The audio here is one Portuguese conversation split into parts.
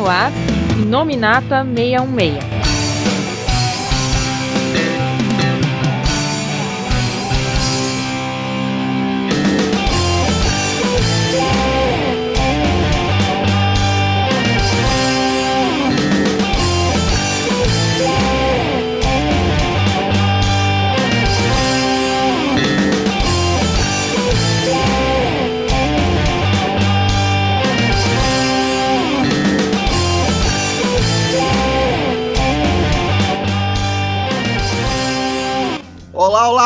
no ar Nominata 616.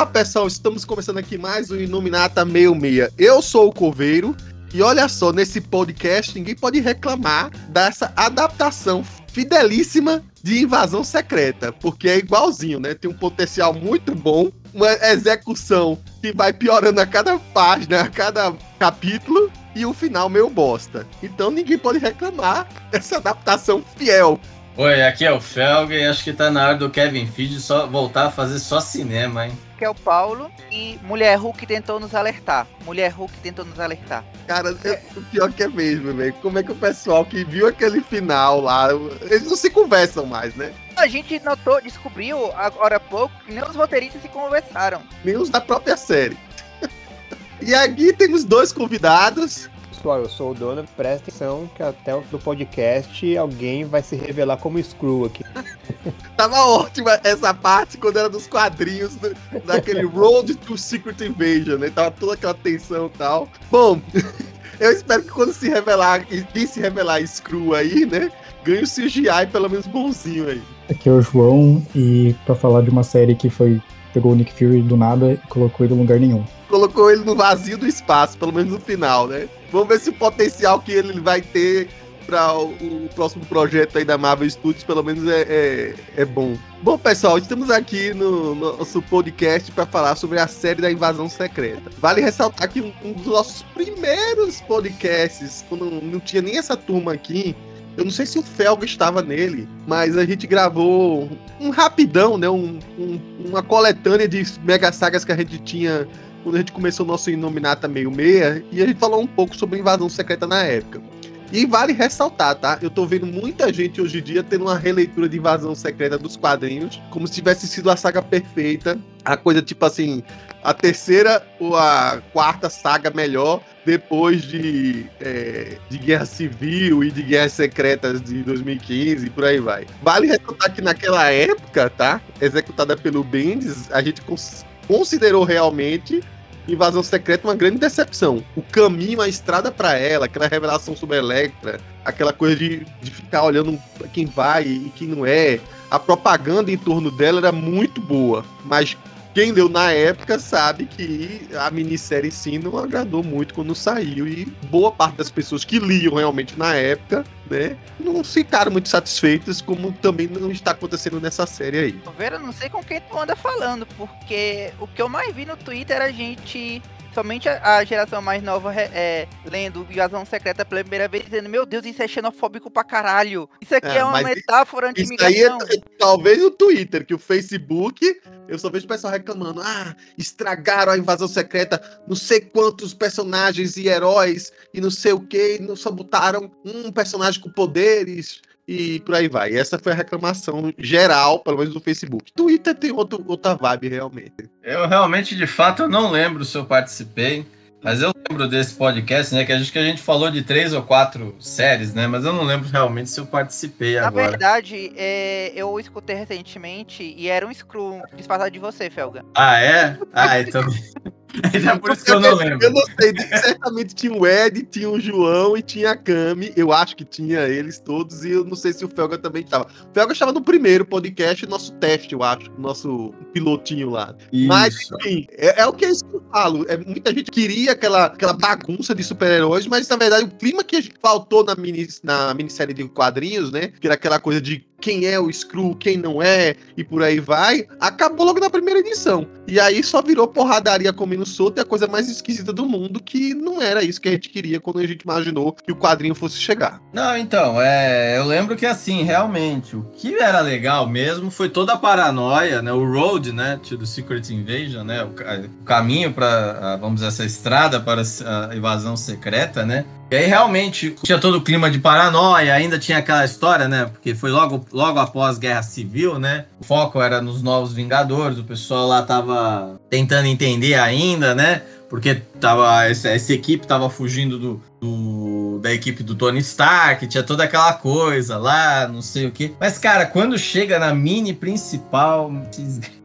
Olá, pessoal, estamos começando aqui mais um Iluminata 66. Eu sou o Coveiro e olha só, nesse podcast ninguém pode reclamar dessa adaptação fidelíssima de Invasão Secreta, porque é igualzinho, né? Tem um potencial muito bom, uma execução que vai piorando a cada página, a cada capítulo e o final meio bosta. Então ninguém pode reclamar dessa adaptação fiel Oi, aqui é o Felga e acho que tá na hora do Kevin Feige só voltar a fazer só cinema, hein? Que é o Paulo e Mulher Hulk tentou nos alertar. Mulher Hulk tentou nos alertar. Cara, é, o pior que é mesmo, velho. Como é que o pessoal que viu aquele final lá, eles não se conversam mais, né? A gente notou, descobriu agora há pouco que nem os roteiristas se conversaram. Nem os da própria série. e aqui temos dois convidados pessoal, eu sou o dono, presta atenção que até o podcast alguém vai se revelar como Screw aqui. Tava ótima essa parte quando era dos quadrinhos do, daquele Road to Secret Invasion, né? Tava toda aquela tensão e tal. Bom, eu espero que quando se revelar, quem se revelar Screw aí, né? Ganhe o CGI pelo menos bonzinho aí. Aqui é o João e para falar de uma série que foi pegou o Nick Fury do nada e colocou ele em lugar nenhum. Colocou ele no vazio do espaço, pelo menos no final, né? Vamos ver se o potencial que ele vai ter para o, próximo projeto aí da Marvel Studios, pelo menos é, é, é bom. Bom, pessoal, estamos aqui no, no nosso podcast para falar sobre a série da Invasão Secreta. Vale ressaltar que um dos nossos primeiros podcasts, quando não tinha nem essa turma aqui, eu não sei se o Felgo estava nele, mas a gente gravou um rapidão, né? Um, um, uma coletânea de mega sagas que a gente tinha quando a gente começou o nosso Inominata meio meia, e a gente falou um pouco sobre invasão secreta na época. E vale ressaltar, tá? Eu tô vendo muita gente hoje em dia tendo uma releitura de invasão secreta dos quadrinhos, como se tivesse sido a saga perfeita. A coisa tipo assim, a terceira ou a quarta saga melhor depois de, é, de Guerra Civil e de Guerras Secretas de 2015 e por aí vai. Vale ressaltar que naquela época, tá? Executada pelo Bendis, a gente cons considerou realmente Invasão Secreta uma grande decepção. O caminho, a estrada para ela, aquela revelação sobre Electra, aquela coisa de, de ficar olhando quem vai e quem não é, a propaganda em torno dela era muito boa, mas quem deu na época sabe que a minissérie em si não agradou muito quando saiu e boa parte das pessoas que liam realmente na época, né, não ficaram muito satisfeitas, como também não está acontecendo nessa série aí. Vera, não sei com quem tu anda falando, porque o que eu mais vi no Twitter era gente somente a, a geração mais nova é, lendo Invasão Secreta pela primeira vez, dizendo: Meu Deus, isso é xenofóbico pra caralho. Isso aqui é, é uma metáfora anti-imigração. Isso aí é, talvez o Twitter, que o Facebook, eu só vejo o pessoal reclamando: Ah, estragaram a Invasão Secreta, não sei quantos personagens e heróis, e não sei o que, não só botaram um personagem com poderes e por aí vai. Essa foi a reclamação geral, pelo menos do Facebook. Twitter tem outro, outra vibe, realmente. Eu realmente, de fato, eu não lembro se eu participei, mas eu lembro desse podcast, né? Que a gente, que a gente falou de três ou quatro séries, né? Mas eu não lembro realmente se eu participei Na agora. Na verdade, é, eu escutei recentemente e era um Screw disfarçado de você, Felga. Ah, é? Ah, então. É por isso que eu não lembro. Eu não sei, certamente tinha o Ed, tinha o João e tinha a Cami. Eu acho que tinha eles todos, e eu não sei se o Felga também estava. O Felga estava no primeiro podcast, nosso teste, eu acho, nosso pilotinho lá. Isso. Mas, enfim, é, é, o que, é isso que eu falo. É, muita gente queria aquela, aquela bagunça de super-heróis, mas na verdade o clima que faltou na, mini, na minissérie de quadrinhos, né? Que era aquela coisa de quem é o Screw, quem não é, e por aí vai, acabou logo na primeira edição. E aí só virou porradaria comendo solto e a coisa mais esquisita do mundo, que não era isso que a gente queria quando a gente imaginou que o quadrinho fosse chegar. Não, então, é, eu lembro que assim, realmente, o que era legal mesmo foi toda a paranoia, né, o road, né, the Secret Invasion, né, o, caminho para, vamos dizer, essa estrada para a invasão secreta, né, E aí realmente tinha todo o clima de paranoia, ainda tinha aquela história, né? Porque foi logo, logo após Guerra Civil, né? O foco era nos Novos Vingadores, o pessoal lá tava tentando entender ainda, né? Porque tava, essa, essa equipe tava fugindo do, do- da equipe do Tony Stark, tinha toda aquela coisa lá, não sei o quê. Mas, cara, quando chega na mini principal,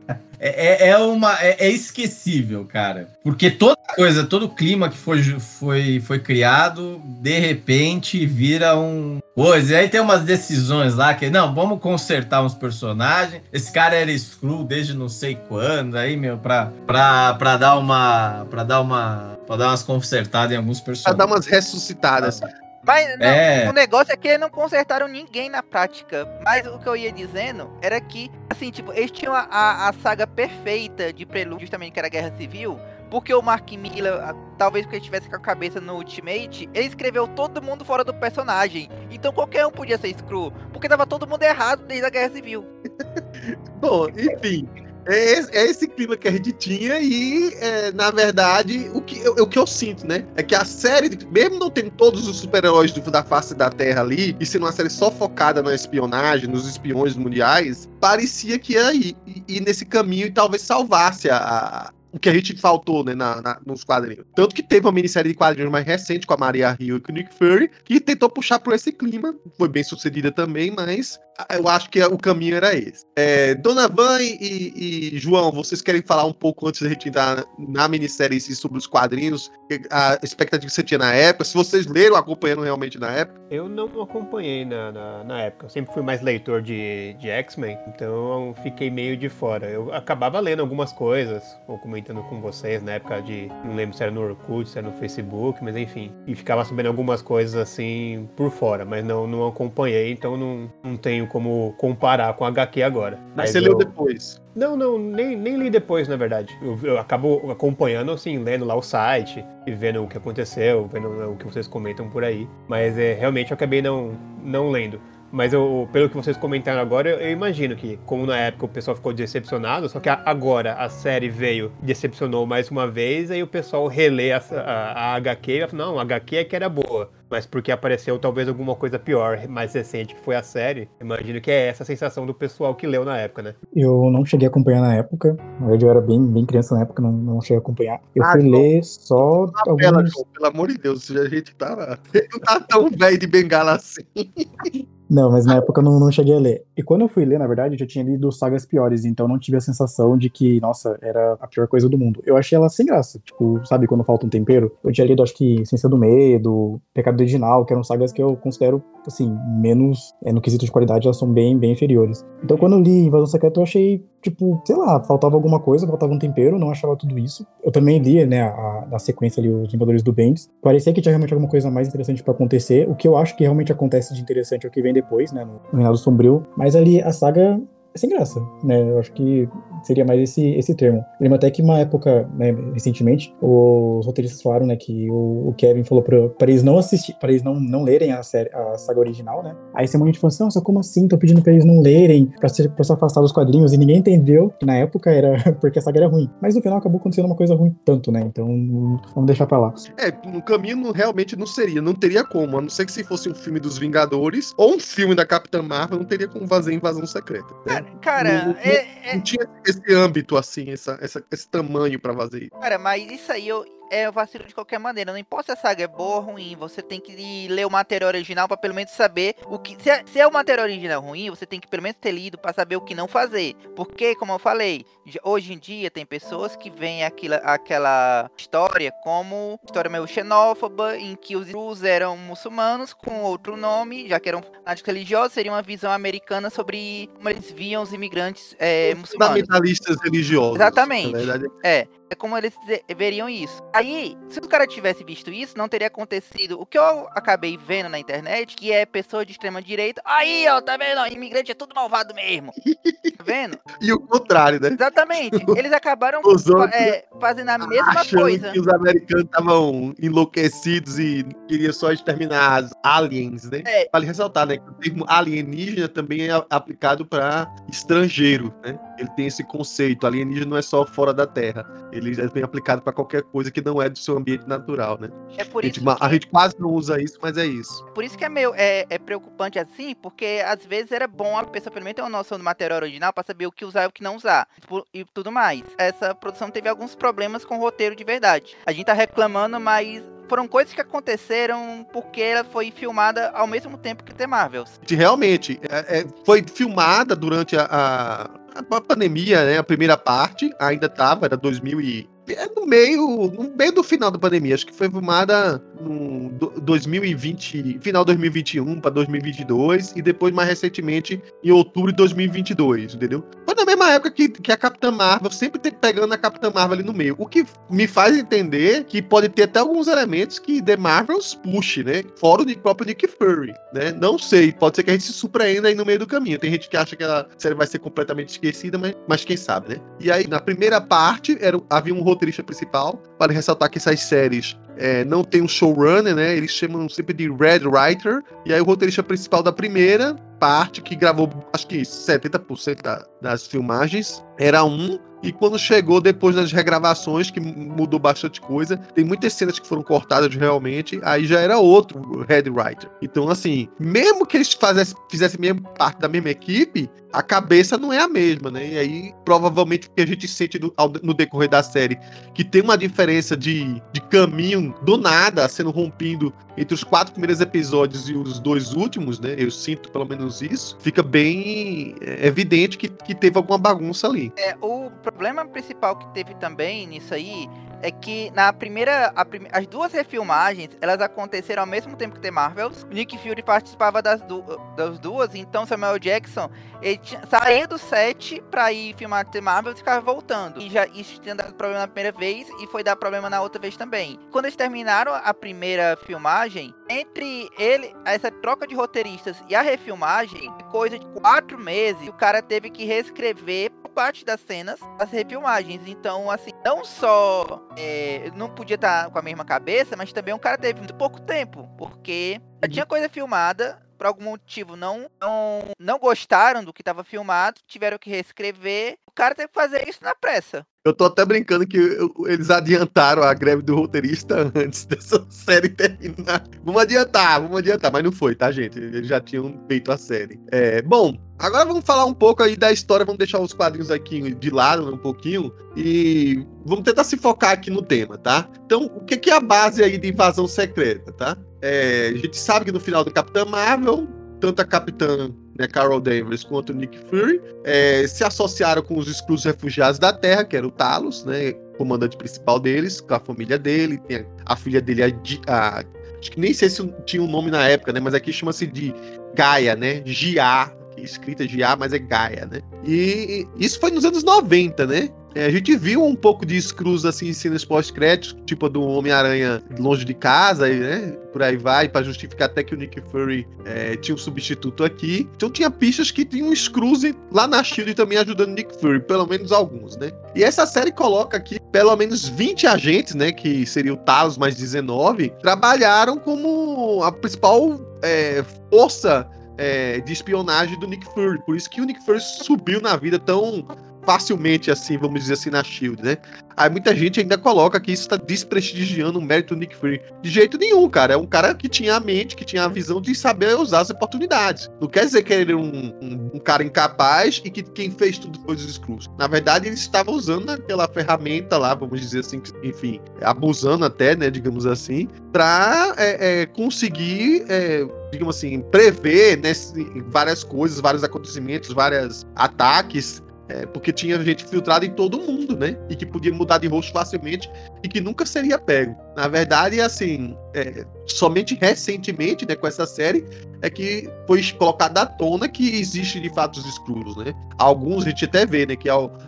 é, é, é uma, é, é esquecível, cara. Porque toda coisa, todo o clima que foi, foi, foi criado, de repente vira um. Coisa. E aí tem umas decisões lá que, não, vamos consertar uns personagens. Esse cara era Skrull desde não sei quando, aí, meu, pra, pra, pra dar uma. pra dar uma. pra dar umas consertadas em alguns Pra personagens. dar umas ressuscitadas. Mas não, É. o negócio é que eles não consertaram ninguém na prática. Mas o que eu ia dizendo era que, assim, tipo, eles tinham a, a, a saga perfeita de prelúdio, justamente que era a Guerra Civil. Porque o Mark Miller, talvez porque ele estivesse com a cabeça no Ultimate, ele escreveu todo mundo fora do personagem. Então qualquer um podia ser Screw. Porque tava todo mundo errado desde a Guerra Civil. Bom, enfim. É esse, é esse clima que a gente tinha e, é, na verdade, o que, eu- o que eu sinto, né? É que a série, mesmo não tendo todos os super-heróis da face da Terra ali, e sendo uma série só focada na espionagem, nos espiões mundiais, parecia que ia ir, ir nesse caminho e talvez salvasse a- a, o que a gente faltou, né, na, na- nos quadrinhos. Tanto que teve uma minissérie de quadrinhos mais recente com a Maria Hill e com o Nick Fury, que tentou puxar por esse clima. Foi bem sucedida também, mas eu acho que o caminho era esse. É, Dona Van e, e- João, vocês querem falar um pouco antes da gente entrar na minissérie sobre os quadrinhos, a expectativa que você tinha na época, se vocês leram acompanhando realmente na época? Eu não acompanhei na, na, na época. Eu sempre fui mais leitor de, de X-Men, então fiquei meio de fora. Eu acabava lendo algumas coisas, ou comentando com vocês na época de. Não lembro se era no Orkut, se era no Facebook, mas enfim. E ficava sabendo algumas coisas assim por fora, mas não, não acompanhei, então não, não tenho como comparar com a HQ agora. Mas você eu... leu depois. Não, não, nem, nem li depois, na verdade. Eu, eu acabo acompanhando, assim, lendo lá o site e vendo o que aconteceu, vendo o que vocês comentam por aí. Mas é, realmente eu acabei não, não lendo. Mas eu, pelo que vocês comentaram agora, eu, eu imagino que, como na época o pessoal ficou decepcionado, só que a- agora a série veio e decepcionou mais uma vez, aí o pessoal relê a, a, a HQ e fala, não, a HQ é que era boa. Mas porque apareceu talvez alguma coisa pior, mais recente, que foi a série. Imagino que é essa a sensação do pessoal que leu na época, né? Eu não cheguei a acompanhar na época. Na verdade, eu era bem, bem criança na época, não, não cheguei a acompanhar. Eu Ah, fui João, ler só alguns. João, pelo amor de Deus, a gente tá, não tá tão velho de bengala assim. Não, mas na época eu não, não cheguei a ler. E quando eu fui ler, na verdade, eu já tinha lido sagas piores, então não tive a sensação de que, nossa, era a pior coisa do mundo. Eu achei ela sem graça. Tipo, sabe quando falta um tempero? Eu tinha lido, acho que Ciência do Medo, Pecado Original, que eram sagas que eu considero, assim, menos, é, no quesito de qualidade, elas são bem, bem inferiores. Então quando eu li Invasão Secreta, eu achei, tipo, sei lá, faltava alguma coisa, faltava um tempero, não achava tudo isso. Eu também li, né, a, na sequência ali, Os Vingadores do Bendis. Parecia que tinha realmente alguma coisa mais interessante pra acontecer. O que eu acho que realmente acontece de interessante é o que vem depois, né, no, Reinado Sombrio. Mas ali a saga sem graça, né? Eu acho que seria mais esse, esse termo. Eu lembro até que uma época, né, recentemente, os roteiristas falaram, né, que o, o Kevin falou pra, pra eles não assistir, para eles não, não lerem a, série, a saga original, né? Aí tem muita gente falou assim, nossa, como assim? Tô pedindo pra eles não lerem, pra se, pra se afastar dos quadrinhos, e ninguém entendeu que na época era porque a saga era ruim. Mas no final acabou acontecendo uma coisa ruim tanto, né? Então vamos deixar pra lá. É, no caminho realmente não seria, não teria como, a não ser que se fosse um filme dos Vingadores ou um filme da Capitã Marvel, não teria como fazer invasão secreta. né? Cara, Não- é, é- Não tinha esse âmbito assim, essa, essa- esse tamanho pra fazer isso. Cara, mas isso aí eu, é vacilo de qualquer maneira. Não importa se a saga é boa ou ruim, você tem que ler o material original pra pelo menos saber o que. Se é, se é o material original ruim, você tem que pelo menos ter lido pra saber o que não fazer. Porque, como eu falei, hoje em dia tem pessoas que veem aquilo, aquela história como história meio xenófoba, em que os Jews eram muçulmanos com outro nome, já que eram fanáticos religiosos, seria uma visão americana sobre como eles viam os imigrantes é, muçulmanos. Fundamentalistas religiosos. Exatamente. Na verdade, É, é como eles veriam isso. Aí, se o cara tivesse visto isso, não teria acontecido o que eu acabei vendo na internet, que é pessoa de extrema direita. Aí, ó, tá vendo? Imigrante é tudo malvado mesmo. Tá vendo? E o contrário, né? Exatamente. Eles acabaram é, fazendo a mesma coisa. que os americanos estavam enlouquecidos e queriam só exterminar as aliens, né? É. Vale ressaltar, né, que o termo alienígena também é aplicado para estrangeiro, né? Ele tem esse conceito, alienígena não é só fora da Terra. Ele é bem aplicado para qualquer coisa que não é do seu ambiente natural, né? É por A isso gente, que... a gente quase não usa isso, mas é isso. Por isso que é meio é, é preocupante assim, porque às vezes era bom a pessoa pelo menos ter uma noção do material original pra saber o que usar e o que não usar pu- e tudo mais. Essa produção teve alguns problemas com o roteiro de verdade. A gente tá reclamando, mas foram coisas que aconteceram porque ela foi filmada ao mesmo tempo que The Marvels. Realmente, é- é, foi filmada durante a, a, a pandemia, né? A primeira parte ainda tava, era 2000 e... É no meio, no meio do final da pandemia, acho que foi filmada no do- 2020, final 2021 para 2022 e depois mais recentemente em outubro de 2022, entendeu? Foi na mesma época que, que a Capitã Marvel, sempre tem pegando a Capitã Marvel ali no meio, o que me faz entender que pode ter até alguns elementos que The Marvels puxe, né? Fora o próprio Nick Fury, né? Não sei, pode ser que a gente se surpreenda aí no meio do caminho. Tem gente que acha que a série vai ser completamente esquecida, mas, mas quem sabe, né? E aí, na primeira parte, era, havia um roteirista principal, para ressaltar que essas séries é, não tem um showrunner, né? Eles chamam sempre de Red Writer. E aí o roteirista principal da primeira parte, que gravou acho que 70% da- das filmagens, era um. E quando chegou depois das regravações, que mudou bastante coisa, tem muitas cenas que foram cortadas realmente, aí já era outro head writer. Então, assim, mesmo que eles fizessem, mesmo parte da mesma equipe, a cabeça não é a mesma, né? E aí, provavelmente, o que a gente sente no, no decorrer da série, que tem uma diferença de, de caminho do nada sendo rompido entre os quatro primeiros episódios e os dois últimos, né? Eu sinto pelo menos isso. Fica bem é, evidente que, que teve alguma bagunça ali. É, o problema principal que teve também nisso aí é que na primeira. a prime- as duas refilmagens elas aconteceram ao mesmo tempo que The Marvels. Nick Fury participava das, du- das duas, então Samuel Jackson ele tinha, saía do set pra ir filmar The Marvels e ficava voltando. E já isso tinha dado problema na primeira vez e foi dar problema na outra vez também. Quando eles terminaram a primeira filmagem, entre ele, essa troca de roteiristas e a refilmagem, coisa de quatro meses, o cara teve que reescrever parte das cenas das refilmagens. Então, assim, não só é, não podia estar com a mesma cabeça, mas também o cara teve muito pouco tempo, porque já tinha coisa filmada. Por algum motivo não, não, não gostaram do que estava filmado, tiveram que reescrever. O cara teve que fazer isso na pressa. Eu tô até brincando que eu- eles adiantaram a greve do roteirista antes dessa série terminar. Vamos adiantar, vamos adiantar, mas não foi, tá, gente? Eles já tinham feito a série. É, bom, agora vamos falar um pouco aí da história, vamos deixar os quadrinhos aqui de lado um pouquinho e vamos tentar se focar aqui no tema, tá? Então, o que é a base aí de invasão secreta, tá? É, a gente sabe que no final do Capitã Marvel, tanto a Capitã né, Carol Danvers quanto o Nick Fury é, se associaram com os exclusos refugiados da Terra, que era o Talos, né, comandante principal deles, com a família dele, tem a, a filha dele, a, a- acho que nem sei se tinha um nome na época, né, mas aqui chama-se de Gaia, né, Gia, escrita Gia, mas é Gaia, né, e isso foi nos anos 90, né, é, a gente viu um pouco de Screws assim cenas pós-créditos, tipo a do Homem-Aranha longe de casa, né? Por aí vai, pra justificar até que o Nick Fury é, tinha um substituto aqui. Então tinha pistas que tinham um Screws lá na Shield também ajudando o Nick Fury, pelo menos alguns, né? E essa série coloca aqui pelo menos 20 agentes, né? Que seria o Talos mais 19, trabalharam como a principal é, força é, de espionagem do Nick Fury. Por isso que o Nick Fury subiu na vida tão facilmente assim, vamos dizer assim, na Shield, né? Aí muita gente ainda coloca que isso tá desprestigiando o mérito do Nick Fury. De jeito nenhum, cara. É um cara que tinha a mente, que tinha a visão de saber usar as oportunidades. Não quer dizer que ele era um, um- um cara incapaz e que quem fez tudo foi os Skrulls. Na verdade, ele estava usando aquela ferramenta lá, vamos dizer assim, enfim, abusando até, né, digamos assim, pra é, é, conseguir, é, digamos assim, prever né, várias coisas, vários acontecimentos, vários ataques é, porque tinha gente filtrada em todo mundo, né? E que podia mudar de rosto facilmente e que nunca seria pego. Na verdade, assim, é, somente recentemente, né, com essa série, é que foi colocado à tona que existe de fato os escuros, né? Alguns a gente até vê, né, que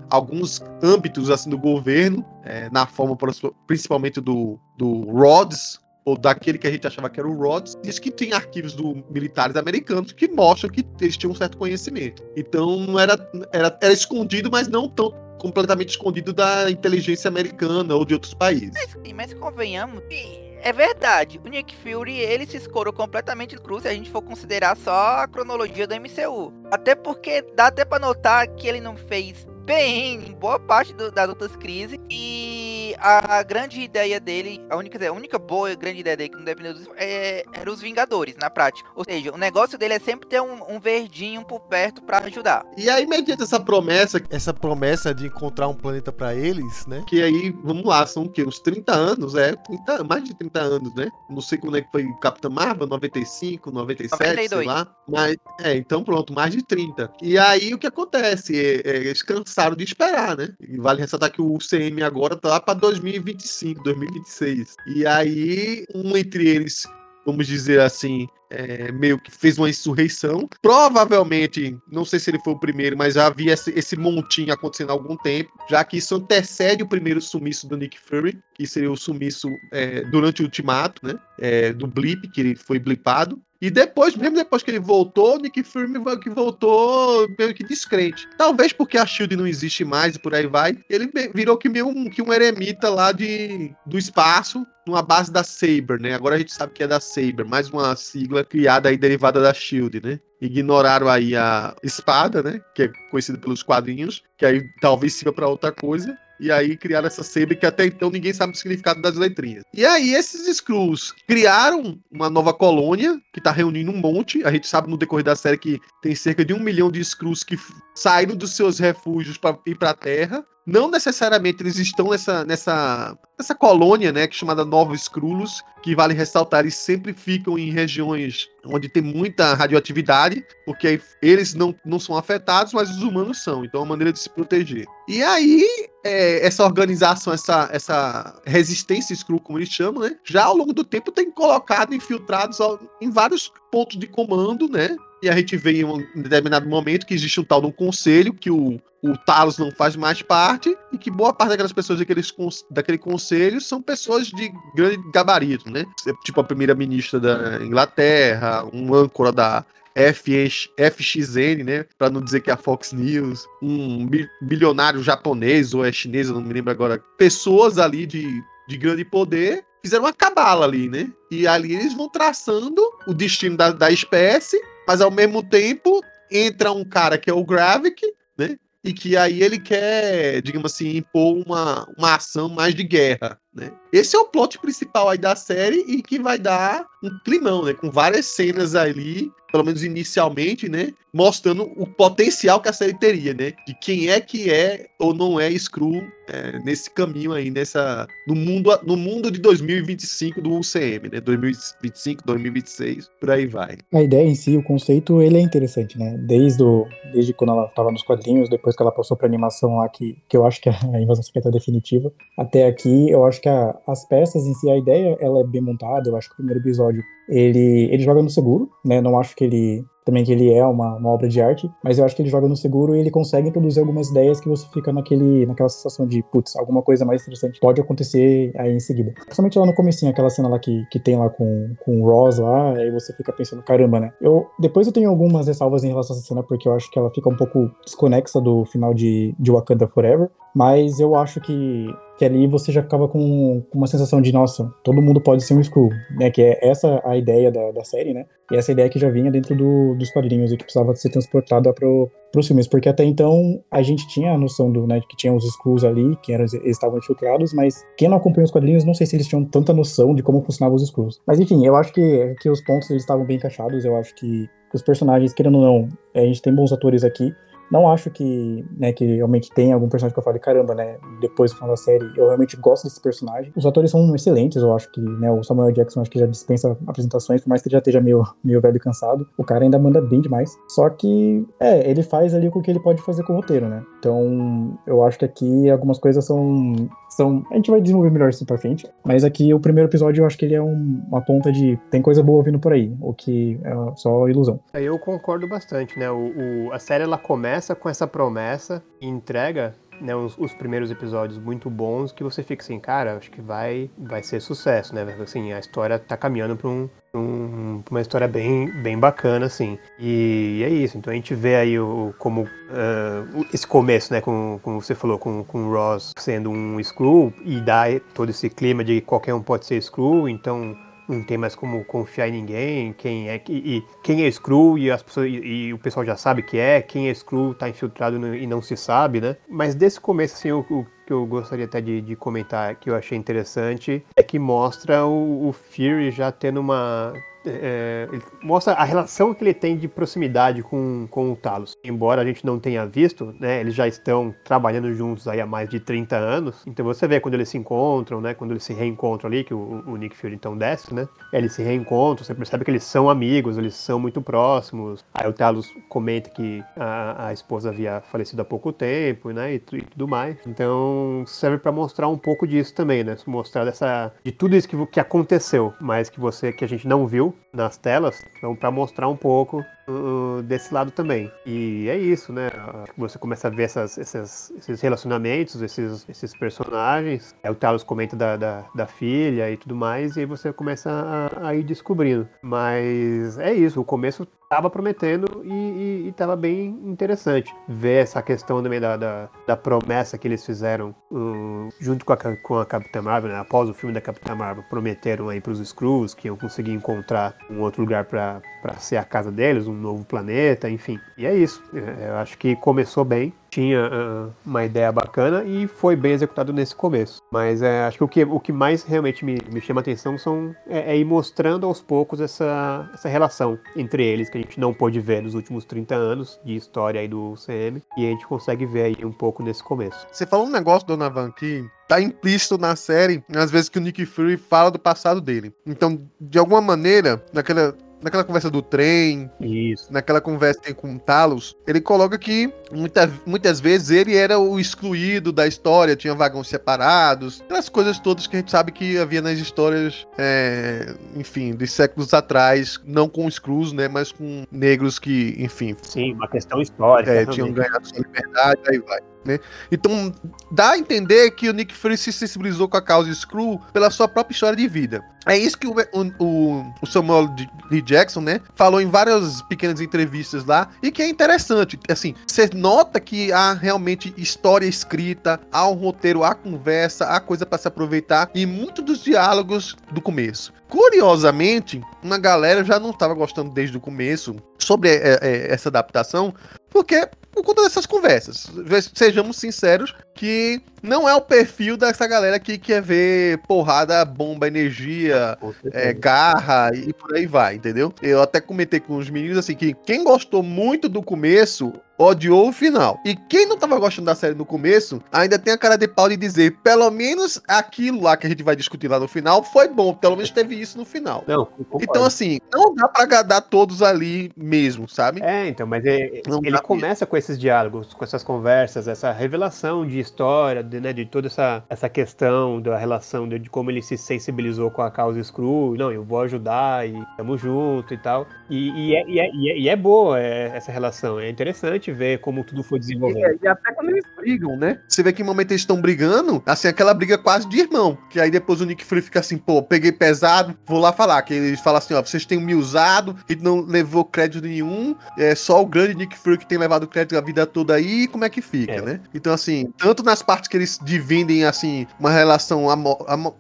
alguns âmbitos assim do governo, é, na forma principalmente do, do Rhodes, ou daquele que a gente achava que era o Rhodes, diz que tem arquivos do militares americanos que mostram que eles tinham um certo conhecimento. Então era, era, era escondido, mas não tão completamente escondido da inteligência americana ou de outros países. Mas, mas convenhamos que é verdade. O Nick Fury, ele se escorou completamente do cruz se a gente for considerar só a cronologia do MCU. Até porque dá até pra notar que ele não fez bem em boa parte do- das outras crises. E a grande ideia dele, a única, a única boa e grande ideia dele que não dependeu dos é, era os Vingadores, na prática. Ou seja, o negócio dele é sempre ter um, um verdinho por perto pra ajudar. E aí, mediante essa promessa, Essa promessa de encontrar um planeta pra eles, né? que aí, vamos lá, são o quê? Uns 30 anos, é? 30, mais de 30 anos, né? Não sei quando é que foi Capitã Marvel, 95, 97, 92. sei lá. Mas, é, então pronto, mais de 30. E aí o que acontece? É, é, eles cansaram de esperar, né? E vale ressaltar que o CM agora tá lá pra 2025, 2026. E aí, um entre eles, vamos dizer assim, é, meio que fez uma insurreição. Provavelmente, não sei se ele foi o primeiro, mas já havia esse, esse montinho acontecendo há algum tempo, já que isso antecede o primeiro sumiço do Nick Fury, que seria o sumiço é, durante o ultimato, né? É, do blip, que ele foi blipado. E depois, mesmo depois que ele voltou, Nick Fury que voltou meio que descrente. Talvez porque a SHIELD não existe mais e por aí vai. Ele virou que meio um, que um eremita lá de, do espaço, numa base da Saber, né? Agora a gente sabe que é da Saber, mais uma sigla criada aí derivada da SHIELD, né? Ignoraram aí a espada, né? Que é conhecida pelos quadrinhos, que aí talvez sirva pra outra coisa. E aí criaram essa Saber que até então ninguém sabe o significado das letrinhas. E aí esses Skrulls criaram uma nova colônia que tá reunindo um monte. A gente sabe no decorrer da série que tem cerca de um milhão de Skrulls que saíram dos seus refúgios para ir pra Terra. Não necessariamente eles estão nessa, nessa, nessa colônia, né, que é chamada Nova Skrullos, que vale ressaltar, eles sempre ficam em regiões onde tem muita radioatividade, porque eles não, não são afetados, mas os humanos são. Então é uma maneira de se proteger. E aí, é, essa organização, essa, essa resistência Skrull, como eles chamam, né? Já ao longo do tempo tem colocado infiltrados em vários pontos de comando, né? E a gente vê em um determinado momento que existe um tal de um conselho que o, o Talos não faz mais parte e que boa parte daquelas pessoas daqueles, daquele conselho são pessoas de grande gabarito, né? Tipo a primeira-ministra da Inglaterra, um âncora da FX, FXN, né? Pra não dizer que é a Fox News, um bi- bilionário japonês ou é chinês, eu não me lembro agora. Pessoas ali de, de grande poder fizeram uma cabala ali, né? E ali eles vão traçando o destino da, da espécie, mas ao mesmo tempo entra um cara que é o Gravik, né? E que aí ele quer, digamos assim, impor uma, uma ação mais de guerra, né? Esse é o plot principal aí da série e que vai dar um climão, né? Com várias cenas ali, pelo menos inicialmente, né? Mostrando o potencial que a série teria, né? De quem é que é ou não é Skrull é, nesse caminho aí, nessa no mundo no mundo de 2025 do UCM, né? 2025, 2026, por aí vai. A ideia em si, o conceito, ele é interessante, né? Desde, o, desde quando ela estava nos quadrinhos, depois que ela passou pra animação lá, que, que eu acho que é a invasão secreta definitiva, até aqui, eu acho que a- as peças em si, a ideia, ela é bem montada, eu acho que o primeiro episódio, ele, ele joga no seguro, né? Não acho que ele também que ele é uma, uma obra de arte, mas eu acho que ele joga no seguro e ele consegue introduzir algumas ideias que você fica naquele, naquela sensação de, putz, alguma coisa mais interessante pode acontecer aí em seguida. Principalmente lá no comecinho, aquela cena lá que, que tem lá com, com o Ross lá, aí você fica pensando, caramba, né? Eu, depois eu tenho algumas ressalvas em relação a essa cena, porque eu acho que ela fica um pouco desconexa do final de, de Wakanda Forever, mas eu acho que, que ali você já ficava com, com uma sensação de, nossa, todo mundo pode ser um Skrull, né? Que é essa a ideia da, da série, né? E essa ideia que já vinha dentro do, dos quadrinhos e que precisava ser transportada pro, pros filmes, porque até então a gente tinha a noção do, né, que tinha os Skrulls ali, que eram, estavam infiltrados, mas quem não acompanha os quadrinhos, não sei se eles tinham tanta noção de como funcionavam os Skrulls. Mas enfim, eu acho que, que os pontos eles estavam bem encaixados, eu acho que os personagens, querendo ou não, a gente tem bons atores aqui, não acho que, né, que realmente tem algum personagem que eu fale, caramba, né, depois do final da série, eu realmente gosto desse personagem. Os atores são excelentes, eu acho que, né, o Samuel Jackson acho que já dispensa apresentações, por mais que ele já esteja meio, meio velho e cansado, o cara ainda manda bem demais. Só que, é, ele faz ali o que ele pode fazer com o roteiro, né. Então, eu acho que aqui algumas coisas são, são, a gente vai desenvolver melhor isso pra frente, mas aqui o primeiro episódio eu acho que ele é um- uma ponta de, tem coisa boa vindo por aí, o que é só ilusão. Aí eu concordo bastante, né? O, o- a série ela começa com essa promessa e entrega né, os, os primeiros episódios muito bons que você fica assim, cara, acho que vai, vai ser sucesso, né? Assim, a história tá caminhando pra, um, um- uma história bem, bem bacana, assim. E, é isso. Então a gente vê aí o, como o- esse começo, né? Com, como você falou, com, com o Ross sendo um Skrull e dá todo esse clima de que qualquer um pode ser Skrull, então não tem mais como confiar em ninguém, quem é que- e, quem é Skrull e as pessoas e, e o pessoal já sabe que é, quem é Skrull tá infiltrado no- e não se sabe, né? Mas desse começo assim, o, o que eu gostaria até de, de comentar, que eu achei interessante, é que mostra o, o Fury já tendo uma é, mostra a relação que ele tem de proximidade com, com o Talos. Embora a gente não tenha visto, né, eles já estão trabalhando juntos aí há mais de 30 anos. Então você vê quando eles se encontram, né, quando eles se reencontram ali, que o, o Nick Fury então desce, né, eles se reencontram, você percebe que eles são amigos, eles são muito próximos. Aí o Talos comenta que a, a esposa havia falecido há pouco tempo, né, e, e tudo mais. Então serve para mostrar um pouco disso também, né, mostrar dessa de tudo isso que, que aconteceu, mas que você que a gente não viu nas telas, então para mostrar um pouco uh, desse lado também. E é isso, né? Você começa a ver essas, essas, esses relacionamentos, esses, esses personagens. Aí o Talos comenta da, da, da, filha e tudo mais, e aí você começa a, a ir descobrindo. Mas é isso, o começo estava prometendo e estava bem interessante ver essa questão também da, da, da promessa que eles fizeram uh, junto com a, com a Capitã Marvel, né? após o filme da Capitã Marvel, prometeram aí para os Skrulls que iam conseguir encontrar um outro lugar para ser a casa deles, um novo planeta, enfim. E é isso. É, eu acho que começou bem tinha uh, uma ideia bacana e foi bem executado nesse começo. Mas é, acho que o, que o que mais realmente me, me chama atenção são, é, é, ir mostrando aos poucos essa, essa relação entre eles, que a gente não pôde ver nos últimos 30 anos de história aí do CM, e a gente consegue ver aí um pouco nesse começo. Você falou um negócio, Dona Van, que tá implícito na série, às vezes que o Nick Fury fala do passado dele. Então, de alguma maneira, naquela naquela conversa do trem, Isso. naquela conversa com o Talos, ele coloca que muita, muitas vezes ele era o excluído da história, tinha vagões separados, aquelas coisas todas que a gente sabe que havia nas histórias, é, enfim, de séculos atrás, não com os cruz, né, mas com negros que, enfim. Sim, uma questão histórica. É, tinham ganhado sua liberdade, aí vai. Né? Então, dá a entender que o Nick Fury se sensibilizou com a causa Screw pela sua própria história de vida. É isso que o, o, o Samuel D. Jackson, né, falou em várias pequenas entrevistas lá e que é interessante. Assim, você nota que há realmente história escrita, há um roteiro, há conversa, há coisa para se aproveitar e muito dos diálogos do começo. Curiosamente, uma galera já não estava gostando desde o começo sobre é, é, essa adaptação, porque por conta dessas conversas. Sejamos sinceros que não é o perfil dessa galera que quer ver porrada, bomba, energia, é, garra e por aí vai, entendeu? Eu até comentei com os meninos assim que quem gostou muito do começo odiou o final. E quem não tava gostando da série no começo, ainda tem a cara de pau de dizer, pelo menos aquilo lá que a gente vai discutir lá no final foi bom, pelo menos teve isso no final. Não, então assim, não dá pra agradar todos ali mesmo, sabe? É, então, mas é, ele começa com esses diálogos, com essas conversas, essa revelação de história, de, né, de toda essa, essa questão da relação, de, de, como ele se sensibilizou com a causa Screw, não, eu vou ajudar e tamo junto e tal. E, e, é, e, é, e, é, é boa é, essa relação, é interessante ver como tudo foi desenvolvendo. É, e até quando eles brigam, né? Você vê que em momento eles estão brigando, assim, aquela briga quase de irmão. Que aí depois o Nick Fury fica assim, pô, peguei pesado, vou lá falar. Que eles falam assim, ó, vocês têm me usado, e não levou crédito nenhum, é só o grande Nick Fury que tem levado crédito a vida toda aí, como é que fica, é. né? Então, assim, tanto nas partes que eles dividem, assim, uma relação amor, amor,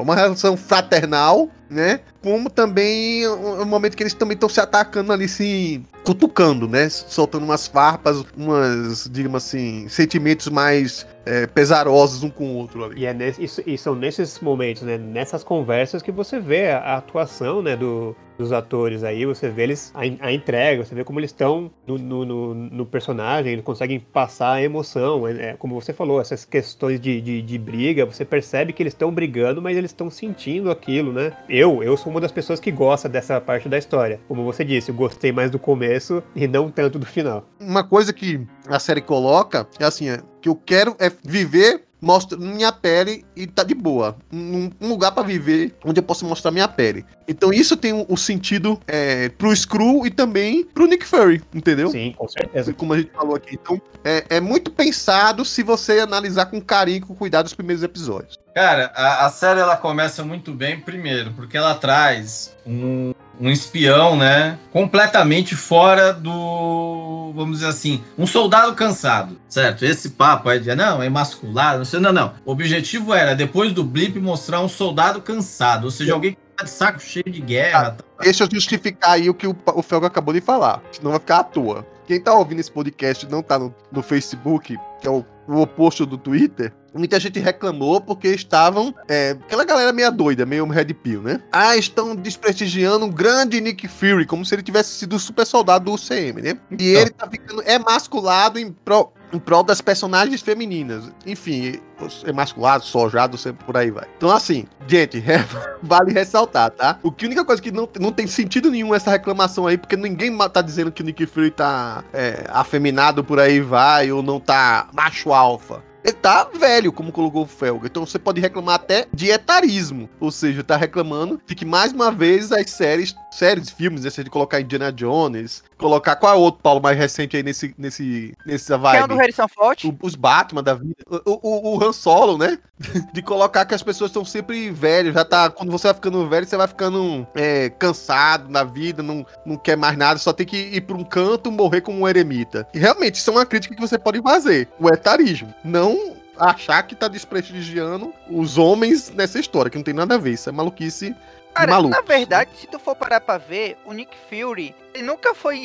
uma relação fraternal, né? Como também o momento que eles também estão se atacando ali, se cutucando, né? Soltando umas farpas, umas, digamos assim, sentimentos mais é, pesarosos um com o outro ali. E, é nesse, isso, e são nesses momentos, né? Nessas conversas que você vê a, a atuação, né? Do, dos atores aí, você vê eles, a, a entrega, você vê como eles estão no, no, no, no, personagem, eles conseguem passar a emoção. É, é como você falou, essas questões de, de, de briga, você percebe que eles estão brigando, mas eles estão sentindo aquilo, né? Eu, eu sou uma das pessoas que gosta dessa parte da história. Como você disse, eu gostei mais do começo e não tanto do final. Uma coisa que a série coloca é assim, é, que eu quero é viver mostro minha pele e tá de boa. Um, um lugar para viver onde eu posso mostrar minha pele. Então isso tem o um, um sentido é, pro Screw e também pro Nick Fury, entendeu? Sim, com certeza. Como a gente falou aqui. Então é, é muito pensado se você analisar com carinho, com cuidado os primeiros episódios. Cara, a, a série ela começa muito bem, primeiro, porque ela traz um um espião, né? Completamente fora do, vamos dizer assim, um soldado cansado, certo? Esse papo aí de não, é masculado, não sei, não, não. O objetivo era, depois do blip, mostrar um soldado cansado, ou seja, alguém que tá de saco cheio de guerra. Ah, tá... Deixa eu justificar aí o que o, o Felga acabou de falar, senão vai ficar à toa. Quem tá ouvindo esse podcast e não tá no, no Facebook, que é o, o oposto do Twitter, muita gente reclamou porque estavam. É, aquela galera meio doida, meio Red Pill, né? Ah, estão desprestigiando um grande Nick Fury, como se ele tivesse sido o super soldado do UCM, né? E ele tá ficando emasculado em pro, em prol das personagens femininas. Enfim, os emasculados, sojados, sempre por aí vai. Então, assim, gente, é, vale ressaltar, tá? O que a única coisa que não, não tem sentido nenhum essa reclamação aí, porque ninguém tá dizendo que o Nick Fury tá é, afeminado por aí vai, ou não tá macho alfa. Ele tá velho, como colocou o Felga. Então você pode reclamar até de etarismo. Ou seja, tá reclamando de que mais uma vez as séries, séries, filmes, né? Se a gente colocar Indiana Jones, colocar qual é o outro Paulo mais recente aí nesse, nesse, nessa Quem é o vibe? do Harrison Ford? O- os Batman da vida. O, o, o Han Solo, né? De colocar que as pessoas estão sempre velhas. Já tá. Quando você vai ficando velho, você vai ficando é, cansado na vida, não, não quer mais nada, só tem que ir pra um canto morrer como um eremita. E realmente, isso é uma crítica que você pode fazer. O etarismo. Não achar que tá desprestigiando os homens nessa história, que não tem nada a ver. Isso é maluquice. Cara, malucos. na verdade, se tu for parar pra ver, o Nick Fury, ele nunca foi.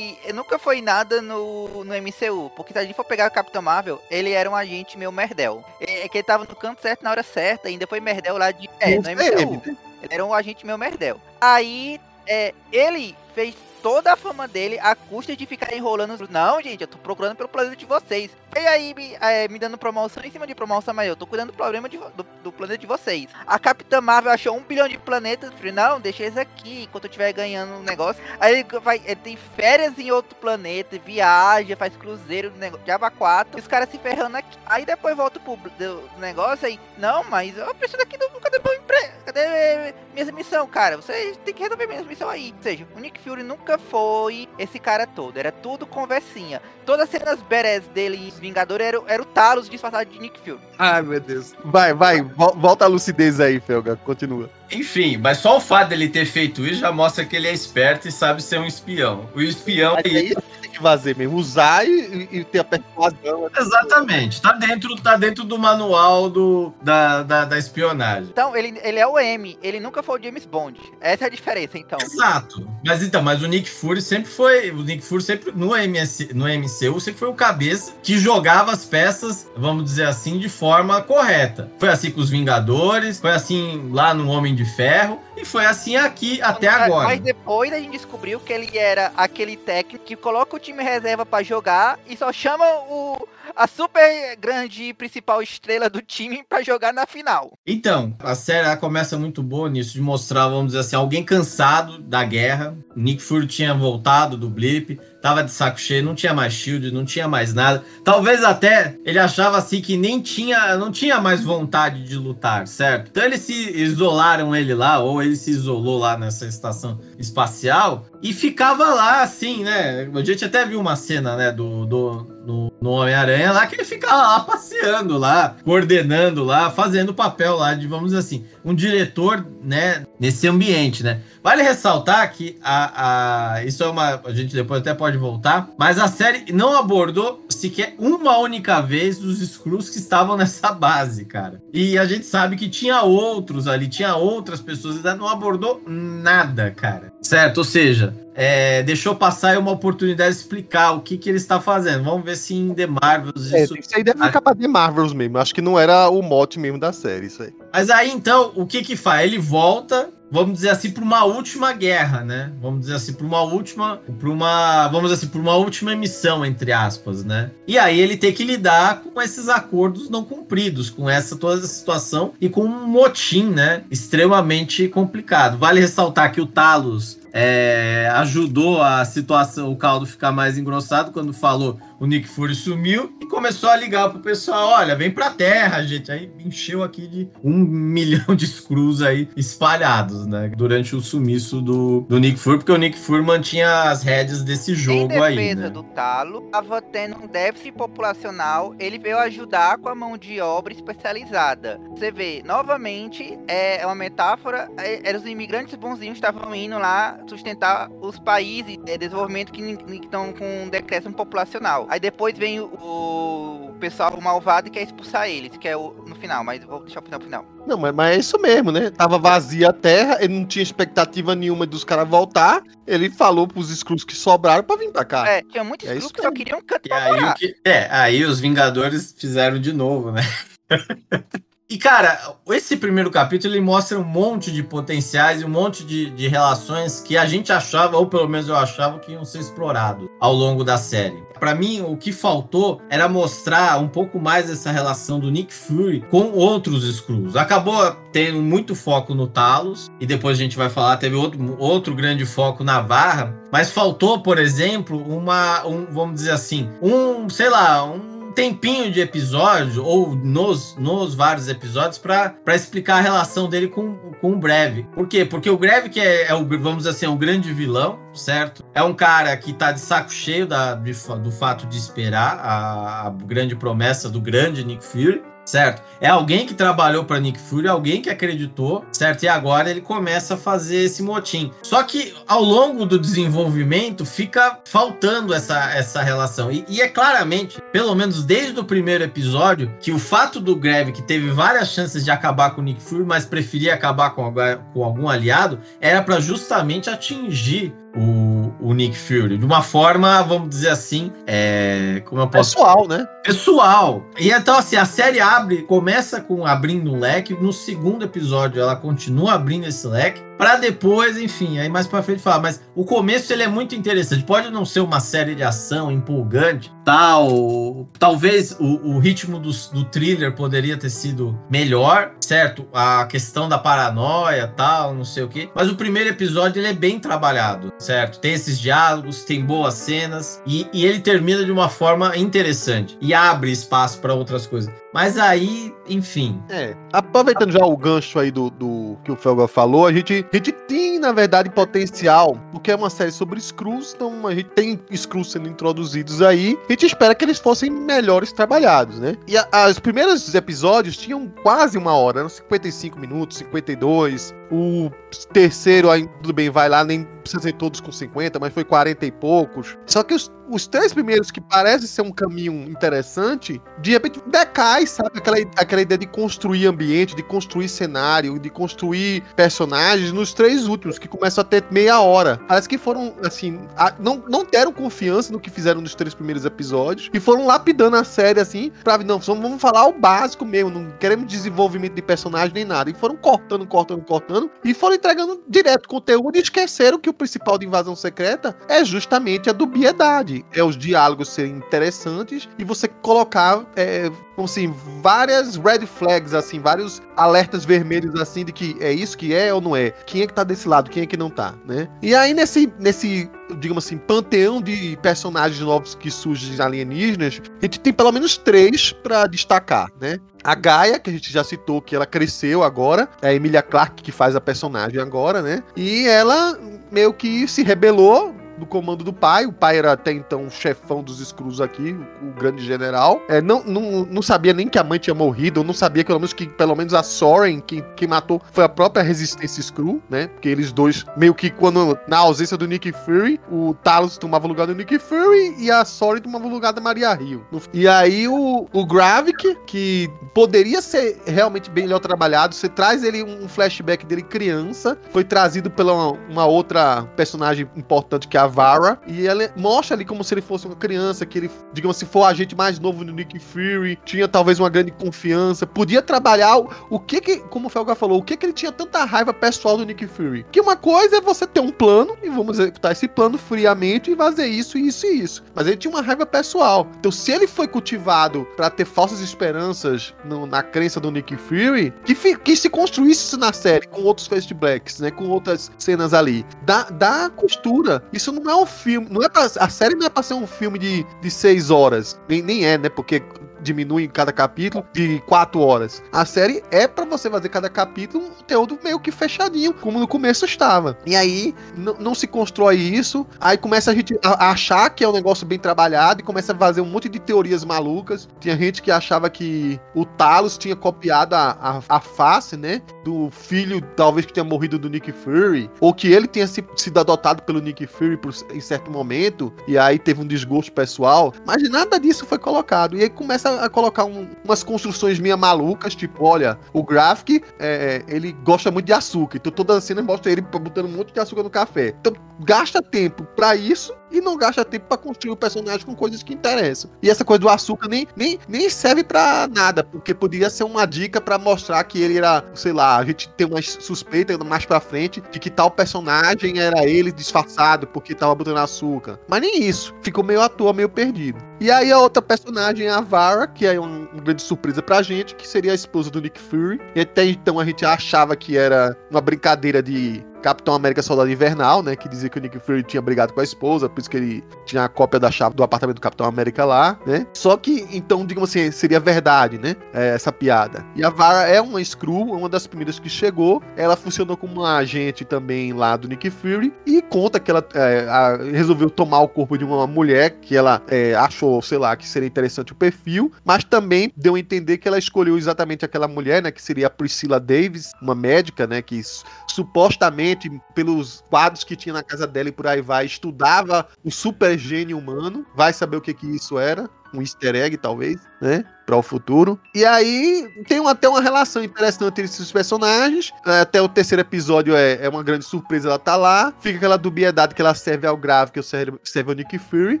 Ele nunca foi nada no, no MCU. Porque se a gente for pegar o Capitão Marvel, ele era um agente meio merdel. É é que ele tava no canto certo na hora certa, ainda foi merdel lá de. É, no Não MCU. sei, né? Ele era um agente meio merdel. Aí, é, ele fez toda a fama dele a custa de ficar enrolando. Não, gente, eu tô procurando pelo planeta de vocês. E aí, me, é, me dando promoção em cima de promoção, mas eu tô cuidando do problema de do, do planeta de vocês. A Capitã Marvel achou um bilhão de planetas. Falei, não, deixa esse aqui enquanto eu estiver ganhando um negócio. Aí ele, vai, ele tem férias em outro planeta, viaja, faz cruzeiro, nego- Java 4. E os caras se ferrando aqui. Aí depois volta pro do negócio aí. Não, mas eu preciso aqui do. Cadê meu emprego? Cadê minha missão, cara? Você tem que resolver minha missão aí. Ou seja, o Nick Fury nunca foi esse cara todo. Era tudo conversinha. Todas as cenas badass dele em Os Vingadores era, era o Talos disfarçado de Nick Fury. Ai, meu Deus. Vai, vai. vol- Volta a lucidez aí, Felga. Continua. Enfim, mas só o fato dele ter feito isso já mostra que ele é esperto e sabe ser um espião. O espião Mas é isso que tem que fazer mesmo. Usar e, e ter a persuasão. Exatamente, tá dentro, tá dentro do manual do, da, da, da espionagem. Então, ele, ele é o M, ele nunca foi o James Bond. Essa é a diferença, então. Exato. Mas então, mas o Nick Fury sempre foi. O Nick Fury sempre no, MS, no MCU sempre foi o cabeça que jogava as peças, vamos dizer assim, de forma correta. Foi assim com os Vingadores, foi assim lá no Homem de Ferro, e foi assim aqui até agora. Mas depois a gente descobriu que ele era aquele técnico que coloca o time reserva pra jogar e só chama o a super grande principal estrela do time pra jogar na final. Então, a série começa muito boa nisso, de mostrar, vamos dizer assim, alguém cansado da guerra. Nick Fury tinha voltado do blip, tava de saco cheio, não tinha mais shield, não tinha mais nada. Talvez até ele achava assim que nem tinha, não tinha mais vontade de lutar, certo? Então eles se isolaram ele lá, ou ele se isolou lá nessa estação espacial e ficava lá assim, né? A gente até viu uma cena, né, do, do no, Homem-Aranha lá, que ele ficava lá passeando lá, coordenando lá, fazendo o papel lá de, vamos dizer assim, um diretor, né, nesse ambiente, né? Vale ressaltar que a, a, isso é uma. A gente depois até pode voltar, mas a série não abordou sequer uma única vez os Skrulls que estavam nessa base, cara. E a gente sabe que tinha outros ali, tinha outras pessoas, ainda não abordou nada, cara. Certo? Ou seja, é, deixou passar aí uma oportunidade de explicar o que, que ele está fazendo. Vamos ver se em The Marvels É, isso. isso aí deve ficar pra The Marvels mesmo. Acho que não era o mote mesmo da série, isso aí. Mas aí então, o que que faz? Ele volta, vamos dizer assim, para uma última guerra, né? Vamos dizer assim, para uma última, para uma, vamos dizer assim, para uma última missão entre aspas, né? E aí ele tem que lidar com esses acordos não cumpridos, com essa toda essa situação e com um motim, né? Extremamente complicado. Vale ressaltar que o Talos é, ajudou a situação, o caldo ficar mais engrossado quando falou o Nick Fury sumiu e começou a ligar pro pessoal, olha, vem pra terra, gente. Aí encheu aqui de um milhão de screws aí espalhados, né? Durante o sumiço do, do Nick Fury, porque o Nick Fury mantinha as rédeas desse em jogo defesa aí, né? do Talo, tava tendo um déficit populacional, ele veio ajudar com a mão de obra especializada. Você vê, novamente, é uma metáfora, é, eram os imigrantes bonzinhos que estavam indo lá sustentar os países de desenvolvimento que estão com um decréscimo populacional. Aí depois vem o, o pessoal malvado e quer expulsar eles, que é o, no final, mas vou deixar pro final. Não, mas, mas é isso mesmo, né? Tava vazia a terra, ele não tinha expectativa nenhuma dos caras voltar. Ele falou pros Skrulls que sobraram pra vir pra cá. É, tinha muitos É que só queriam um canto E pra aí, que, é, aí os Vingadores fizeram de novo, né? E, cara, esse primeiro capítulo ele mostra um monte de potenciais e um monte de, de relações que a gente achava, ou pelo menos eu achava, que iam ser explorados ao longo da série. Para mim, o que faltou era mostrar um pouco mais essa relação do Nick Fury com outros Skrulls. Acabou tendo muito foco no Talos, e depois a gente vai falar, teve outro, outro grande foco na Varra, mas faltou, por exemplo, uma, um, vamos dizer assim, um, sei lá, um tempinho de episódio, ou nos, nos vários episódios, para explicar a relação dele com, com o Breve. Por quê? Porque o Breve, que é, é, o, vamos dizer assim, é o grande vilão, certo? É um cara que tá de saco cheio da, de, do fato de esperar a, a grande promessa do grande Nick Fury certo? É alguém que trabalhou para Nick Fury, alguém que acreditou, certo? E agora ele começa a fazer esse motim. Só que ao longo do desenvolvimento fica faltando essa, essa relação. E, e é claramente, pelo menos desde o primeiro episódio, que o fato do Greve, que teve várias chances de acabar com o Nick Fury, mas preferia acabar com, com algum aliado, era para justamente atingir o, o, Nick Fury. De uma forma, vamos dizer assim, é, como eu posso... Pessoal, né? Pessoal. E então, assim, a série abre, começa com abrindo um leque, no segundo episódio ela continua abrindo esse leque, para depois, enfim, aí mais para frente falar. Mas o começo ele é muito interessante. Pode não ser uma série de ação empolgante, tal. Talvez o, o ritmo do, do thriller poderia ter sido melhor, certo? A questão da paranoia, tal, não sei o quê. Mas o primeiro episódio ele é bem trabalhado, certo? Tem esses diálogos, tem boas cenas e, e ele termina de uma forma interessante e abre espaço para outras coisas. Mas aí, enfim. É. Aproveitando já o gancho aí do, do que o Felga falou, a gente, a gente tem, na verdade, potencial, porque é uma série sobre Screws, então a gente tem Screws sendo introduzidos aí. A gente espera que eles fossem melhores trabalhados, né? E os primeiros episódios tinham quase uma hora, eram 55 minutos, 52. O terceiro, aí, tudo bem, vai lá, nem precisa ser todos com 50, mas foi 40 e poucos. Só que os, os três primeiros, que parece ser um caminho interessante, de repente decai, sabe? Aquela, aquela ideia de construir ambiente, de construir cenário, de construir personagens nos três últimos, que começam a ter meia hora. Parece que foram, assim, a, não, não deram confiança no que fizeram nos três primeiros episódios e foram lapidando a série, assim, pra, não, vamos falar o básico mesmo, não queremos desenvolvimento de personagem nem nada. E foram cortando, cortando, cortando e foram entregando direto conteúdo e esqueceram que o principal de invasão secreta é justamente a dubiedade. É os diálogos serem interessantes e você colocar, é, como assim, várias red flags, assim, vários alertas vermelhos, assim, de que é isso que é ou não é. Quem é que tá desse lado, quem é que não tá, né? E aí, nesse, nesse digamos assim, panteão de personagens novos que surgem alienígenas, a gente tem pelo menos três para destacar, né? A Gaia, que a gente já citou que ela cresceu agora, é a Emilia Clarke que faz a personagem agora, né? E ela meio que se rebelou do comando do pai. O pai era até então o chefão dos Skrulls aqui, o, grande general. É, não, não, não sabia nem que a mãe tinha morrido, não sabia que pelo menos, que, pelo menos a Soren, que, que matou, foi a própria resistência Skrull, né? Porque eles dois, meio que quando, na ausência do Nick Fury, o Talos tomava o lugar do Nick Fury e a Soren tomava o lugar da Maria Hill. E aí o, o Gravik, que poderia ser realmente bem melhor trabalhado, você traz ele um flashback dele criança, foi trazido pela uma, uma outra personagem importante que é a Vara, e ela mostra ali como se ele fosse uma criança, que ele, digamos, se for o agente mais novo do Nick Fury, tinha talvez uma grande confiança, podia trabalhar o, o que que, como o Felga falou, o que que ele tinha tanta raiva pessoal do Nick Fury. Que uma coisa é você ter um plano, e vamos executar esse plano friamente e fazer isso, isso e isso. Mas ele tinha uma raiva pessoal. Então, se ele foi cultivado para ter falsas esperanças no, na crença do Nick Fury, que, que se construísse isso na série, com outros flashbacks, né, com outras cenas ali, dá, dá costura. Isso não é um filme. Não é pra, a série não é pra ser um filme de, de seis horas. Nem, nem é, né? Porque diminui em cada capítulo de quatro horas. A série é para você fazer cada capítulo um conteúdo meio que fechadinho, como no começo estava. E aí não se constrói isso, aí começa a gente a achar que é um negócio bem trabalhado e começa a fazer um monte de teorias malucas. Tinha gente que achava que o Talos tinha copiado a, a, a face, né, do filho talvez que tenha morrido do Nick Fury, ou que ele tenha se, sido adotado pelo Nick Fury por, em certo momento, e aí teve um desgosto pessoal, mas nada disso foi colocado. E aí começa a colocar um, umas construções minhas malucas, tipo, olha, o Graphic, é, ele gosta muito de açúcar, então toda cena mostra ele botando um monte de açúcar no café. Então, gasta tempo para isso e não gasta tempo pra construir o personagem com coisas que interessam. E essa coisa do açúcar nem, nem, nem serve pra nada, porque poderia ser uma dica pra mostrar que ele era, sei lá, a gente tem uma suspeita mais pra frente de que tal personagem era ele disfarçado porque tava botando açúcar. Mas nem isso. Ficou meio à toa, meio perdido. E aí a outra personagem é a Vara, que é uma, uma grande surpresa pra gente, que seria a esposa do Nick Fury. E até então a gente achava que era uma brincadeira de Capitão América Soldado Invernal, né? Que dizia que o Nick Fury tinha brigado com a esposa, por isso que ele tinha a cópia da chave do apartamento do Capitão América lá, né? Só que, então, digamos assim, seria verdade, né? É, essa piada. E a Vara é uma Screw, uma das primeiras que chegou. Ela funcionou como uma agente também lá do Nick Fury e conta que ela é, a, resolveu tomar o corpo de uma mulher que ela é, achou, sei lá, que seria interessante o perfil, mas também deu a entender que ela escolheu exatamente aquela mulher, né? Que seria a Priscilla Davis, uma médica, né? Que supostamente pelos quadros que tinha na casa dela e por aí vai, estudava o super gênio humano. Vai saber o que que isso era. Um easter egg, talvez, né? Para o futuro. E aí tem até uma relação interessante entre esses personagens. Até o terceiro episódio é, é uma grande surpresa ela tá lá. Fica aquela dubiedade que ela serve ao grave, que serve, serve ao Nick Fury.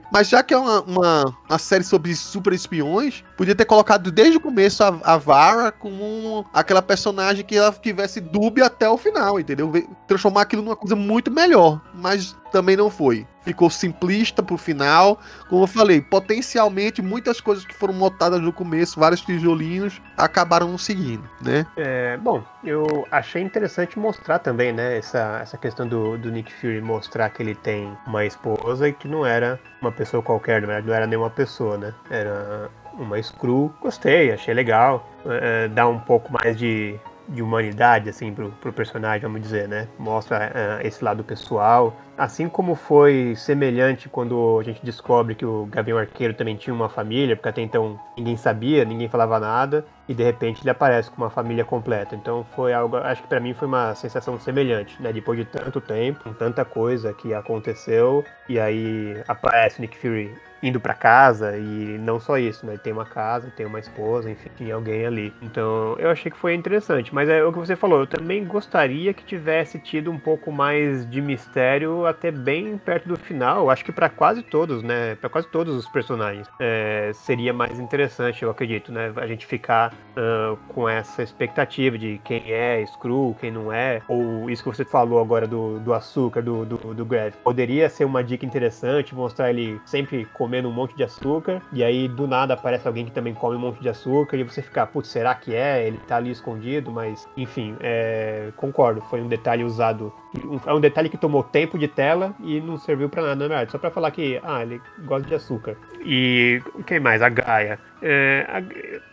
Mas já que é uma, uma, uma série sobre super espiões, podia ter colocado desde o começo a, a Vara como aquela personagem que ela tivesse dúbia até o final, entendeu? Transformar aquilo numa coisa muito melhor. Mas também não foi. Ficou simplista pro final. Como eu falei, potencialmente muitas coisas que foram notadas no começo, vários tijolinhos, acabaram não seguindo, né? É, bom, eu achei interessante mostrar também, né, essa, essa questão do, do Nick Fury mostrar que ele tem uma esposa e que não era uma pessoa qualquer, não era, não era nenhuma pessoa, né? Era uma Screw. Gostei, achei legal. É, dá um pouco mais de de humanidade, assim, pro, pro personagem, vamos dizer, né? Mostra uh, esse lado pessoal. Assim como foi semelhante quando a gente descobre que o Gavião Arqueiro também tinha uma família, porque até então ninguém sabia, ninguém falava nada, e de repente ele aparece com uma família completa. Então foi algo, acho que para mim foi uma sensação semelhante, né? Depois de tanto tempo, com tanta coisa que aconteceu, e aí aparece Nick Fury indo para casa e não só isso, né? Tem uma casa, tem uma esposa, enfim, tem alguém ali. Então eu achei que foi interessante, mas é o que você falou, eu também gostaria que tivesse tido um pouco mais de mistério até bem perto do final. Acho que para quase todos, né? Para quase todos os personagens é, seria mais interessante, eu acredito, né? A gente ficar uh, com essa expectativa de quem é Screw, quem não é, ou isso que você falou agora do, do açúcar, do, do, do. Poderia ser uma dica interessante, mostrar ele sempre comendo comendo um monte de açúcar, e aí do nada aparece alguém que também come um monte de açúcar, e você fica, putz, será que é? Ele tá ali escondido, mas enfim, é, concordo, foi um detalhe usado. É um detalhe que tomou tempo de tela e não serviu para nada, na verdade. Só para falar que, ah, ele gosta de açúcar. E quem mais? A Gaia. É,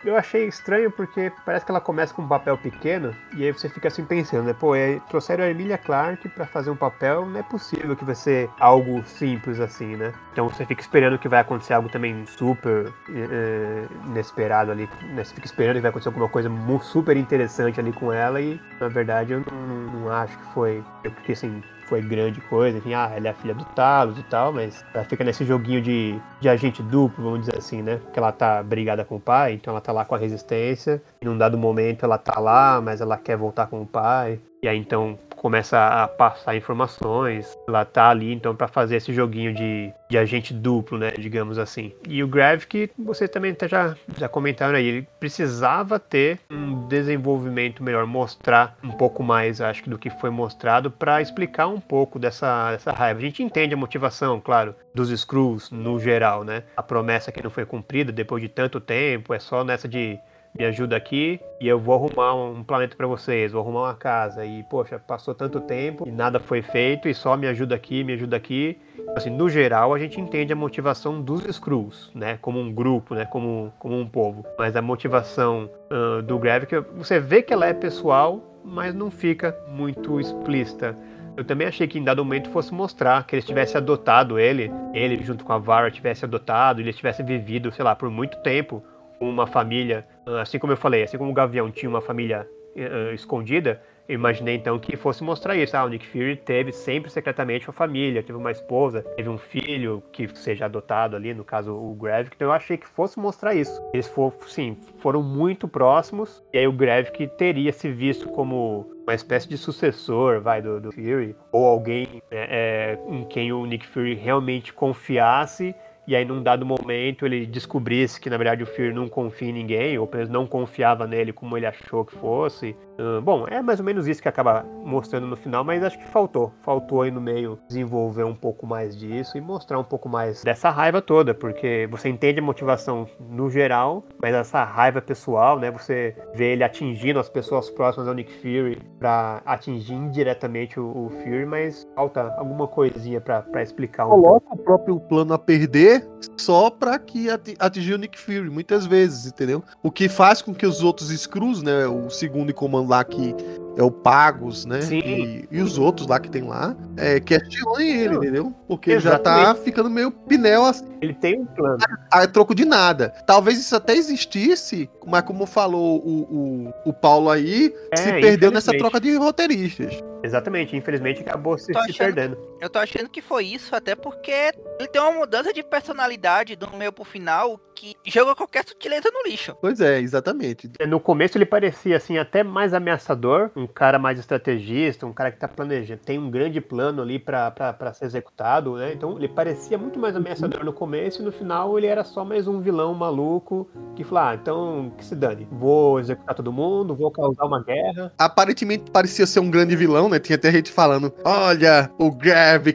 eu achei estranho porque parece que ela começa com um papel pequeno e aí você fica assim pensando, né? Pô, é, trouxeram a Emilia Clarke para fazer um papel, não é possível que vai ser algo simples assim, né? Então você fica esperando que vai acontecer algo também super é, inesperado ali, né? Você fica esperando que vai acontecer alguma coisa super interessante ali com ela e na verdade eu não, não acho que foi. Fiquei assim, foi grande coisa, enfim, ah, ela é a filha do Talos e tal, mas ela fica nesse joguinho de, de agente duplo, vamos dizer assim, né? Que ela tá brigada com o pai, então ela tá lá com a resistência, num dado momento ela tá lá, mas ela quer voltar com o pai, e aí então começa a passar informações. Ela tá ali então para fazer esse joguinho de, de agente duplo, né, digamos assim. E o Grav que você também até já já comentaram aí, ele precisava ter um desenvolvimento melhor, mostrar um pouco mais, acho que do que foi mostrado para explicar um pouco dessa dessa raiva. A gente entende a motivação, claro, dos Screws no geral, né? A promessa que não foi cumprida depois de tanto tempo, é só nessa de me ajuda aqui e eu vou arrumar um planeta para vocês, vou arrumar uma casa. E, poxa, passou tanto tempo e nada foi feito e só me ajuda aqui, me ajuda aqui. Assim, no geral, a gente entende a motivação dos Skrulls, né? Como um grupo, né? Como, como um povo. Mas a motivação uh, do Gravik, você vê que ela é pessoal, mas não fica muito explícita. Eu também achei que em dado momento fosse mostrar que eles tivessem adotado ele, ele junto com a Vara tivesse adotado, eles tivessem vivido, sei lá, por muito tempo uma família, assim como eu falei, assim como o Gavião tinha uma família uh, escondida, Eu imaginei então que fosse mostrar isso. Ah, o Nick Fury teve sempre secretamente uma família, teve uma esposa, teve um filho que seja adotado ali, no caso o Gravik. Então eu achei que fosse mostrar isso. Eles for, sim, foram muito próximos, e aí o Gravik teria se visto como uma espécie de sucessor, vai, do, do Fury, ou alguém é, em quem o Nick Fury realmente confiasse e aí num dado momento ele descobrisse que na verdade o Fury não confia em ninguém, ou pelo menos não confiava nele como ele achou que fosse. Uh, bom, é mais ou menos isso que acaba mostrando no final, mas acho que faltou. Faltou aí no meio desenvolver um pouco mais disso e mostrar um pouco mais dessa raiva toda, porque você entende a motivação no geral, mas essa raiva pessoal, né? Você vê ele atingindo as pessoas próximas ao Nick Fury para atingir indiretamente o, o, Fury, mas falta alguma coisinha para explicar um Coloca pouco. o próprio plano a perder só para que atingir o Nick Fury, muitas vezes, entendeu? O que faz com que os outros Screws, né, o segundo em comando lá que é o Pagos, né? E, e, os outros lá que tem lá, é, questionem ele, entendeu? Porque ele já tá ficando meio pinel assim. Ele tem um plano. A, a, troco de nada. Talvez isso até existisse, mas como falou o, o, o Paulo aí, é, se perdeu nessa troca de roteiristas. Exatamente, infelizmente acabou se, se perdendo. Eu tô achando que foi isso, até porque ele tem uma mudança de personalidade do meio pro final que joga qualquer sutileza no lixo. Pois é, exatamente. No começo ele parecia assim até mais ameaçador, um cara mais estrategista, um cara que tá planejando, tem um grande plano ali para ser executado, né? Então ele parecia muito mais ameaçador no começo e no final ele era só mais um vilão maluco que falou: "Ah, então que se dane. Vou executar todo mundo, vou causar uma guerra". Aparentemente parecia ser um grande vilão, né? Tinha até gente falando: olha, o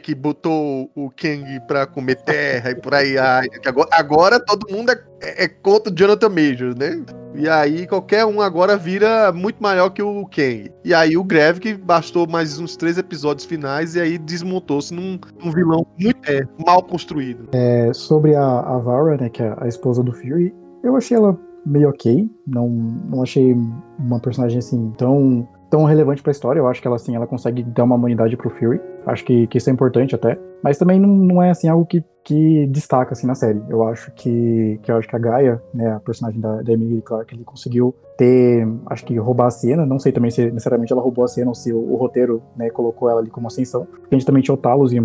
que botou o Kang pra comer terra e por aí. Ai, agora, agora todo mundo é, é, é contra o Jonathan Majors, né? E aí qualquer um agora vira muito maior que o Kang. E aí o que bastou mais uns três episódios finais e aí desmontou-se num, num, vilão muito é, mal construído. É, sobre a, a Vara, né, que é a esposa do Fury, eu achei ela meio ok. Não, não achei uma personagem assim tão tão relevante para a história. Eu acho que ela assim, ela consegue dar uma humanidade pro Fury. Acho que, que isso é importante até. Mas também não, não é assim algo que, que destaca assim na série. Eu acho que, que eu acho que a Gaia, né, a personagem da, da Emily Clark, ele conseguiu ter, acho que roubar a cena. Não sei também se necessariamente ela roubou a cena ou se o, o roteiro, né, colocou ela ali como ascensão. A gente também tinha o Talos e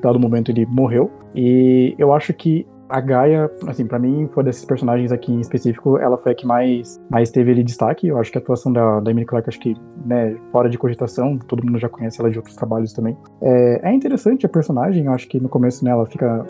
dado momento ele morreu. E eu acho que a Gaia, assim, para mim, foi desses personagens aqui em específico, ela foi a que mais, mais teve ele destaque. Eu acho que a atuação da, da Emily Clark, acho que, né, fora de cogitação, todo mundo já conhece ela de outros trabalhos também. É, é interessante a personagem, eu acho que no começo nela fica.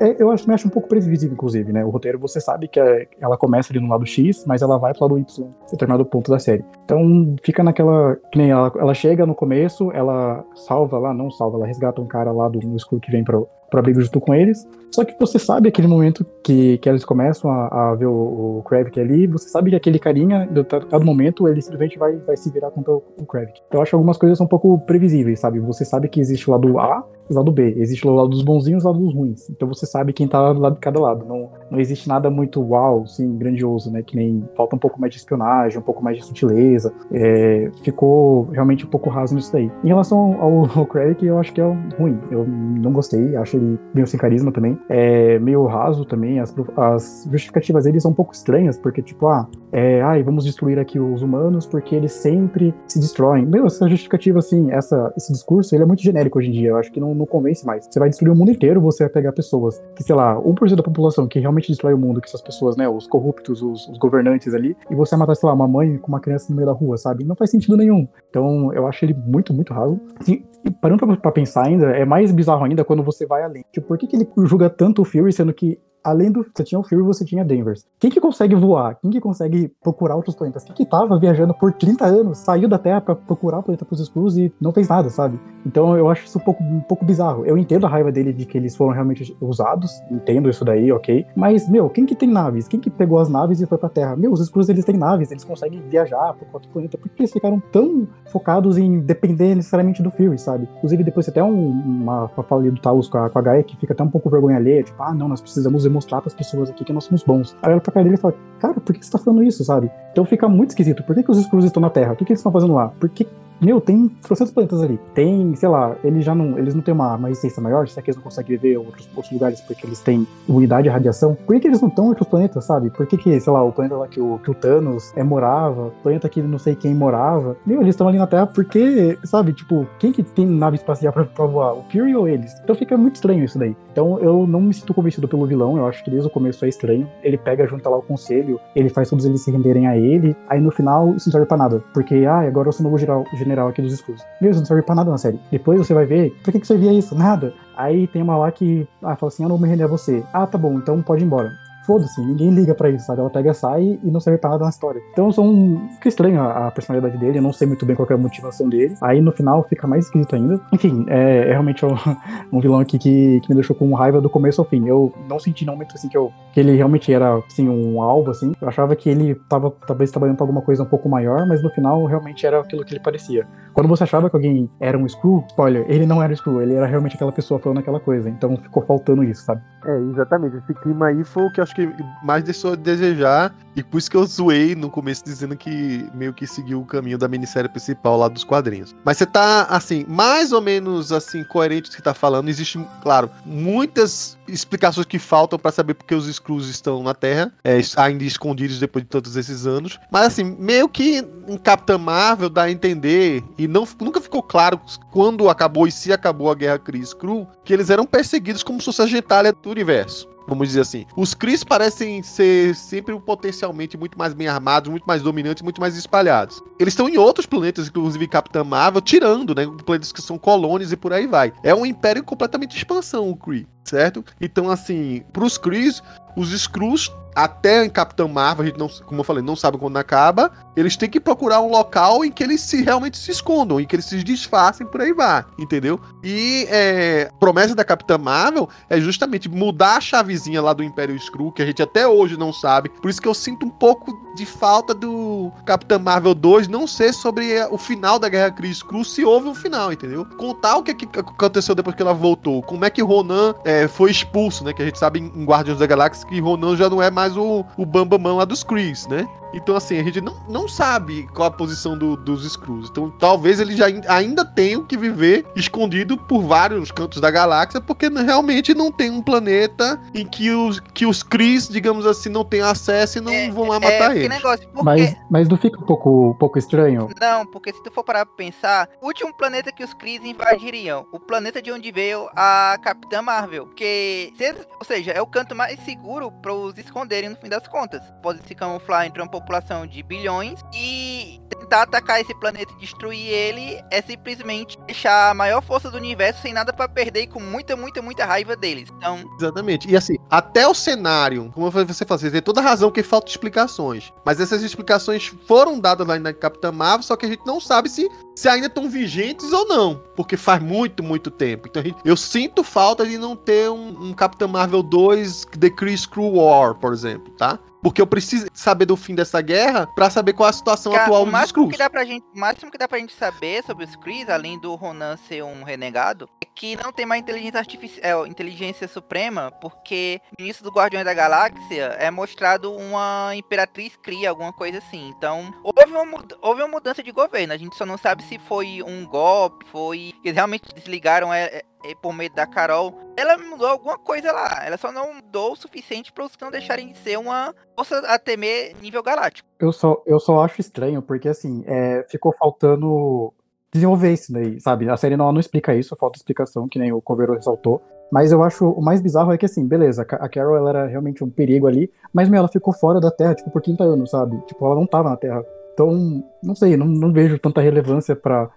É, eu acho me acha um pouco previsível, inclusive, né? O roteiro você sabe que é, ela começa ali no lado X, mas ela vai pro lado Y, determinado ponto da série. Então fica naquela. Que nem ela, ela chega no começo, ela salva lá, não salva, ela resgata um cara lá do escuro que vem pro, pro abrigo junto com eles. Só que você sabe aquele momento que, que eles começam a, a ver o, o Kravik ali, você sabe que aquele carinha, em dado momento, ele simplesmente vai, vai se virar contra o, o Kravik. Então eu acho algumas coisas um pouco previsíveis, sabe? Você sabe que existe o lado A lado B. Existe o lado dos bonzinhos e o lado dos ruins. Então você sabe quem tá do lado de cada lado. Não, não existe nada muito uau, assim, grandioso, né? Que nem falta um pouco mais de espionagem, um pouco mais de sutileza. É, ficou realmente um pouco raso nisso daí. Em relação ao, ao Kravik, eu acho que é ruim. Eu não gostei, acho ele meio sem carisma também. É meio raso também. As, as justificativas dele são um pouco estranhas, porque, tipo, ah, é, ai, vamos destruir aqui os humanos porque eles sempre se destroem. Meu, essa justificativa, assim, essa, esse discurso, ele é muito genérico hoje em dia. Eu acho que não, não convence mais. Você vai destruir o mundo inteiro, você vai pegar pessoas que, sei lá, 1% da população que realmente destrói o mundo, que essas pessoas, né, os corruptos, os, os governantes ali, e você matar, sei lá, uma mãe com uma criança no meio da rua, sabe? Não faz sentido nenhum. Então, eu acho ele muito, muito raso. Assim, e parando pra, pra, pensar ainda, é mais bizarro ainda quando você vai além. Tipo, por que, que ele julga tanto o Fury, sendo que além do. Você tinha o Fury, você tinha Denver. Quem que consegue voar? Quem que consegue procurar outros planetas? Quem que tava viajando por 30 anos, saiu da Terra para procurar o planeta pros escuros e não fez nada, sabe? Então eu acho isso um pouco, um pouco bizarro. Eu entendo a raiva dele de que eles foram realmente usados, entendo isso daí, ok. Mas, meu, quem que tem naves? Quem que pegou as naves e foi pra Terra? Meu, os escuros eles têm naves, eles conseguem viajar por outro planeta. Por que eles ficaram tão focados em depender necessariamente do Fury, sabe? Inclusive, depois até um, uma, uma fala ali do Talos com a, com a Gaia que fica até um pouco vergonha alheia, tipo, ah, não, nós precisamos demonstrar para as pessoas aqui que nós somos bons. Aí ela pra cara dele e fala, cara, por que você tá falando isso, sabe? Então fica muito esquisito. Por que, que os Skrulls estão na Terra? O que, que eles estão fazendo lá? Por que Meu, tem trocentos planetas ali. Tem, sei lá, eles já não. Eles não têm uma, uma resistência maior, será que eles não conseguem viver outros, outros lugares porque eles têm imunidade à radiação? Por que, que eles não estão em outros planetas, sabe? Por que, que, sei lá, o planeta lá que o, que o Thanos é, morava, planeta que não sei quem morava. Meu, eles estão ali na Terra porque, sabe, tipo, quem que tem nave espacial pra, pra voar? O Fury ou eles? Então fica muito estranho isso daí. Então eu não me sinto convencido pelo vilão, eu acho que desde o começo é estranho. Ele pega, junta lá o conselho, ele faz todos eles se renderem a ele, aí no final isso não serve pra nada. Porque, ah, agora eu sou novo geral, general aqui dos escudos. Meu, isso não serve pra nada na série. Depois você vai ver, pra que, que servia isso? Nada. Aí tem uma lá que, ah, fala assim, eu não me render a você. Ah, tá bom, então pode ir embora foda-se, ninguém liga pra isso, sabe? Ela pega, sai e não serve pra nada na história. Então são. Fica estranho a, a, personalidade dele, eu não sei muito bem qual é a motivação dele. Aí no final fica mais esquisito ainda. Enfim, é, é realmente um, um, vilão aqui que, que me deixou com raiva do começo ao fim. Eu não senti no momento assim que, eu, que ele realmente era assim, um alvo, assim. Eu achava que ele tava talvez trabalhando pra alguma coisa um pouco maior, mas no final realmente era aquilo que ele parecia. Quando você achava que alguém era um Screw, spoiler, ele não era Screw, ele era realmente aquela pessoa falando aquela coisa. Então ficou faltando isso, sabe? É, exatamente. Esse clima aí foi o que acho que mais deixou a desejar. E por isso que eu zoei no começo dizendo que meio que seguiu o caminho da minissérie principal lá dos quadrinhos. Mas você tá, assim, mais ou menos assim, coerente com o que tá falando. Existe, claro, muitas explicações que faltam para saber porque os Skrulls estão na Terra, é, ainda escondidos depois de todos esses anos. Mas assim, meio que em Capitã Marvel dá a entender, e não, nunca ficou claro quando acabou e se acabou a Guerra Kree-Skrull, que eles eram perseguidos como se fosse a gentalha do universo vamos dizer assim. Os Cris parecem ser sempre potencialmente muito mais bem armados, muito mais dominantes, muito mais espalhados. Eles estão em outros planetas, inclusive Capitã Marvel, tirando, né? Planetas que são colônias e por aí vai. É um império completamente de expansão, o Kree, certo? Então, assim, pros Krees, os Skrulls até em Capitão Marvel, a gente não, como eu falei, não sabe quando acaba. Eles têm que procurar um local em que eles se realmente se escondam, em que eles se disfarcem por aí vai, entendeu? E é, promessa da Capitã Marvel é justamente mudar a chavezinha lá do Império Skrull, que a gente até hoje não sabe. Por isso que eu sinto um pouco de falta do Capitã Marvel 2 não ser sobre o final da Guerra Kree Skrull, se houve um final, entendeu? Contar o que, que aconteceu depois que ela voltou, como é que Ronan é, foi expulso, né? Que a gente sabe em Guardiões da Galáxia que Ronan já não é mais o, o Bambamão lá dos Krees, né? Então, assim, a gente não, não sabe qual a posição do, dos Skrulls. Então, talvez eles já ainda tenham que viver escondido por vários cantos da galáxia, porque realmente não tem um planeta em que os, que os Kree, digamos assim, não tem acesso e não É, vão lá é, matar que eles. negócio, porque... Mas, mas não fica um pouco, um pouco estranho? Não, porque se tu for parar pra pensar, o último planeta que os Kree invadiriam, o planeta de onde veio a Capitã Marvel. Que, ou seja, é o canto mais seguro para os esconderem no fim das contas. Pode se camuflar entre uma população de bilhões e tentar atacar esse planeta e destruir ele é simplesmente deixar a maior força do universo sem nada pra perder e com muita, muita, muita raiva deles. Então, Exatamente. E assim, até o cenário, como você falou, você tem toda a razão que falta explicações. Mas essas explicações foram dadas lá na Capitã Marvel, só que a gente não sabe se, se ainda estão vigentes ou não. Porque faz muito, muito tempo. Então gente- eu sinto falta de não ter um, um Capitã Marvel 2 The Kree Screw War, por exemplo, tá? Porque eu preciso saber do fim dessa guerra pra saber qual é a situação Cara, atual o dos máximo Skrulls. que dá pra gente, o máximo que dá pra gente saber sobre os Krees, além do Ronan ser um renegado, é que não tem mais inteligência artificial, inteligência suprema, porque no início do Guardiões da Galáxia é mostrado uma Imperatriz Kree, alguma coisa assim. Então, houve uma, houve uma mudança de governo. A gente só não sabe se foi um golpe, foi eles realmente desligaram é, é, por meio da Carol. Ela mudou alguma coisa lá. Ela só não mudou o suficiente para os não deixarem de ser uma força a temer nível galáctico. Eu só, eu só acho estranho, porque assim, é, ficou faltando desenvolver isso daí, sabe? A série não, não explica isso, falta explicação, que nem o Coveiro ressaltou. Mas eu acho o mais bizarro é que assim, beleza, a Carol ela era realmente um perigo ali, mas meu, ela ficou fora da Terra, tipo, por 30 anos, sabe? Tipo, ela não tava na Terra. Então, não sei, não, não vejo tanta relevância pra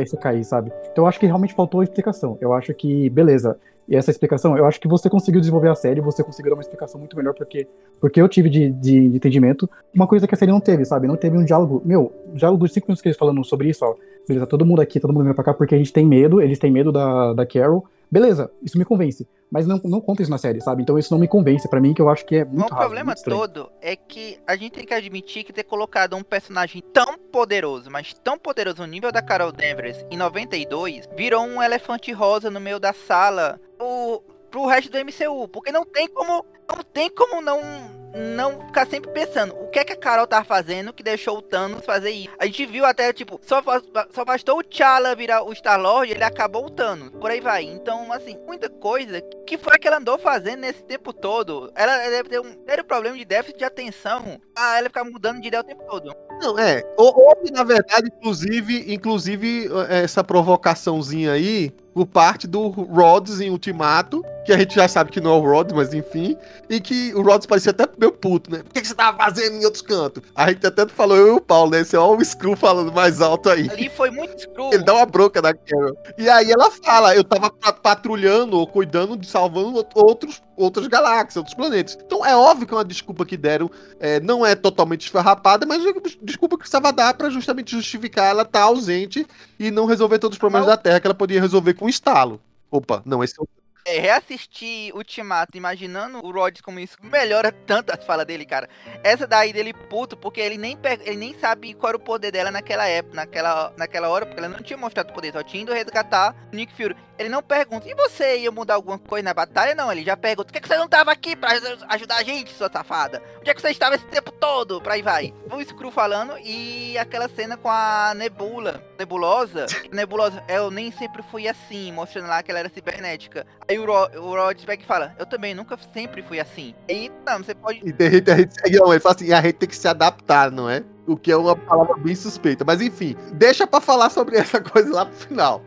isso cair, sabe? Então eu acho que realmente faltou explicação. Eu acho que, beleza, e essa explicação, eu acho que você conseguiu desenvolver a série, você conseguiu dar uma explicação muito melhor, porque, porque eu tive de, de, entendimento. Uma coisa que a série não teve, sabe? Não teve um diálogo. Meu, diálogo de 5 minutos que eles falando sobre isso, ó. Beleza, todo mundo aqui, todo mundo vem pra cá porque a gente tem medo, eles têm medo da, da Carol. Beleza, isso me convence. Mas não, não conta isso na série, sabe? Então isso não me convence pra mim, que eu acho que é muito o raso, problema muito todo é que a gente tem que admitir que ter colocado um personagem tão poderoso, mas tão poderoso no nível da Carol Danvers em 92, virou um elefante rosa no meio da sala. O, pro resto do MCU. Porque não tem como. Não tem como não. Não ficar sempre pensando o que é que a Carol tá fazendo que deixou o Thanos fazer isso. A gente viu até, tipo, só, só bastou o T'Challa virar o Star-Lord, ele acabou o Thanos. Por aí vai. Então, assim, muita coisa. que foi que ela andou fazendo nesse tempo todo? Ela deve ter um sério problema de déficit de atenção. Ah, ela ficar mudando de ideia o tempo todo. Não, é. Hou- Houve, na verdade, inclusive, inclusive eh, essa provocaçãozinha aí por parte do Rhodes em Ultimato, que a gente já sabe que não é o Rhodes, mas enfim, e que o Rhodes parecia até meio puto, né? Por que, que você tava fazendo em outros cantos? A gente até falou, eu e o Paulo, né? Esse é o Screw falando mais alto aí. Ali foi muito screw. Ele dá uma bronca na Carol. E aí ela fala, eu tava pa- patrulhando ou cuidando de salvando out- outros, outras galáxias, outros planetas. Então é óbvio que é uma desculpa que deram é, não é totalmente esfarrapada, mas é uma desculpa que precisava dar pra justamente justificar ela estar ausente e não resolver todos os problemas Mas- da Terra que ela podia resolver com um estalo. Opa, não, esse é o É, reassistir Ultimato imaginando o Rhodes como isso melhora tanto as falas dele, cara. Essa daí dele puto, porque ele nem, pe- ele nem sabe qual era o poder dela naquela época, naquela, naquela hora, porque ela não tinha mostrado o poder, só tinha ido resgatar o Nick Fury. Ele não pergunta, e você ia mudar alguma coisa na batalha? Não, ele já pergunta, por que, que você não tava aqui pra ajudar a gente, sua safada? Onde é que você estava esse tempo todo? Pra aí vai. O Screw falando e aquela cena com a Nebula, Nebulosa. Nebulosa, eu nem sempre fui assim, mostrando lá que ela era cibernética. Aí o, Ro o e fala, eu também nunca sempre fui assim. Aí, não, você pode... E tem gente, a gente, não, ele fala assim, a gente tem que se adaptar, não é? O que é uma palavra bem suspeita. Mas enfim, deixa pra falar sobre essa coisa lá pro final.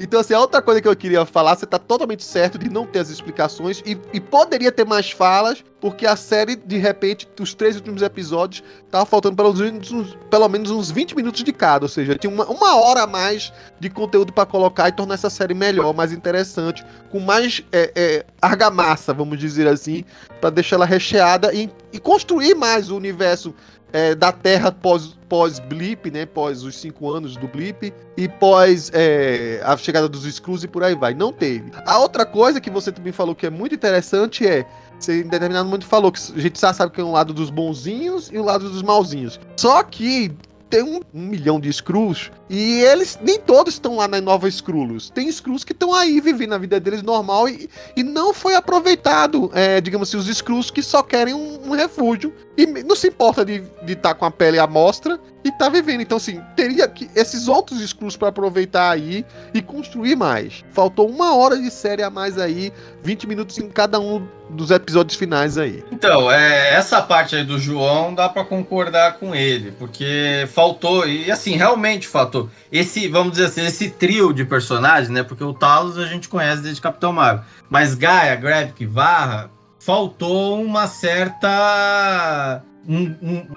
Então, assim, a outra coisa que eu queria falar, você tá totalmente certo de não ter as explicações e, e poderia ter mais falas, porque a série, de repente, os três últimos episódios, tava faltando pelo menos uns, pelo menos uns 20 minutos de cada, ou seja, tinha uma, uma hora a mais de conteúdo pra colocar e tornar essa série melhor, mais interessante, com mais é, é, argamassa, vamos dizer assim, pra deixar ela recheada e, e construir mais o universo é, da Terra pós, pós blip, né? Pós os cinco anos do blip e pós é, a chegada dos Skrulls e por aí vai. Não teve. A outra coisa que você também falou que é muito interessante é você em determinado momento falou que a gente já sabe que é um lado dos bonzinhos e o lado dos malzinhos. Só que tem um, um milhão de Skrulls e eles nem todos estão lá na nova Skrulls. Tem Skrulls que estão aí vivendo a vida deles normal e, e não foi aproveitado, é, digamos assim, os Skrulls que só querem um, um refúgio e não se importa de estar com a pele à mostra e tá vivendo. Então, assim, teria que esses outros Skrulls para aproveitar aí e construir mais. Faltou uma hora de série a mais aí, 20 minutos em cada um dos episódios finais aí. Então, é, essa parte aí do João dá pra concordar com ele, porque faltou, e assim, realmente faltou. Esse, vamos dizer assim, esse trio de personagens, né? Porque o Talos a gente conhece desde Capitão Marvel. Mas Gaia, Gravik, Varra, faltou uma certa. Um,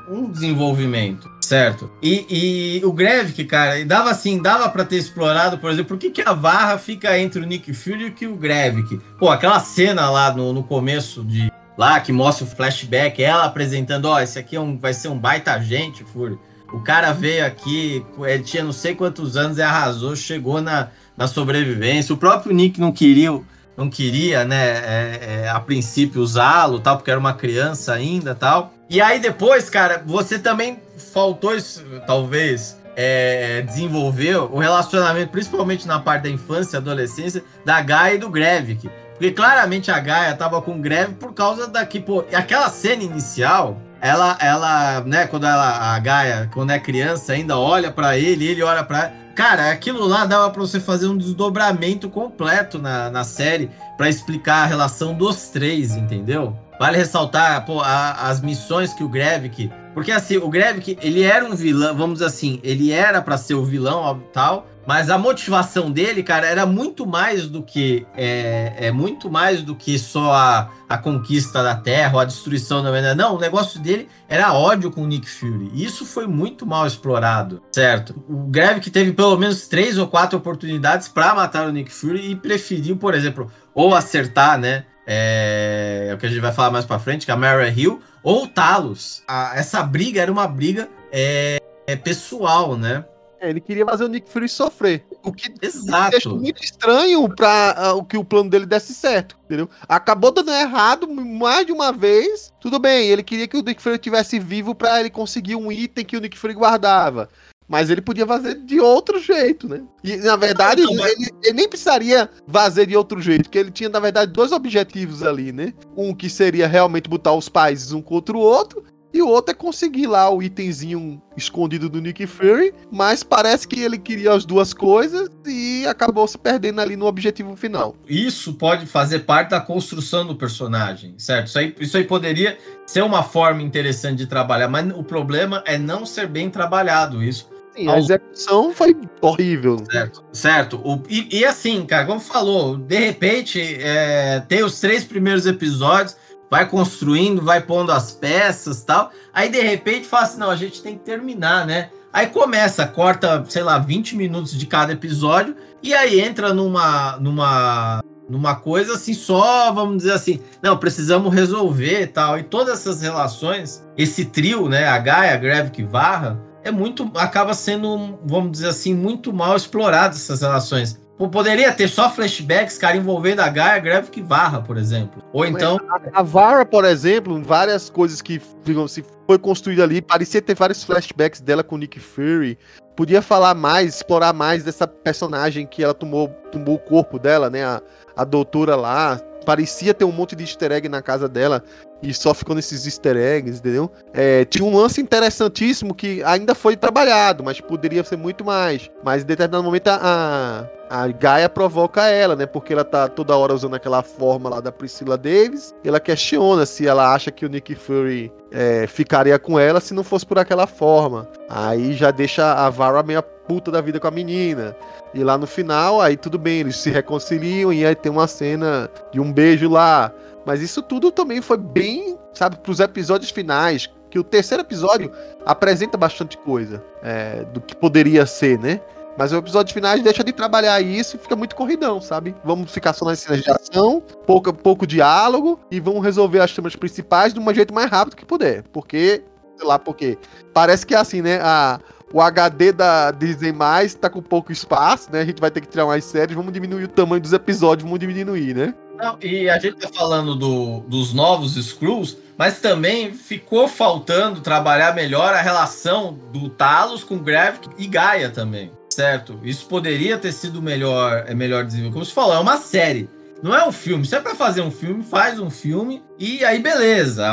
um- desenvolvimento, certo? E, e o Gravik, cara, dava assim, dava pra ter explorado, por exemplo, por que, que a Varra fica entre o Nick Fury e o Gravik? Pô, aquela cena lá no, no começo de lá que mostra o flashback, ela apresentando, ó, esse aqui é um, vai ser um baita agente, Fury. O cara veio aqui, ele tinha não sei quantos anos e arrasou, chegou na, na sobrevivência. O próprio Nick não queria, não queria, né, é, é, a princípio usá-lo, tal, porque era uma criança ainda, tal. E aí depois, cara, você também faltou, isso, talvez, é, desenvolver o relacionamento, principalmente na parte da infância e adolescência, da Gaia e do Gravik. Porque claramente a Gaia tava com greve por causa daqui, pô, e aquela cena inicial, ela, ela, né, quando ela, a Gaia, quando é criança, ainda olha pra ele, ele olha pra Cara, aquilo lá dava pra você fazer um desdobramento completo na, na série pra explicar a relação dos três, entendeu? Vale ressaltar, pô, a- as missões que o Gravik. Porque assim, o Gravik, ele era um vilão, vamos dizer assim, ele era pra ser o vilão tal, mas a motivação dele, cara, era muito mais do que é, é muito mais do que só a, a conquista da Terra, ou a destruição da humanidade. Não, o negócio dele era ódio com o Nick Fury. E Isso foi muito mal explorado, certo? O Gravik teve pelo menos três ou quatro oportunidades para matar o Nick Fury e preferiu, por exemplo, ou acertar, né? É, é o que a gente vai falar mais pra frente, que é a Mara Hill, ou Talos. A- essa briga era uma briga é, é pessoal, né? É, ele queria fazer o Nick Fury sofrer. O que Exato. deixa muito estranho para o que o plano dele desse certo, entendeu? Acabou dando errado mais de uma vez. Tudo bem, ele queria que o Nick Fury estivesse vivo para ele conseguir um item que o Nick Fury guardava. Mas ele podia fazer de outro jeito, né? E, na verdade, Não, mas- ele, ele nem precisaria fazer de outro jeito, porque ele tinha, na verdade, dois objetivos ali, né? Um que seria realmente botar os países um contra o outro, e o outro é conseguir lá o itemzinho escondido do Nick Fury, mas parece que ele queria as duas coisas e acabou se perdendo ali no objetivo final. Isso pode fazer parte da construção do personagem, certo? Isso aí, isso aí poderia ser uma forma interessante de trabalhar, mas o problema é não ser bem trabalhado isso. Sim, a execução foi horrível. Certo, certo. O- e, e assim, cara, como falou, de repente é, tem os três primeiros episódios, vai construindo, vai pondo as peças tal. Aí de repente fala assim: não, a gente tem que terminar, né? Aí começa, corta, sei lá, 20 minutos de cada episódio, e aí entra numa, numa, numa coisa assim, só, vamos dizer assim, não, precisamos resolver e tal. E todas essas relações, esse trio, né, a Gaia, a Greve Varra, é muito, acaba sendo, vamos dizer assim, muito mal explorado essas relações. Poderia ter só flashbacks, cara, envolvendo a Gaia, a Greve Varra, por exemplo. Ou então, A Vara, por exemplo, várias coisas que digamos, se foi construída ali, parecia ter vários flashbacks dela com o Nick Fury. Podia falar mais, explorar mais dessa personagem que ela tomou, tomou o corpo dela, né? A, a doutora lá. Parecia ter um monte de easter egg na casa dela e só ficou nesses easter eggs, entendeu? É, tinha um lance interessantíssimo que ainda foi trabalhado, mas poderia ser muito mais. Mas em determinado momento a, a Gaia provoca ela, né? Porque ela tá toda hora usando aquela forma lá da Priscilla Davis. Ela questiona se ela acha que o Nick Fury é, ficaria com ela se não fosse por aquela forma. Aí já deixa a Vara meio puta da vida com a menina. E lá no final, aí tudo bem, eles se reconciliam e aí tem uma cena de um beijo lá. Mas isso tudo também foi bem, sabe, pros episódios finais. Que o terceiro episódio apresenta bastante coisa é, do que poderia ser, né? Mas o episódio finais deixa de trabalhar isso e fica muito corridão, sabe? Vamos ficar só nas cenas de ação, pouco, pouco diálogo e vamos resolver as temas principais de um jeito mais rápido que puder. Porque, sei lá, porque parece que é assim, né? A, o HD da Disney Mais tá com pouco espaço, né? A gente vai ter que tirar mais séries, vamos diminuir o tamanho dos episódios, vamos diminuir, né? Não, e a gente tá falando do- dos novos Skrulls, mas também ficou faltando trabalhar melhor a relação do Talos com Gravik e Gaia também, certo? Isso poderia ter sido melhor, é melhor desenvolvido. Como você falou, é uma série. Não é um filme. Se é pra fazer um filme, faz um filme e aí beleza.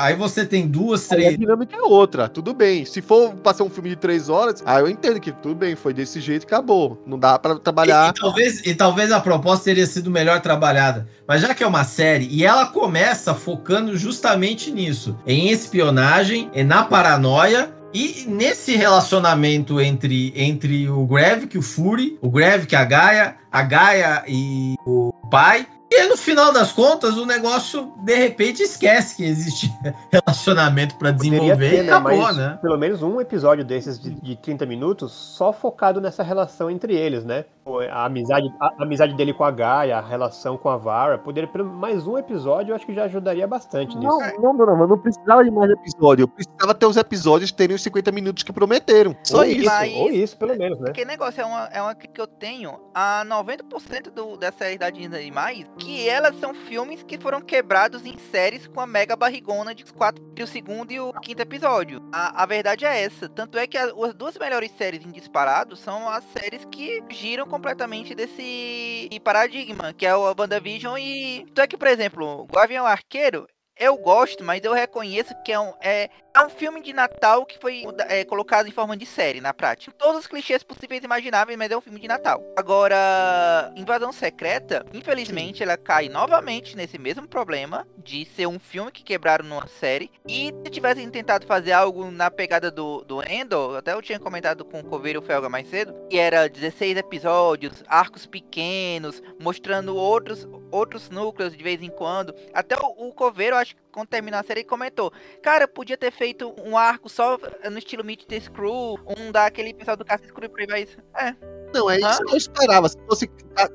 Aí você tem duas, Aí a três. dinâmica é outra, tudo bem. Se for passar um filme de três horas, aí eu entendo que tudo bem, foi desse jeito e acabou. Não dá pra E, trabalhar. e talvez, e talvez a proposta teria sido melhor trabalhada. Mas já que é uma série, e ela começa focando justamente nisso: em espionagem, e na paranoia. E nesse relacionamento entre, entre o Gravik e o Fury, o Gravik e a Gaia, a Gaia e o pai. E aí, no final das contas, o negócio, de repente, esquece que existe relacionamento pra Poderia desenvolver ter, e né? acabou, Mas né? pelo menos um episódio desses de, de 30 minutos só focado nessa relação entre eles, né? A amizade, a, a amizade dele com a Gaia, a relação com a Vara. Poderia, pelo mais um episódio, eu acho que já ajudaria bastante nisso. Não, não, não, não, não precisava de mais episódio. Eu precisava ter os episódios terem os 50 minutos que prometeram. Só ou isso. Mas- ou isso, pelo menos, né? Porque negócio é uma, é uma que eu tenho a 90% do, das séries da Disney e mais, que elas são filmes que foram quebrados em séries com a mega barrigona de quatro, de o segundo e o quinto episódio. A, a verdade é essa. Tanto é que a- as duas melhores séries em disparado são as séries que giram completamente desse paradigma, que é o WandaVision e. É que, por exemplo, o Gavião Arqueiro. Eu gosto, mas eu reconheço que é um, é, é um filme de Natal que foi é, colocado em forma de série, na prática. Todos os clichês possíveis e imagináveis, mas é um filme de Natal. Agora, Invasão Secreta, infelizmente, ela cai novamente nesse mesmo problema de ser um filme que quebraram numa série. E se tivessem tentado fazer algo na pegada do, do Endor, até eu tinha comentado com o Coveiro Felga mais cedo, que era 16 episódios, arcos pequenos, mostrando outros, outros núcleos de vez em quando. Até o, o Coveiro, acho que quando terminou a série, comentou: Cara, podia ter feito um arco só no estilo Meet the Screw, um daquele pessoal do Caça Screw e aí. É, Não, é isso que eu esperava. Se fosse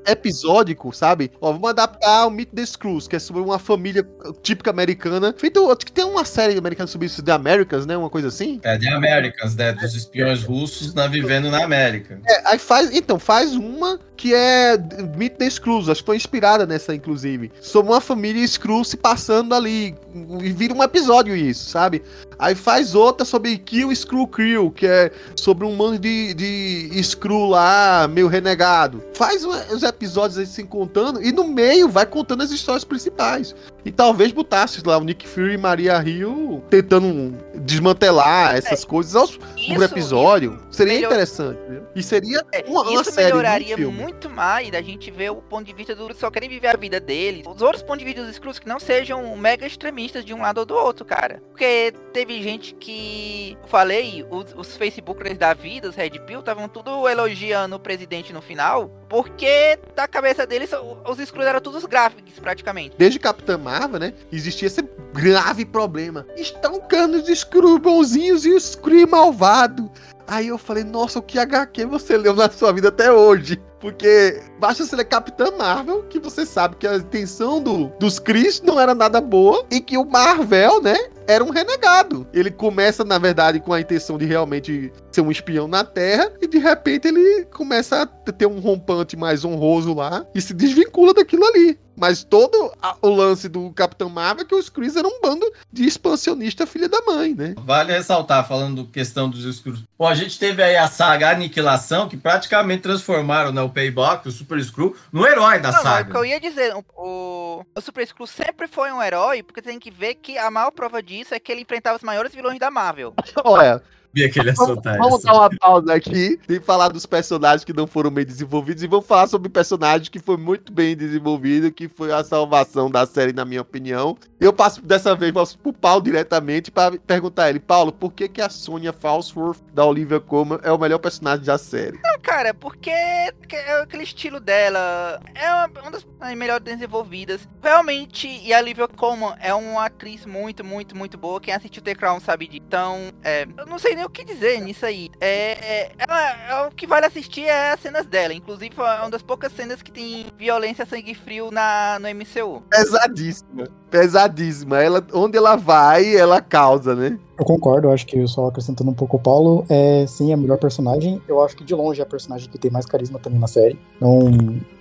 episódico, sabe? Ó, vamos adaptar o Meet the Screws, que é sobre uma família típica americana. Feito, acho que tem uma série americana sobre isso, The Americans, né? Uma coisa assim. É The Americans, né? Dos espiões russos na, vivendo na América. É, aí faz, então, faz uma que é Meet the Screws, acho que foi inspirada nessa, inclusive. Sobre uma família Screw se passando ali, e vira um episódio isso, sabe? Aí faz outra sobre Kill Screw Crew, que é sobre um mano de, de Screw lá, meio renegado. Faz os episódios assim contando, e no meio vai contando as histórias principais. E talvez botasse lá o Nick Fury e Maria Hill tentando desmantelar essas coisas aos, Isso, por episódio. Seria melhor- interessante. E seria É, uma, uma isso série, melhoraria um filme. muito mais da gente ver o ponto de vista do só querem viver a vida deles. Os outros pontos de vista dos Screws que não sejam mega extremistas de um lado ou do outro, cara. Porque teve gente que, eu falei, os, os Facebookers da vida, os Red Pill, estavam tudo elogiando o presidente no final, porque da cabeça deles os Screws eram todos gráficos, praticamente. Desde Capitã Marvel, né? Existia esse grave problema. Estão canos de Screw bonzinhos e o Screw malvado. Aí eu falei, nossa, o que HQ você leu na sua vida até hoje? Porque basta ler Capitã Marvel, que você sabe que a intenção do, dos Chris não era nada boa e que o Marvel, né, era um renegado. Ele começa, na verdade, com a intenção de realmente ser um espião na Terra e de repente ele começa a ter um rompante mais honroso lá e se desvincula daquilo ali. Mas todo a- o lance do Capitão Marvel é que os Chris eram um bando de expansionista filha da mãe, né? Vale ressaltar, falando questão dos escuros. Bom, a gente teve aí a saga Aniquilação, que praticamente transformaram né, o Payback, o Super Screw, no herói da Não, não, é o saga. que eu ia dizer. O, o, o Super Screw sempre foi um herói, porque tem que ver que a maior prova disso é que ele enfrentava os maiores vilões da Marvel. Olha, Sabia que ele ia vamos, soltar vamos essa. dar uma pausa aqui e falar dos personagens que não foram bem desenvolvidos e vamos falar sobre o personagem que foi muito bem desenvolvido, que foi a salvação da série, na minha opinião. Eu passo dessa vez passo pro Paulo diretamente para perguntar a ele, Paulo, por que, que a Sonya Falsworth da Olivia Colman é o melhor personagem da série? Não, cara, porque que é aquele estilo dela é uma, uma das melhores desenvolvidas. Realmente, e a Olivia Colman é uma atriz muito, muito, muito boa. Quem assistiu The Crown sabe disso. Então, é, eu não sei nem o que dizer nisso aí. É, é, ela- é o que vale assistir é as cenas dela. Inclusive, é uma das poucas cenas que tem violência sangue frio na, no MCU. Pesadíssima, pesadíssima. Ela, onde ela vai, ela causa, né? Eu concordo, eu acho que só acrescentando um pouco o Paulo, é sim a melhor personagem. Eu acho que de longe é a personagem que tem mais carisma também na série. Não,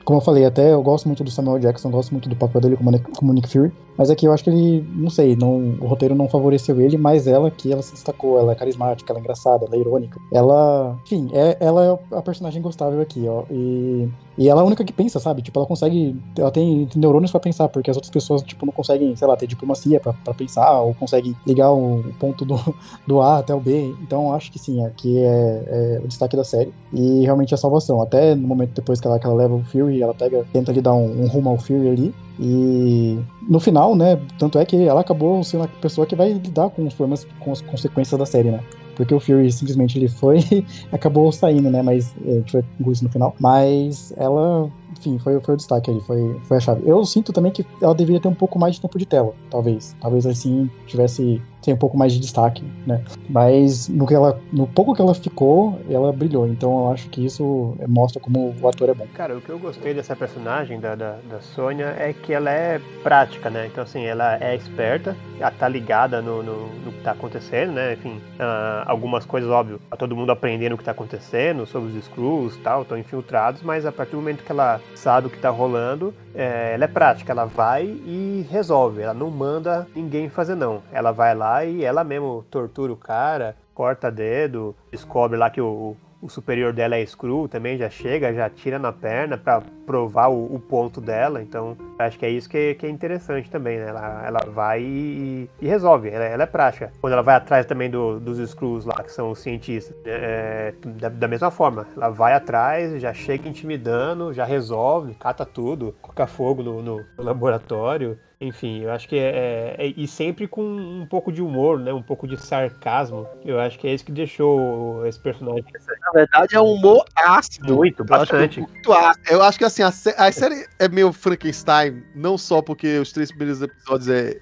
como eu falei, até eu gosto muito do Samuel Jackson, gosto muito do papel dele como, Nick- Fury, mas aqui eu acho que ele, não sei, não, o roteiro não favoreceu ele, mas ela que ela se destacou, ela é carismática, ela é engraçada, ela é irônica. Ela, enfim, é, ela é a personagem gostável aqui, ó. E, e ela é a única que pensa, sabe? Tipo, ela consegue, ela tem neurônios pra pensar, porque as outras pessoas, tipo, não conseguem, sei lá, ter diplomacia pra pensar, ou conseguem ligar o, o ponto do, do A até o B. Então acho que sim, aqui é, é o destaque da série. E realmente é a salvação. Até no momento depois que ela, que ela leva o Fury, ela pega, tenta lhe dar um, um rumo ao Fury ali. E no final, né? Tanto é que ela acabou sendo a pessoa que vai lidar com os problemas, com as consequências da série, né? Porque o Fury simplesmente ele foi acabou saindo, né? Mas é, a gente vai com isso no final. Mas ela, enfim, foi, foi o destaque ali, foi, foi a chave. Eu sinto também que ela deveria ter um pouco mais de tempo de tela, talvez. Talvez assim tivesse tem um pouco mais de destaque, né? Mas no, que ela, no pouco que ela ficou, ela brilhou. Então eu acho que isso mostra como o ator é bom. Cara, o que eu gostei dessa personagem, da, da, da Sônia, é que ela é prática, né? Então, assim, ela é esperta, ela tá ligada no, no, no que tá acontecendo, né? Enfim, ah, algumas coisas, óbvio, tá todo mundo aprendendo o que tá acontecendo, sobre os Screws e tal, estão infiltrados, mas a partir do momento que ela sabe o que tá rolando, é, ela é prática, ela vai e resolve, ela não manda ninguém fazer não. Ela vai lá e ela mesmo tortura o cara, corta dedo, descobre lá que o, o superior dela é Screw também, já chega, já tira na perna pra provar o, o ponto dela. Então, acho que é isso que, que é interessante também, né? Ela, ela vai e, e resolve, ela, ela é prática. Quando ela vai atrás também do- dos Screws lá, que são os cientistas, é, da, da mesma forma, ela vai atrás, já chega intimidando, já resolve, cata tudo, coloca fogo no- no laboratório. Enfim, eu acho que é, é- E sempre com um pouco de humor, né? Um pouco de sarcasmo. Eu acho que é isso que deixou esse personagem Na verdade, é um humor ácido. muito, Eu acho que é bastante. muito ácido. Eu acho que assim, a, sé- a série é meio Frankenstein, não só porque os três primeiros episódios é,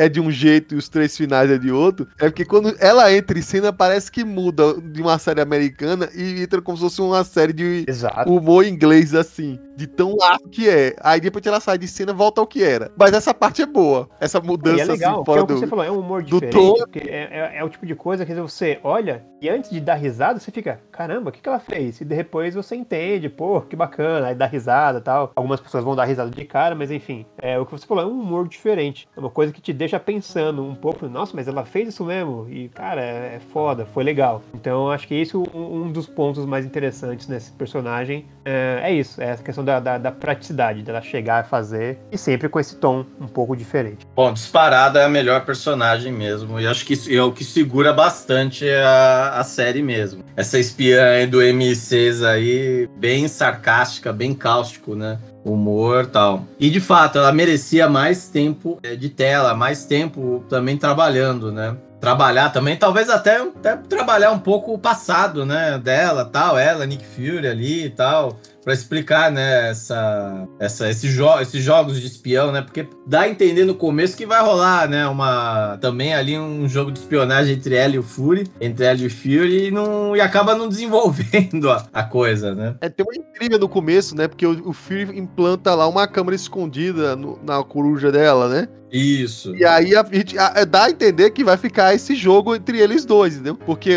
é de um jeito e os três finais é de outro, é porque quando ela entra em cena, parece que muda de uma série americana e entra como se fosse uma série de Exato. humor inglês, assim, de tão laço que é. Aí depois ela sai de cena, volta ao que era. Mas essa parte é boa, essa mudança, E é legal, assim, é fora o que você falou, é um humor diferente, tom. é, é- é o tipo de coisa que você olha e antes de dar risada, você fica, caramba, o que, que ela fez? E depois você entende, pô, que bacana, aí dá risada e tal. Algumas pessoas vão dar risada de cara, mas enfim, é o que você falou, é um humor diferente. É uma coisa que te deixa pensando um pouco, nossa, mas ela fez isso mesmo? E, cara, é, foda, foi legal. Então, acho que isso é um, dos pontos mais interessantes nesse personagem. É, é isso, é essa questão da, da, da praticidade, dela chegar a fazer, e sempre com esse tom um pouco diferente. Bom, disparada é a melhor personagem mesmo. E acho que isso é o que segura bastante a, a série mesmo. Essa espiã do M6 aí, bem sarcástica, bem cáustico, né? Humor tal. E de fato, ela merecia mais tempo eh, de tela, mais tempo também trabalhando, né? Trabalhar também, talvez até, até trabalhar um pouco o passado, né? Dela, tal, ela, Nick Fury ali e tal. Pra explicar, né, essa, essa, esse jo esses jogos de espião, né? Porque dá a entender no começo que vai rolar, né? Uma, também ali um jogo de espionagem entre ela e o Fury, entre ela e o Fury, e, não, e acaba não desenvolvendo a, a coisa, né? É, tem uma intriga no começo, né? Porque o, o Fury implanta lá uma câmera escondida no- na coruja dela, né? Isso. E aí a gente a- é, dá a entender que vai ficar esse jogo entre eles dois, entendeu? Porque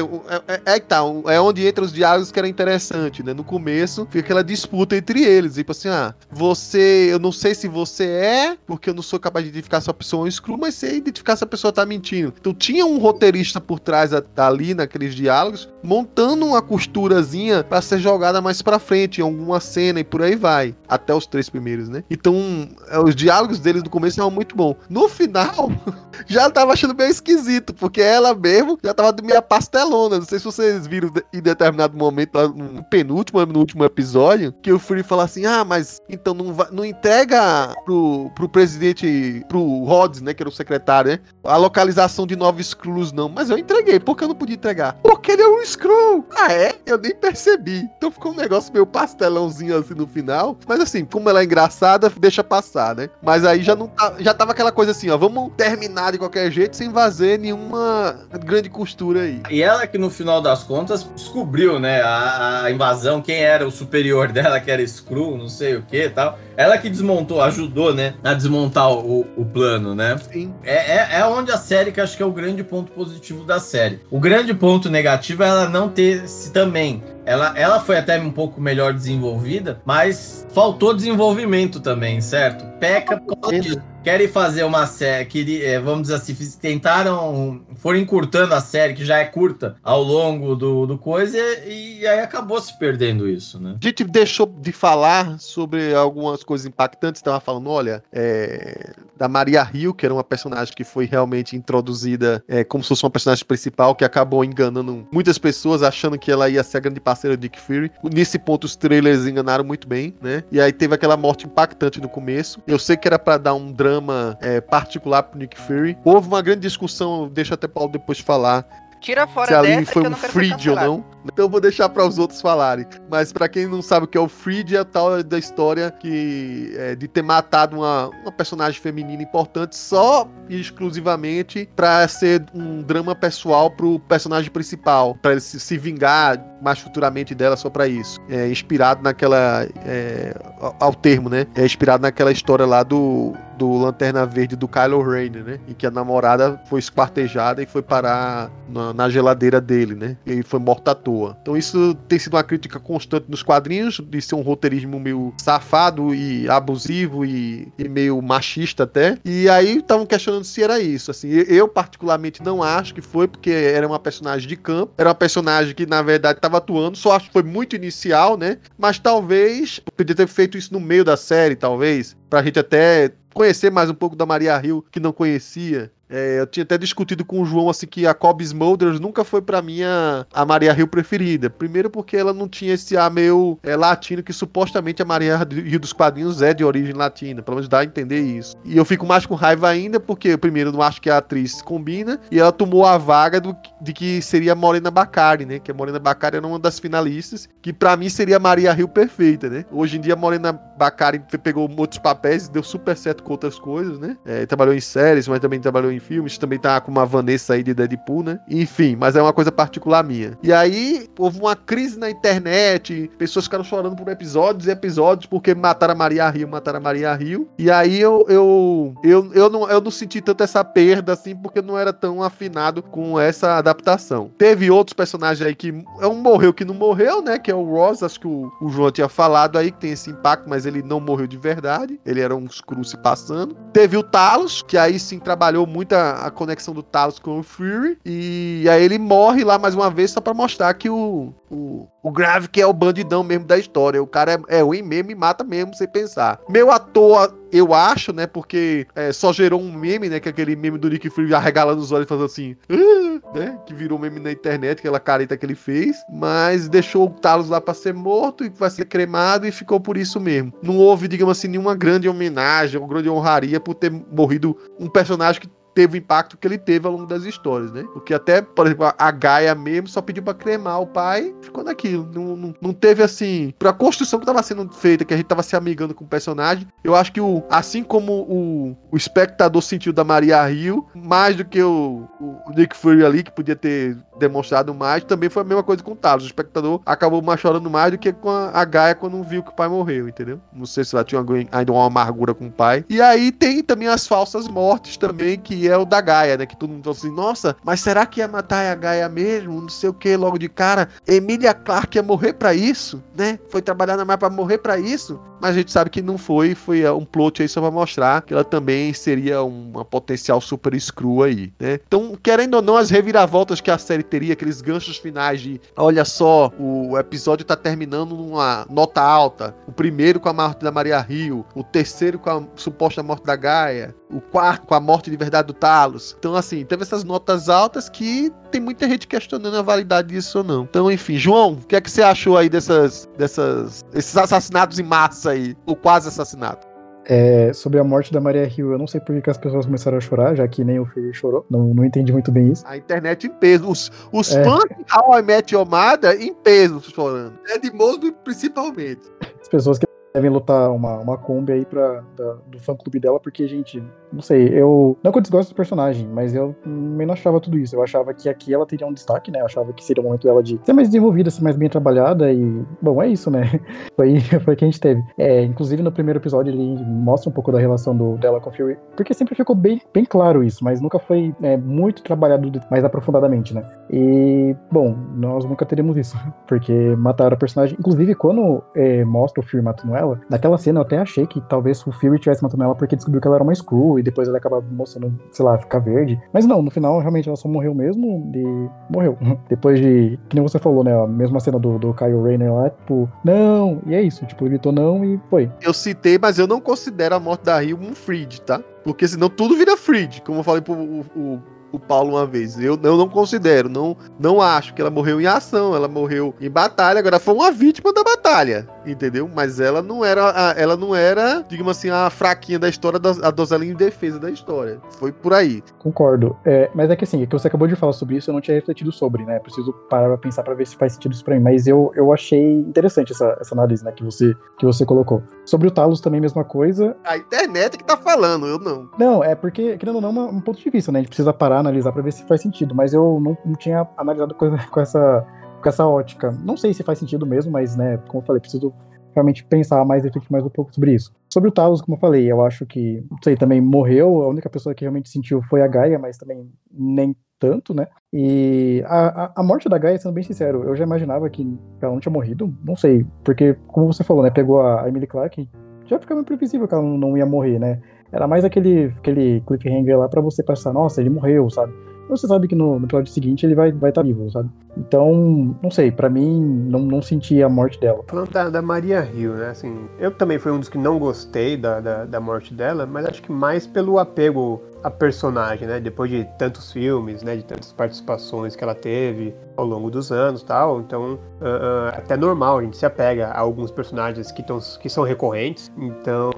é, é, é tá, é onde entra os diálogos que era interessante, né? No começo fica aquela disputa entre eles, tipo assim, ah, você, eu não sei se você é, porque eu não sou capaz de identificar se a pessoa é um screw, mas sei identificar se a pessoa tá mentindo. Então tinha um roteirista por trás a- ali naqueles diálogos, montando uma costurazinha pra ser jogada mais pra frente, em alguma cena e por aí vai, até os três primeiros, né? Então, é, os diálogos deles no começo eram muito bons. No final, já tava achando meio esquisito, porque ela mesmo já tava meio pastelona. Não sei se vocês viram em determinado momento, no penúltimo, no último episódio, que o Fury fala assim: ah, mas então não, vai, não entrega pro, pro presidente, pro Rhodes, né, que era o secretário, né, a localização de novos Skrulls, não. Mas eu entreguei, por que eu não podia entregar? Porque ele é um Skrull! Ah, é? Eu nem percebi. Então ficou um negócio meio pastelãozinho assim no final. Mas assim, como ela é engraçada, deixa passar, né? Mas aí já não tá, já tava aquela coisa assim, ó, vamos terminar de qualquer jeito sem fazer nenhuma grande costura aí. E ela que no final das contas descobriu, né, a, a invasão, quem era o superior dela, que era Skrull, não sei o que e tal. Ela que desmontou, ajudou, né, a desmontar o, o plano, né? Sim. É, é, é onde a série, que acho que é o grande ponto positivo da série. O grande ponto negativo é ela não ter se também. Ela, ela foi até um pouco melhor desenvolvida, mas faltou desenvolvimento também, certo? Peca por causa disso. Querem fazer uma série, que, eh, vamos dizer assim, tentaram, foram encurtando a série, que já é curta, ao longo do, do coisa, e, e aí acabou se perdendo isso, né? A gente deixou de falar sobre algumas coisas impactantes. Tava falando, olha, é, da Maria Hill, que era uma personagem que foi realmente introduzida é, como se fosse uma personagem principal, que acabou enganando muitas pessoas, achando que ela ia ser a grande parceira do Nick Fury. Nesse ponto, os trailers enganaram muito bem, né? E aí teve aquela morte impactante no começo. Eu sei que era pra dar um drama é, particular pro Nick Fury. Houve uma grande discussão, deixa até Paulo depois falar, Tira fora se ali foi um Freed ou não. Então eu vou deixar para os outros falarem. Mas para quem não sabe o que é o Freed, é a tal da história que é, de ter matado uma, uma personagem feminina importante só e exclusivamente para ser um drama pessoal pro personagem principal, para ele se, se vingar mais futuramente dela só para isso. É inspirado naquela é, ao- ao termo, né? É inspirado naquela história lá do do Lanterna Verde do Kylo Ren, né? Em que a namorada foi esquartejada e foi parar na, na geladeira dele, né? E foi morta à toa. Então isso tem sido uma crítica constante nos quadrinhos, de ser um roteirismo meio safado e abusivo e, e meio machista até. E aí estavam questionando se era isso. Assim, eu- eu particularmente não acho que foi, porque era uma personagem de campo, era uma personagem que na verdade estava atuando, só acho que foi muito inicial, né? Mas talvez podia ter feito isso no meio da série, talvez, pra gente até conhecer mais um pouco da Maria Hill que não conhecia. É, eu tinha até discutido com o João assim que a Cobb Smulders nunca foi pra mim a, a Maria Hill preferida. Primeiro porque ela não tinha esse ar meio é, latino que supostamente a Maria Hill dos quadrinhos é de origem latina, pelo menos dá a entender isso. E eu fico mais com raiva ainda porque primeiro não acho que a atriz combina e ela tomou a vaga do, de que seria a Morena Bacari, né? Que a Morena Bacari era uma das finalistas, que pra mim seria a Maria Hill perfeita, né? Hoje em dia a Morena Bacari pegou outros papéis, deu super certo com outras coisas, né? É, trabalhou em séries, mas também trabalhou em filmes, também tá com uma Vanessa aí de Deadpool, né? Enfim, mas é uma coisa particular minha. E aí, houve uma crise na internet, pessoas ficaram chorando por episódios e episódios porque mataram a Maria Rio, mataram a Maria Rio. E aí eu, eu, eu, eu, não, eu não senti tanto essa perda assim, porque não era tão afinado com essa adaptação. Teve outros personagens aí que é um morreu que não morreu, né? Que é o Ross, acho que o, o João tinha falado aí, que tem esse impacto, mas ele não morreu de verdade. Ele era um se passando. Teve o Talos, que aí sim trabalhou muito a, a conexão do Talos com o Fury. E aí ele morre lá mais uma vez só pra mostrar que o, o, o Grave que é o bandidão mesmo da história. O cara é, é ruim mesmo e mata mesmo sem pensar. Meu ator, eu acho, né? Porque é, só gerou um meme, né? Que é aquele meme do Nick Fury arregalando os olhos e fazendo assim, "Ah", né? Que virou meme na internet, aquela careta que ele fez. Mas deixou o Talos lá pra ser morto e vai ser cremado e ficou por isso mesmo. Não houve, digamos assim, nenhuma grande homenagem ou grande honraria por ter morrido um personagem que teve o impacto que ele teve ao longo das histórias, né? Porque até, por exemplo, a Gaia mesmo só pediu pra cremar o pai, ficou naquilo. Não, não, não teve assim. Pra construção que tava sendo feita, que a gente tava se amigando com o personagem, eu acho que o, assim como o, o espectador sentiu da Maria Rio, mais do que o, o Nick Fury ali, que podia ter demonstrado mais, também foi a mesma coisa com o Talos. O espectador acabou mais chorando mais do que com a, Gaia quando viu que o pai morreu, entendeu? Não sei se ela tinha ainda uma amargura com o pai. E aí tem também as falsas mortes também, que é o da Gaia, né? Que todo mundo fala assim, nossa, mas será que ia matar a Gaia mesmo? Não sei o que, logo de cara. Emilia Clarke ia morrer pra isso, né? Foi trabalhar na mapa pra morrer pra isso. Mas a gente sabe que não foi, foi é, um plot aí só pra mostrar que ela também seria uma potencial super screw aí, né? Então, querendo ou não, as reviravoltas que a série teria, aqueles ganchos finais de, olha só, o episódio tá terminando numa nota alta, o primeiro com a morte da Maria Rio, o terceiro com a suposta morte da Gaia, o quarto com a morte de verdade do Talos. Então, assim, teve essas notas altas que tem muita gente questionando a validade disso ou não. Então, enfim, João, o que é que você achou aí dessas, dessas, esses assassinatos em massa aí, ou quase assassinato? É, sobre a morte da Maria Hill, eu não sei por que as pessoas começaram a chorar, já que nem o Fury chorou. Não, não entendi muito bem isso. A internet em peso. Os, os É. fãs de How I Met Your Mother em peso chorando. É de Mosby principalmente. As pessoas que devem lutar uma, uma Kombi aí pra, da- do fã clube dela, porque, gente, não sei, eu. Não que eu desgosto do personagem, mas eu também não achava tudo isso. Eu achava que aqui ela teria um destaque, né? Eu achava que seria o momento dela de ser mais desenvolvida, ser mais bem trabalhada e. Bom, é isso, né? Foi, foi o que a gente teve. É, inclusive no primeiro episódio ele mostra um pouco da relação do, dela com o Fury, porque sempre ficou bem, bem claro isso, mas nunca foi é, muito trabalhado mais aprofundadamente, né? E, bom, nós nunca teremos isso, porque mataram a personagem. Inclusive, quando é, mostra o Fury matando ela, naquela cena eu até achei que talvez o Fury estivesse matando ela porque descobriu que ela era uma Skrull e depois ela acaba mostrando, sei lá, ficar verde. Mas não, no final realmente ela só morreu mesmo e morreu. depois de, que nem você falou, né, a mesma cena do, do Kyle Rayner lá, tipo, não, e é isso, tipo, gritou não e foi. Eu citei, mas eu não considero a morte da Rio um Freed, tá? Porque senão tudo vira Freed, como eu falei pro o, o, o Paulo uma vez. Eu, eu não considero, não, não acho que ela morreu em ação, ela morreu em batalha, agora foi uma vítima da batalha, entendeu? Mas ela não era, a- ela não era, digamos assim, a fraquinha da história, da- a dozelinha em defesa da história. Foi por aí. Concordo. É, mas é que assim, é que você acabou de falar sobre isso, eu não tinha refletido sobre, né? Preciso parar pra pensar pra ver se faz sentido isso pra mim. Mas eu, eu achei interessante essa, essa análise, né, que você, que você colocou. Sobre o Talos também, mesma coisa. A internet que tá falando, eu não. Não, é porque, querendo ou não, é um ponto de vista, né? A gente precisa parar, analisar pra ver se faz sentido. Mas eu não, não tinha analisado com, com essa, com essa ótica. Não sei se faz sentido mesmo, mas, né, como eu falei, preciso realmente pensar mais, refletir mais um pouco sobre isso. Sobre o Talos, como eu falei, eu acho que, não sei, também morreu, a única pessoa que realmente sentiu foi a Gaia, mas também nem tanto, né? E a, a, a morte da Gaia, sendo bem sincero, eu já imaginava que ela não tinha morrido, não sei, porque, como você falou, né, pegou a Emily Clark, já ficava imprevisível que ela não, não ia morrer, né? Era mais aquele, aquele cliffhanger lá pra você pensar, nossa, ele morreu, sabe? Você sabe que no, no episódio seguinte ele vai estar vai tá vivo, sabe? Então, não sei, pra mim, não, não senti a morte dela. Falando da, da Maria Hill, né? Assim, eu também fui um dos que não gostei da, da, da morte dela, mas acho que mais pelo apego a personagem, né? Depois de tantos filmes, né? De tantas participações que ela teve ao longo dos anos tal. Então, uh, uh, até normal, a gente se apega a alguns personagens que, tão, que são recorrentes. Então,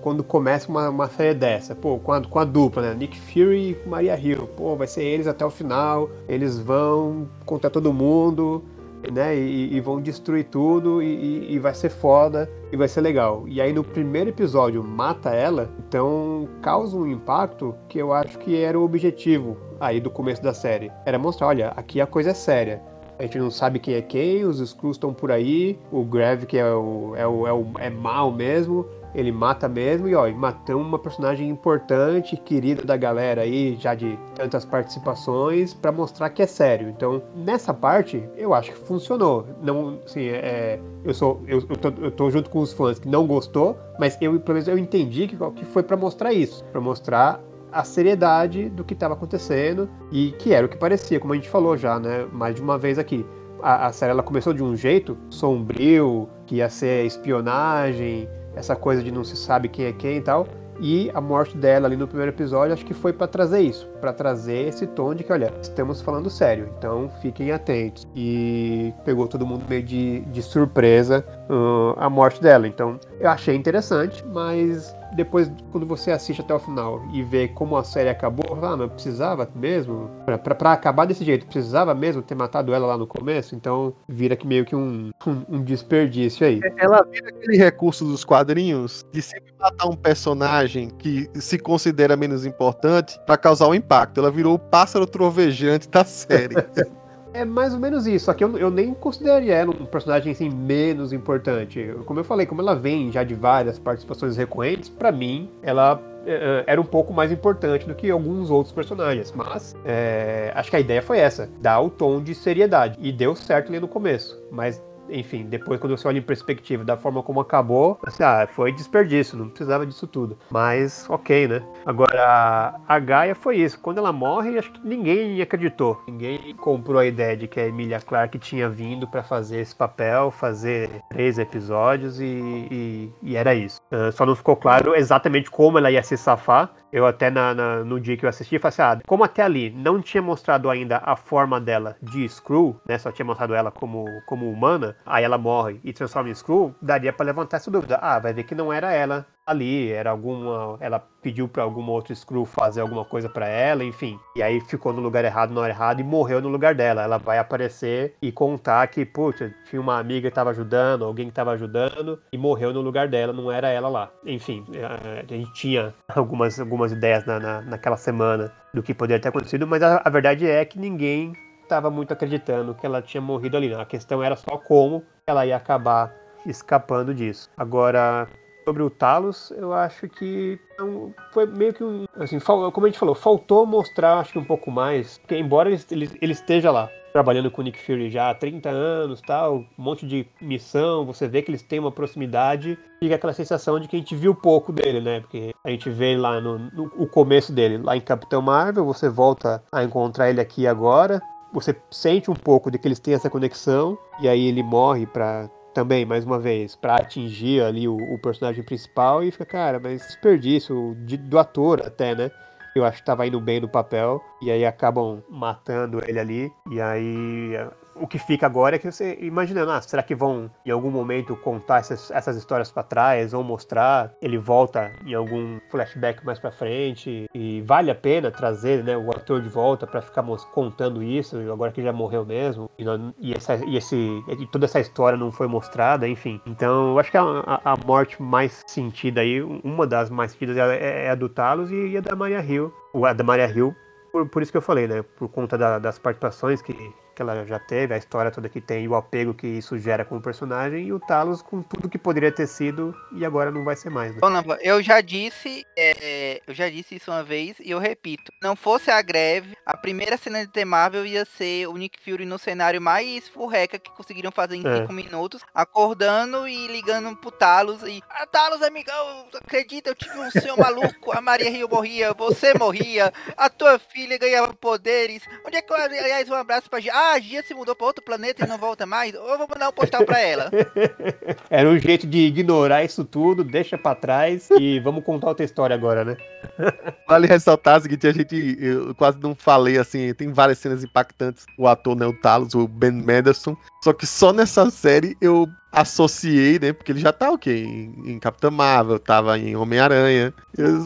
quando começa uma, uma série dessa, pô, com a, com a dupla, né? Nick Fury e Maria Hill, pô, vai ser eles até o final, eles vão contra todo mundo né? E, e, vão destruir tudo e, e, vai ser foda e vai ser legal. E aí no primeiro episódio mata ela, então causa um impacto que eu acho que era o objetivo aí do começo da série. Era mostrar, olha, aqui a coisa é séria. A gente não sabe quem é quem, os Skrulls estão por aí, o Grave que é o, é o, é o é mal mesmo, ele mata mesmo e ó, matamos uma personagem importante, querida da galera aí, já de tantas participações, para mostrar que é sério. Então, nessa parte, eu acho que funcionou. Não, assim, é, eu sou, eu, eu, tô, eu tô junto com os fãs que não gostou, mas eu, pelo menos, eu entendi que, que foi para mostrar isso, para mostrar a seriedade do que estava acontecendo e que era o que parecia, como a gente falou já, né, mais de uma vez aqui. A, a série ela começou de um jeito sombrio, que ia ser espionagem, essa coisa de não se sabe quem é quem e tal. E a morte dela ali no primeiro episódio, acho que foi para trazer isso, para trazer esse tom de que, olha, estamos falando sério, então fiquem atentos. E pegou todo mundo meio de, de surpresa uh, a morte dela. Então eu achei interessante, mas depois, quando você assiste até o final e vê como a série acabou, ah, mas precisava mesmo? Pra, pra, pra, acabar desse jeito, precisava mesmo ter matado ela lá no começo? Então vira que meio que um, um, um desperdício aí. Ela vira aquele recurso dos quadrinhos de sempre matar um personagem que se considera menos importante para causar um impacto. Ela virou o pássaro trovejante da série. É mais ou menos isso, só que eu, eu nem consideraria ela um personagem assim menos importante. Como eu falei, como ela vem já de várias participações recorrentes, para mim ela é, era um pouco mais importante do que alguns outros personagens. Mas é, acho que a ideia foi essa: dar o tom de seriedade. E deu certo ali no começo. Mas enfim, depois quando você olha em perspectiva da forma como acabou, assim, ah, foi desperdício, não precisava disso tudo. Mas ok, né? Agora, a Gaia foi isso. Quando ela morre, acho que ninguém acreditou. Ninguém comprou a ideia de que a Emilia Clarke tinha vindo para fazer esse papel, fazer três episódios e, e, e era isso. Uh, só não ficou claro exatamente como ela ia se safar. Eu até na, na, no dia que eu assisti, falei assim, ah, como até ali não tinha mostrado ainda a forma dela de Screw, né? Só tinha mostrado ela como, como humana, aí ela morre e transforma em Screw, daria para levantar essa dúvida. Ah, vai ver que não era ela ali, era alguma. Ela pediu para alguma outra Screw fazer alguma coisa para ela, enfim. E aí ficou no lugar errado, na hora errada e morreu no lugar dela. Ela vai aparecer e contar que, putz, tinha uma amiga que tava ajudando, alguém que tava ajudando e morreu no lugar dela, não era ela lá. Enfim, a gente tinha algumas, algumas ideias na, na naquela semana do que poderia ter acontecido, mas a, a verdade é que ninguém estava muito acreditando que ela tinha morrido ali. A questão era só como ela ia acabar escapando disso. Agora, sobre o Talos, eu acho que não, foi meio que um. Assim, como a gente falou, faltou mostrar, acho que um pouco mais. Porque, embora ele, ele, ele esteja lá, trabalhando com o Nick Fury já há 30 anos, tal, um monte de missão, você vê que eles têm uma proximidade, fica aquela sensação de que a gente viu pouco dele, né? Porque a gente vê lá no, no o começo dele, lá em Capitão Marvel, você volta a encontrar ele aqui agora, você sente um pouco de que eles têm essa conexão, e aí ele morre para também, mais uma vez, para atingir ali o, o, personagem principal e fica, cara, mas desperdício de, do ator até, né? Eu acho que tava indo bem no papel e aí acabam matando ele ali e aí o que fica agora é que você imaginando, ah, será que vão em algum momento contar essas, essas histórias para trás ou mostrar? Ele volta em algum flashback mais para frente e vale a pena trazer, né, o ator de volta para ficar contando isso agora que já morreu mesmo e, não, e, essa, e esse e toda essa história não foi mostrada, enfim. Então, eu acho que a, a, morte mais sentida aí, uma das mais sentidas é, é a do Talos e a da Maria Hill. A da Maria Hill por, por, isso que eu falei, né? Por conta da, das participações que que ela já teve, a história toda que tem e o apego que isso gera com o personagem, e o Talos com tudo que poderia ter sido e agora não vai ser mais. Né? eu já disse, é, eu já disse isso uma vez e eu repito. Não fosse a greve, a primeira cena de The Marvel ia ser o Nick Fury no cenário mais furreca que conseguiram fazer em 5 é. minutos, acordando e ligando pro Talos e ah, Talos, amigão, acredita, eu tive um senhor maluco, a Maria Rio morria, você morria, a tua filha ganhava poderes. Onde é que eu, aliás, um abraço pra ah, a Gia se mudou pra outro planeta e não volta mais, ou eu vou mandar um postal pra ela. Era um jeito de ignorar isso tudo, deixa pra trás e vamos contar outra história agora, né? Vale ressaltar o seguinte, a gente, eu quase não falei assim, tem várias cenas impactantes, o ator, né, o Talos, o Ben Mendelsohn, só que só nessa série eu associei, né, porque ele já tá o quê? Em, em Capitã Marvel, tava em Homem-Aranha,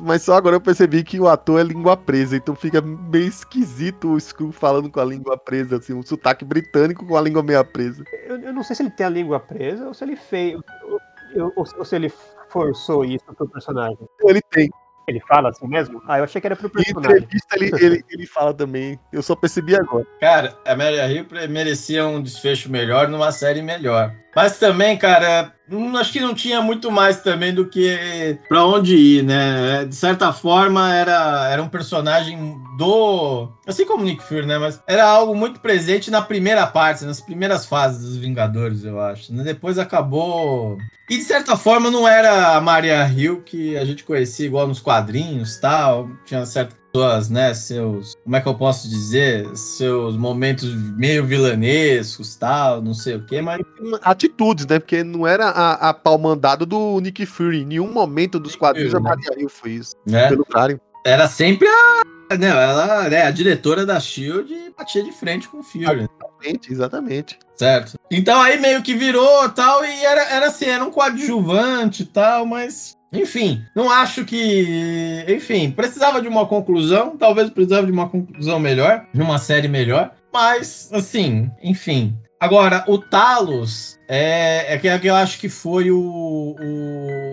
mas só agora eu percebi que o ator é língua presa, então fica meio esquisito o Screw falando com a língua presa, assim, um sotaque britânico com a língua meio presa. Eu, eu não sei se ele tem a língua presa ou se ele fez. Ou, ou- ou se ele forçou isso pro personagem. Ele tem, Ele fala assim mesmo? Ah, eu achei que era pro em personagem. entrevista ele, ele, ele fala também, eu só percebi agora. Cara, a Mary Hill merecia um desfecho melhor numa série melhor. Mas também, cara, hum, acho que não tinha muito mais também do que pra onde ir, né? De certa forma, era, era um personagem do. Assim como Nick Fury, né? Mas era algo muito presente na primeira parte, nas primeiras fases dos Vingadores, eu acho. né? Depois acabou. E de certa forma não era a Maria Hill que a gente conhecia igual nos quadrinhos tal. Tinha certas pessoas, né? Seus. Como é que eu posso dizer? Seus momentos meio vilanescos tal, não sei o quê, mas. atitudes, né? Porque não era a, a pau mandado do Nick Fury. Em nenhum momento dos quadrinhos a? Maria Hill foi isso. Né? Pelo contrário. Era sempre a. Né, ela, né, a diretora da Shield batia de frente com o Fury. Exatamente, exatamente. Certo. Então aí meio que virou tal, e era, era assim, era um coadjuvante e tal, mas. Enfim, não acho que. Enfim, precisava de uma conclusão, talvez precisava de uma conclusão melhor, de uma série melhor, mas, assim, enfim. Agora, o Talos é, é que é eu acho que foi o,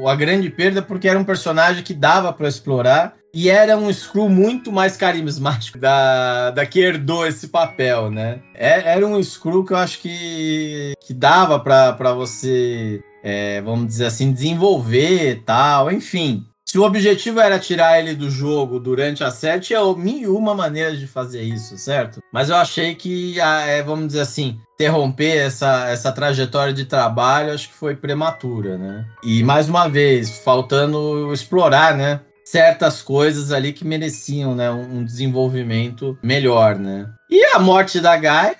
o- a grande perda, porque era um personagem que dava pra explorar e era um Screw muito mais carismático da, da que herdou esse papel, né? É- Era um Screw que eu acho que, que dava pra você, é, vamos dizer assim, desenvolver tal, enfim. Se o objetivo era tirar ele do jogo durante a série, tinha mil e uma maneiras de fazer isso, certo? Mas eu achei que, é, vamos dizer assim, interromper essa, essa trajetória de trabalho, acho que foi prematura, né? E mais uma vez, faltando explorar, né? Certas coisas ali que mereciam, né? Um desenvolvimento melhor, né? E a morte da Guy,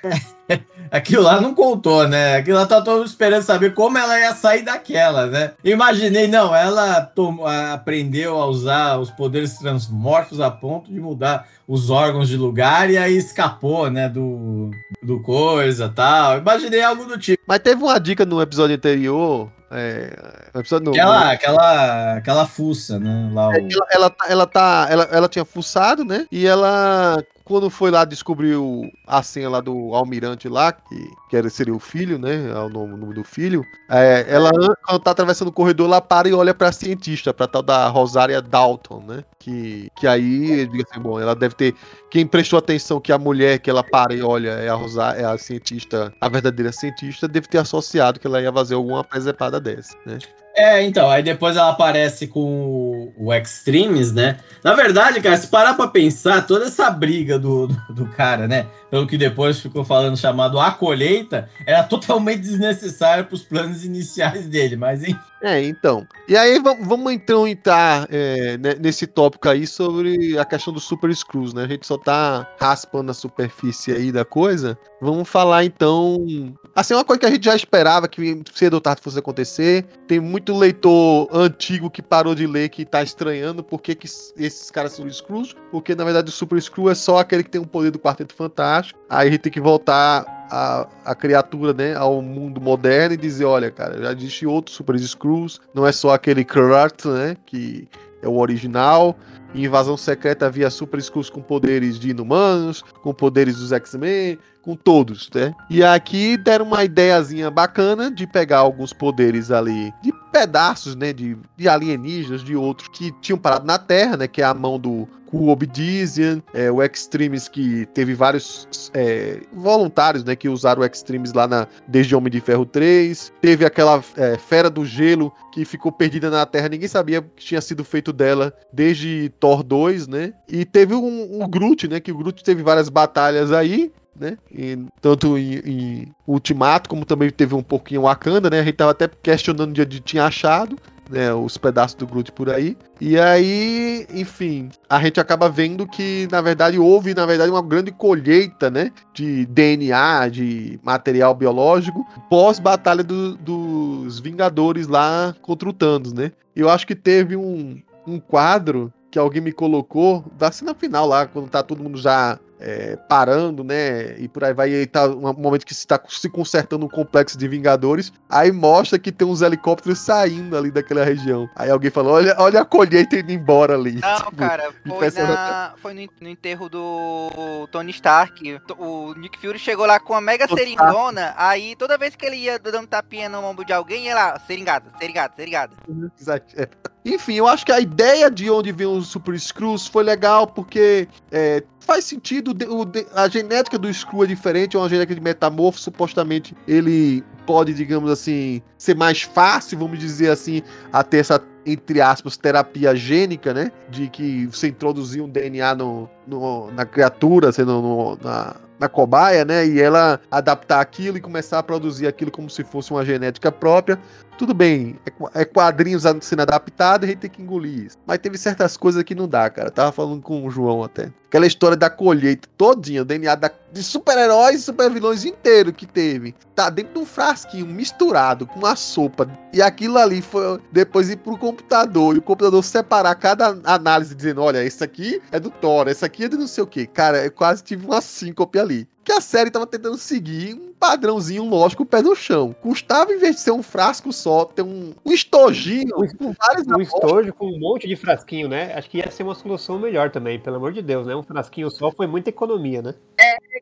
aquilo lá não contou, né? Aquilo lá tá todo mundo esperando saber como ela ia sair daquela, né? Imaginei, não, ela tom- a- aprendeu a usar os poderes transmorfos a ponto de mudar os órgãos de lugar e aí escapou, né? Do, do coisa tal. Imaginei algo do tipo. Mas teve uma dica no episódio anterior. É, episódio não, Aquela, aquela, aquela fuça, né? Lá, o- É que ela, ela, ela, tá, ela, ela tinha fuçado, né? E ela, quando foi lá, descobriu a senha lá do almirante lá, que, que era, seria o filho, né? É o nome, nome do filho. É, ela, quando tá atravessando o corredor, ela para e olha pra cientista, pra tal da Rosária Dalton, né? Que, que aí, diga assim, bom, ela deve ter. Quem prestou atenção que a mulher que ela para e olha é a Rosária, é a cientista, a verdadeira cientista, deve ter associado que ela ia fazer alguma presepada dessa, né? É, então, aí depois ela aparece com o, Extremes, né? Na verdade, cara, se parar pra pensar, toda essa briga do, do, do cara, né? Pelo que depois ficou falando chamado A Colheita, era totalmente desnecessário pros planos iniciais dele, mas enfim. É, então. E aí va- vamos então entrar é, ne- nesse tópico aí sobre a questão dos super screws, né? A gente só tá raspando a superfície aí da coisa. Vamos falar então. Assim, uma coisa que a gente já esperava que cedo ou tarde fosse acontecer. Tem muito leitor antigo que parou de ler que tá estranhando por que, que esses caras são screws. Porque na verdade o super screw é só aquele que tem o poder do Quarteto Fantástico. Aí a gente tem que voltar a, a criatura, né, ao mundo moderno e dizer, olha, cara, já existe outros Super Screws, não é só aquele Kurt, né, que é o original. Invasão Secreta havia Super Screws com poderes de inumanos, com poderes dos X-Men, com todos, né? E aqui deram uma ideiazinha bacana de pegar alguns poderes ali, de pedaços, né, de, de alienígenas, de outros que tinham parado na Terra, né, que é a mão do o Obsidian, é, o Extremes que teve vários é, voluntários, né, que usaram o Extremes lá na desde Homem de Ferro 3. Teve aquela é, fera do gelo que ficou perdida na Terra, ninguém sabia o que tinha sido feito dela desde Thor 2, né? E teve um, um Groot, né, que o Groot teve várias batalhas aí, né? E tanto em, em Ultimato, como também teve um pouquinho em Wakanda, né? A gente tava até questionando de onde tinha achado. né, os pedaços do Groot por aí. E aí, enfim, a gente acaba vendo que, na verdade, houve, na verdade, uma grande colheita, né, de DNA, de material biológico, pós-batalha do- dos Vingadores lá contra o Thanos, né? Eu acho que teve um, um quadro que alguém me colocou da cena final lá, quando tá todo mundo já é, parando, né? E por aí vai, e aí tá um momento que se tá se consertando um complexo de Vingadores. Aí mostra que tem uns helicópteros saindo ali daquela região. Aí alguém falou: olha, olha a colheita indo embora ali. Não, Tipo, cara, foi, na, foi no, en- no enterro do Tony Stark. O Nick Fury chegou lá com uma mega seringona, aí toda vez que ele ia dando tapinha no ombro de alguém, ia lá, seringada, seringada, seringada. Exagero. Enfim, eu acho que a ideia de onde vem os Super Screws foi legal, porque é, faz sentido, o a genética do Screw é diferente, é uma genética de metamorfo, supostamente ele pode, digamos assim, ser mais fácil, vamos dizer assim, a ter essa, entre aspas, terapia gênica, né? De que você introduzir um DNA no, no- na criatura, sendo no- na, na cobaia, né? E ela adaptar aquilo e começar a produzir aquilo como se fosse uma genética própria. Tudo bem, é é quadrinhos sendo adaptado, a gente tem que engolir isso. Mas teve certas coisas que não dá, cara. Tava falando com o João até. Aquela história da colheita todinha, o DNA da- de super-heróis e super-vilões inteiro que teve. Tá dentro de um frasquinho misturado com uma sopa. E aquilo ali foi depois ir pro computador. E o computador separar cada análise dizendo: olha, esse aqui é do Thor, esse aqui é de não sei o que. Cara, eu quase tive uma síncope ali. Que a série tava tentando seguir um padrãozinho lógico, pé no chão. Custava, em vez de ser um frasco só, ter um, um estojinho com vários Um estojo com um monte de frasquinho, né? Acho que ia ser uma solução melhor também, pelo amor de Deus, né? Um frasquinho só foi muita economia, né?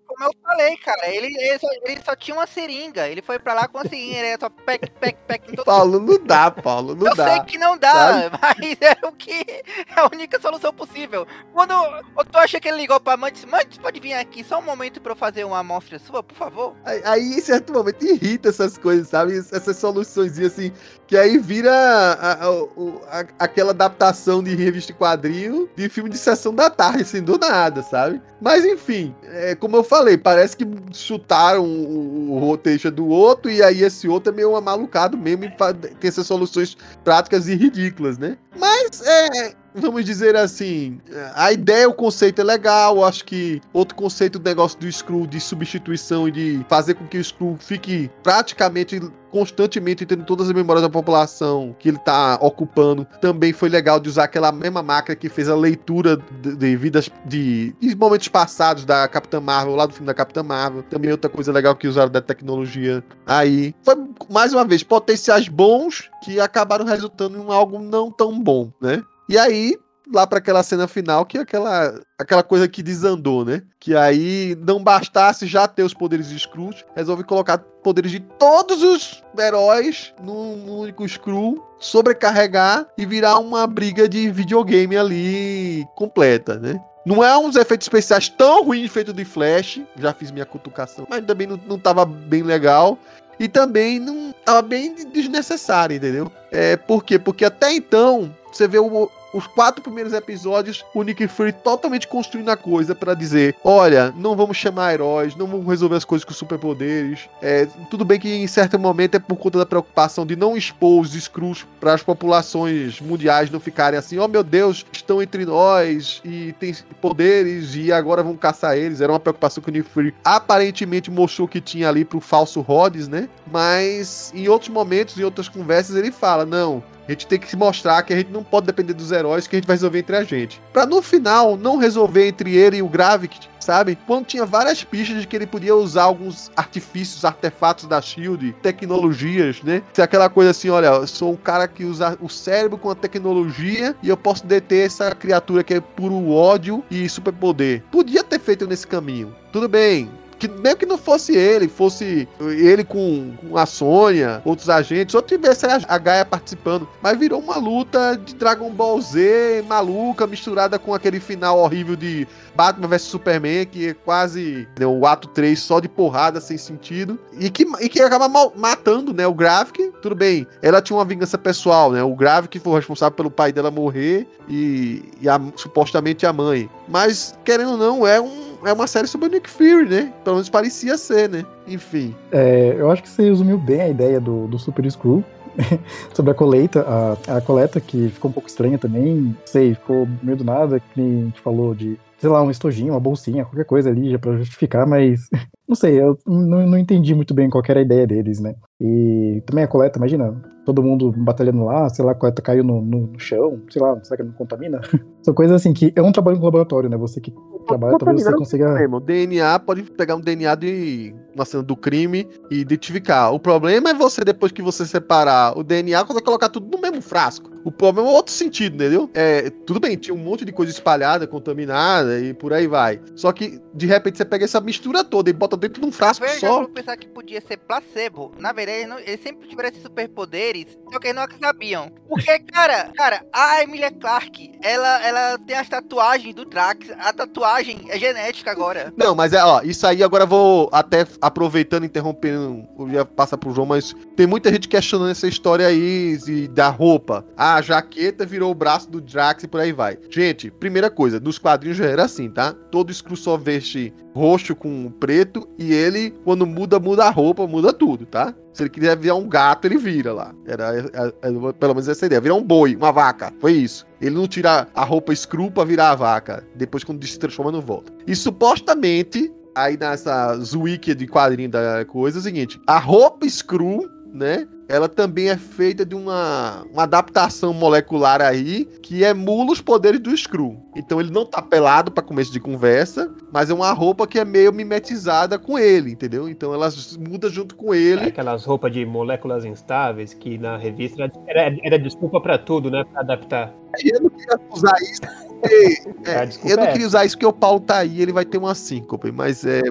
Como eu falei, cara, ele, ele, só, ele só tinha uma seringa. Ele foi pra lá com a seringa, ele era só pec, pec, pec todo Paulo, não dá, Paulo, não Eu dá. sei que não dá, mas é o que é a única solução possível. Quando eu tô achando que ele ligou pra mãe, você pode vir aqui só um momento pra eu fazer uma amostra sua, por favor? Aí, aí, em certo momento, irrita essas coisas, sabe? Essas soluções assim, que aí vira a- a- a- aquela adaptação de revista quadrinho de filme de sessão da tarde, assim, do nada, sabe? Mas enfim, é, como eu falei, parece que chutaram o, o roteiro do outro e aí esse outro é meio amalucado mesmo e tem essas soluções práticas e ridículas, né? Mas é. Vamos dizer assim, a ideia, o conceito é legal. Acho que outro conceito do negócio do Screw de substituição e de fazer com que o Screw fique praticamente constantemente tendo todas as memórias da população que ele tá ocupando. Também foi legal de usar aquela mesma máquina que fez a leitura de, de vidas de, de momentos passados da Capitã Marvel, lá do filme da Capitã Marvel. Também outra coisa legal que usaram da tecnologia aí. Foi, mais uma vez, potenciais bons que acabaram resultando em algo não tão bom, né? E aí, lá para aquela cena final, que é aquela, aquela coisa que desandou, né? Que aí não bastasse já ter os poderes de Scrooge, resolve colocar poderes de todos os heróis num, único Screw, sobrecarregar e virar uma briga de videogame ali completa, né? Não é uns efeitos especiais tão ruins feito de Flash, já fiz minha cutucação, mas também não, não tava bem legal. E também não tava bem desnecessário, entendeu? É, por quê? Porque até então, você vê o- os quatro primeiros episódios, o Nick Fury totalmente construindo a coisa pra dizer: olha, não vamos chamar heróis, não vamos resolver as coisas com superpoderes. É, tudo bem que em certo momento é por conta da preocupação de não expor os Skrulls para as populações mundiais não ficarem assim: oh meu Deus, estão entre nós e tem poderes e agora vão caçar eles. Era uma preocupação que o Nick Fury aparentemente mostrou que tinha ali pro falso Rhodes, né? Mas em outros momentos, em outras conversas, ele fala: não. A gente tem que se mostrar que a gente não pode depender dos heróis, que a gente vai resolver entre a gente. Pra no final não resolver entre ele e o Gravik, sabe? Quando tinha várias pistas de que ele podia usar alguns artifícios, artefatos da Shield, tecnologias, né? Se aquela coisa assim, olha, eu sou um cara que usa o cérebro com a tecnologia e eu posso deter essa criatura que é puro ódio e superpoder. Podia ter feito nesse caminho. Tudo bem, que mesmo que não fosse ele, fosse ele com, com a Sônia, outros agentes, ou tivesse a, a Gaia participando, mas virou uma luta de Dragon Ball Z maluca, misturada com aquele final horrível de Batman vs Superman, que é quase né, o ato 3 só de porrada sem sentido, e que, e que acaba mal- matando, né, o Gravik, tudo bem, ela tinha uma vingança pessoal, né, o Gravik foi responsável pelo pai dela morrer e, e a- supostamente a mãe, mas querendo ou não, é um é uma série sobre o Nick Fury, né? Pelo menos parecia ser, né? Enfim. É, eu acho que você resumiu bem a ideia do, do Super Screw. sobre a colheita, a, a coleta que ficou um pouco estranha também, sei, ficou meio do nada, que a gente falou de, sei lá, um estojinho, uma bolsinha, qualquer coisa ali já pra justificar, mas não sei, eu não, não entendi muito bem qual que era a ideia deles, né? E também a coleta, imagina, todo mundo batalhando lá, sei lá, a coleta caiu no, no, no chão, sei lá, será que não contamina? São coisas assim que é um trabalho no laboratório, né? Você que trabalha, talvez você consiga. Mesmo, DNA pode pegar um DNA de uma cena do crime e identificar. O problema é você, depois que você separar o DNA, quando colocar tudo no mesmo frasco. O problema é outro sentido, entendeu? É, tudo bem, tinha um monte de coisa espalhada, contaminada e por aí vai. Só que, de repente, você pega essa mistura toda e bota dentro de um frasco Eu só. vou pensar que podia ser placebo. Na verdade, eles, eles sempre tiveram esses superpoderes, só que eles não sabiam. Porque, cara, cara, a Emilia Clarke, ela, ela tem as tatuagens do Drax. A tatuagem é genética agora. Não, mas é, ó, isso aí agora eu vou até aproveitando, interrompendo, eu ia passar pro João, mas tem muita gente questionando essa história aí e da roupa. Ah, a jaqueta virou o braço do Drax e por aí vai. Gente, primeira coisa, nos quadrinhos já era assim, tá? Todo Screw só veste roxo com preto e ele, quando muda, muda a roupa, muda tudo, tá? Se ele quiser virar um gato, ele vira lá. Era, é- é- pelo menos essa ideia. Virar um boi, uma vaca. Foi isso. Ele não tira a roupa screw pra virar a vaca. Depois, quando se transforma, não volta. E supostamente, aí nessa wiki de quadrinho da coisa, é o seguinte: a roupa screw, né? Ela também é feita de uma, uma adaptação molecular aí que emula os poderes do Screw. Então ele não tá pelado pra começo de conversa, mas é uma roupa que é meio mimetizada com ele, entendeu? Então ela muda junto com ele. Aquelas roupas de moléculas instáveis que na revista era, era- desculpa pra tudo, né? Pra adaptar. Eu não queria usar isso porque. é, eu não é queria usar isso porque o pau tá aí, ele vai ter uma síncope, mas é.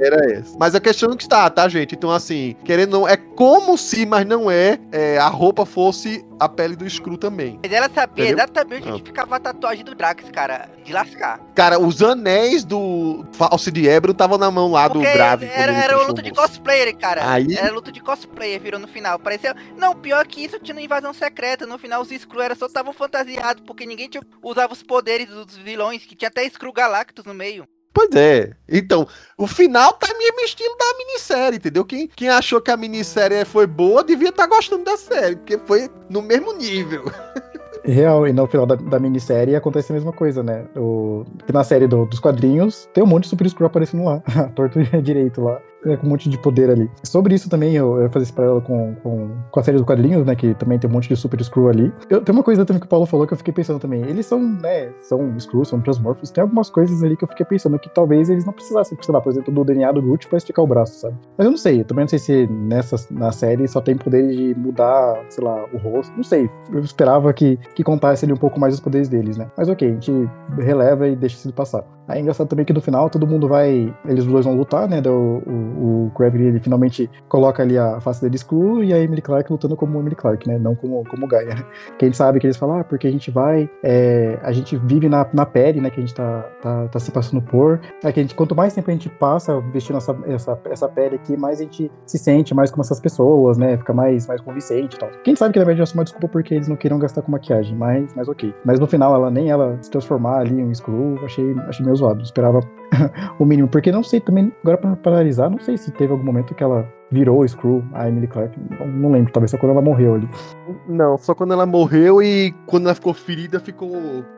Era essa. Mas a questão é que está, tá, gente? Então, assim, querendo ou não, é como se, mas não é, é, a roupa fosse a pele do Screw também. Mas ela sabia Entendeu? exatamente Ah. onde ficava a tatuagem do Drax, cara. De lascar. Cara, os anéis do False de Ebro estavam na mão lá Porque do Grave. era, era uma luta o de cosplayer, cara. Aí- Era luta de cosplayer, virou no final. Parecia. Não, pior que isso tinha na invasão secreta. No final, os era só estavam fantasiados, porque ninguém tinha- usava os poderes dos vilões, que tinha até Skrull Galactus no meio. Pois é. Então, o final tá mesmo estilo da minissérie, entendeu? Quem, quem achou que a minissérie foi boa devia estar gostando da série, porque foi no mesmo nível. Real, e no final da, da minissérie acontece a mesma coisa, né? O, na série do- dos quadrinhos tem um monte de Super Screw aparecendo lá, torto direito lá, é, com um monte de poder ali. Sobre isso também, eu, ia fazer esse paralelo com, com, com a série dos quadrinhos, né? Que também tem um monte de Super Screw ali. Eu, tem uma coisa também que o Paulo falou que eu fiquei pensando também. Eles são, né? São Screw, são Transmorphos. Tem algumas coisas ali que eu fiquei pensando que talvez eles não precisassem, sei lá, por exemplo, do DNA do Groot pra esticar o braço, sabe? Mas eu não sei, eu também não sei se nessa na série só tem poder de mudar, sei lá, o rosto. Não sei. Eu esperava que, que contasse ali um pouco mais os poderes deles, né? Mas ok, a gente releva e deixa isso passar. Aí é engraçado também que no final todo mundo vai. Eles dois vão lutar, né? O, o Gravity ele finalmente coloca ali a face dele exclu e a Emily Clark lutando como Emily Clark, né? Não como, como Gaia. Que a gente sabe que eles falam, ah, porque a gente vai. é, a gente vive na, na pele, né? Que a gente tá, tá, tá se passando por. É que a gente, quanto mais tempo a gente passa vestindo essa, essa, essa pele aqui, mais a gente se sente mais como essas pessoas, né? Fica mais, mais convincente e tal. Quem sabe que na verdade é uma desculpa porque eles não queiram gastar com maquiagem, mas, mas ok. Mas no final, ela nem ela se transformar ali em um Skrull, achei, achei meio zoado. Esperava o mínimo. Porque não sei também, agora pra paralisar, não sei se teve algum momento que ela virou o Skrull, a Emily Clark. Não, não lembro, talvez só quando ela morreu ali. Não, só quando ela morreu e quando ela ficou ferida, ficou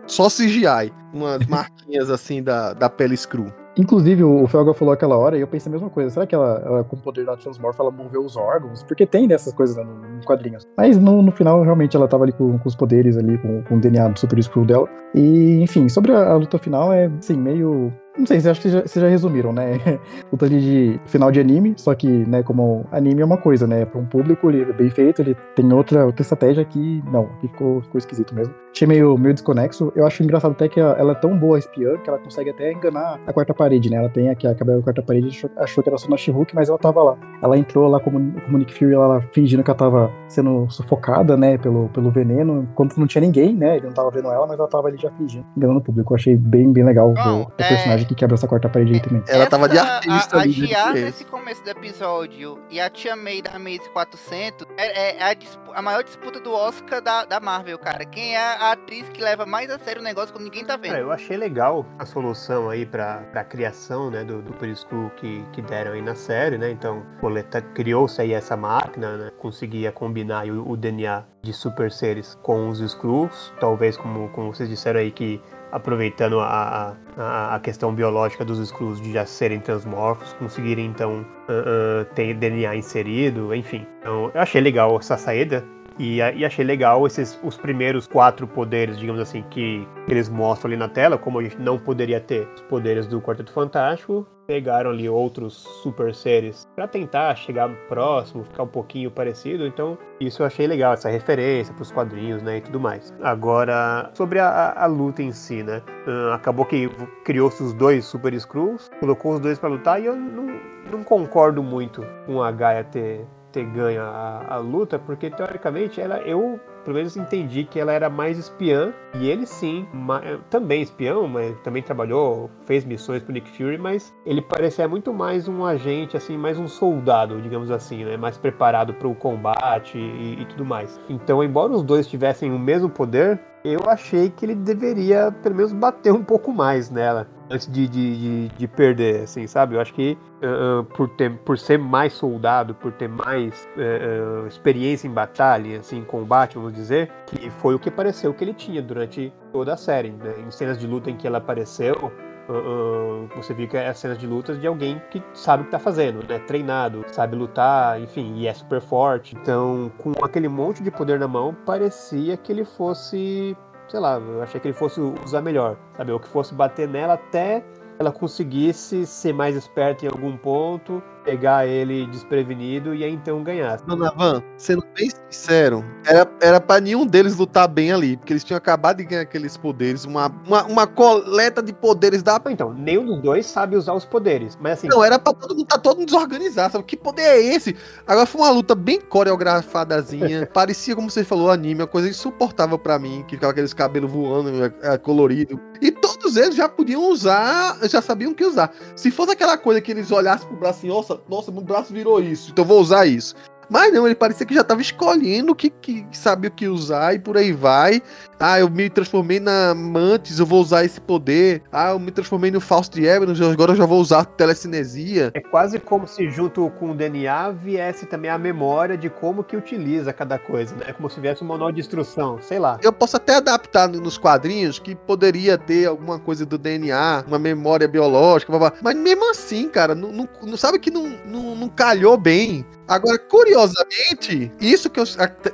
só CGI. Umas marquinhas assim da, da pele Screw. Inclusive, o Felga falou aquela hora e eu pensei a mesma coisa. Será que ela, ela com o poder da Transmorph, ela moveu os órgãos? Porque tem dessas coisas né, no- nos quadrinhos. Mas no, no final, realmente, ela tava ali com, com os poderes ali, com, com o DNA do Super Screw dela. E, enfim, sobre a, a luta final, é, assim, meio... Não sei, acho que já, vocês já resumiram, né? Luta ali de final de anime, só que, né, como anime é uma coisa, né? Para um público, ele é bem feito, ele tem outra, outra estratégia que, não, aqui ficou, ficou esquisito mesmo. Achei meio, meio desconexo. Eu acho engraçado até que ela, ela é tão boa espiã que ela consegue até enganar a quarta parede, né? Ela tem aqui a cabelo da quarta parede, achou, achou que era só na She-Hulk, mas ela tava lá. Ela entrou lá como, como Nick Fury, ela fingindo que ela tava sendo sufocada, né, pelo, pelo veneno, enquanto não tinha ninguém, né? Ele não tava vendo ela, mas ela tava ali já fingindo, enganando o público. Eu achei bem, bem legal o, Bom, o personagem personagem que quebra essa quarta parede aí também. Ela tava de artista A, a ali. desde o Gia, começo. nesse começo do episódio, e a Tia May da Maze 400 é, é a, dispu- a maior disputa do Oscar da, da Marvel, cara. Quem é a atriz que leva mais a sério o negócio quando ninguém tá Cara, vendo? eu achei legal a solução aí pra, pra criação, né, do, do Periscrew que, que deram aí na série, né? Então, Boleta criou-se aí essa máquina, né? Conseguia combinar aí o, o DNA de super seres com os Skrulls, talvez como, como vocês disseram aí que aproveitando a, a, a questão biológica dos Skrulls de já serem transmorfos, conseguirem então ah, ah, ter DNA inserido, enfim. Então, eu achei legal essa saída. E, e achei legal esses os primeiros quatro poderes, digamos assim, que eles mostram ali na tela, como a gente não poderia ter os poderes do Quarteto Fantástico, pegaram ali outros super seres pra tentar chegar próximo, ficar um pouquinho parecido. Então, isso eu achei legal, essa referência pros quadrinhos, né, e tudo mais. Agora, sobre a, a- luta em si, né? ah, acabou que criou-se os dois Super Skrulls, colocou os dois pra lutar e eu não, não concordo muito com a Gaia ter ter ganho a, a luta, porque teoricamente ela, eu pelo menos entendi que ela era mais espiã e ele sim, ma- também espião, mas também trabalhou, fez missões pro Nick Fury, mas ele parecia muito mais um agente, assim, mais um soldado, digamos assim, né, mais preparado para o combate e, e tudo mais. Então, embora os dois tivessem o mesmo poder, eu achei que ele deveria pelo menos bater um pouco mais nela antes de, de, de, de perder, assim, sabe? Eu acho que ah, por, ter, por ser mais soldado, por ter mais ah, experiência em batalha, assim, em combate, vamos dizer, que foi o que pareceu que ele tinha durante toda a série. Né? Em cenas de luta em que ela apareceu, ah, você viu que é cenas de lutas de alguém que sabe o que tá fazendo, né? Treinado, sabe lutar, enfim, e é super forte. Então, com aquele monte de poder na mão, parecia que ele fosse sei lá, eu achei que ele fosse usar melhor, sabe? Ou que fosse bater nela até ela conseguisse ser mais esperta em algum ponto, pegar ele desprevenido e aí então ganhar. Dona Van, sendo bem sincero, era, era pra nenhum deles lutar bem ali, porque eles tinham acabado de ganhar aqueles poderes, uma, uma, uma coleta de poderes da. Então, nenhum dos dois sabe usar os poderes, mas assim, Não, era pra todo mundo tá todo mundo desorganizado, sabe? Que poder é esse? Agora foi uma luta bem coreografadazinha, parecia, como você falou, anime, uma coisa insuportável pra mim, que ficava aqueles cabelos voando, é, é, colorido. E todos eles já podiam usar, já sabiam o que usar. Se fosse aquela coisa que eles olhassem pro braço assim, nossa, nossa, meu braço virou isso, então vou usar isso. Mas não, ele parecia que já tava escolhendo o que, que sabia o que usar e por aí vai. Ah, eu me transformei na Mantis, eu vou usar esse poder. Ah, eu me transformei no Faust de Eberron, agora eu já vou usar telecinesia. é quase como se junto com o DNA viesse também a memória de como que utiliza cada coisa, né? É como se viesse um manual de instrução, sei lá. Eu posso até adaptar no- nos quadrinhos que poderia ter alguma coisa do DNA, uma memória biológica, blá, blá. mas mesmo assim, cara, não, não- não sabe que não, não, não calhou bem. Agora, curiosamente, isso que eu-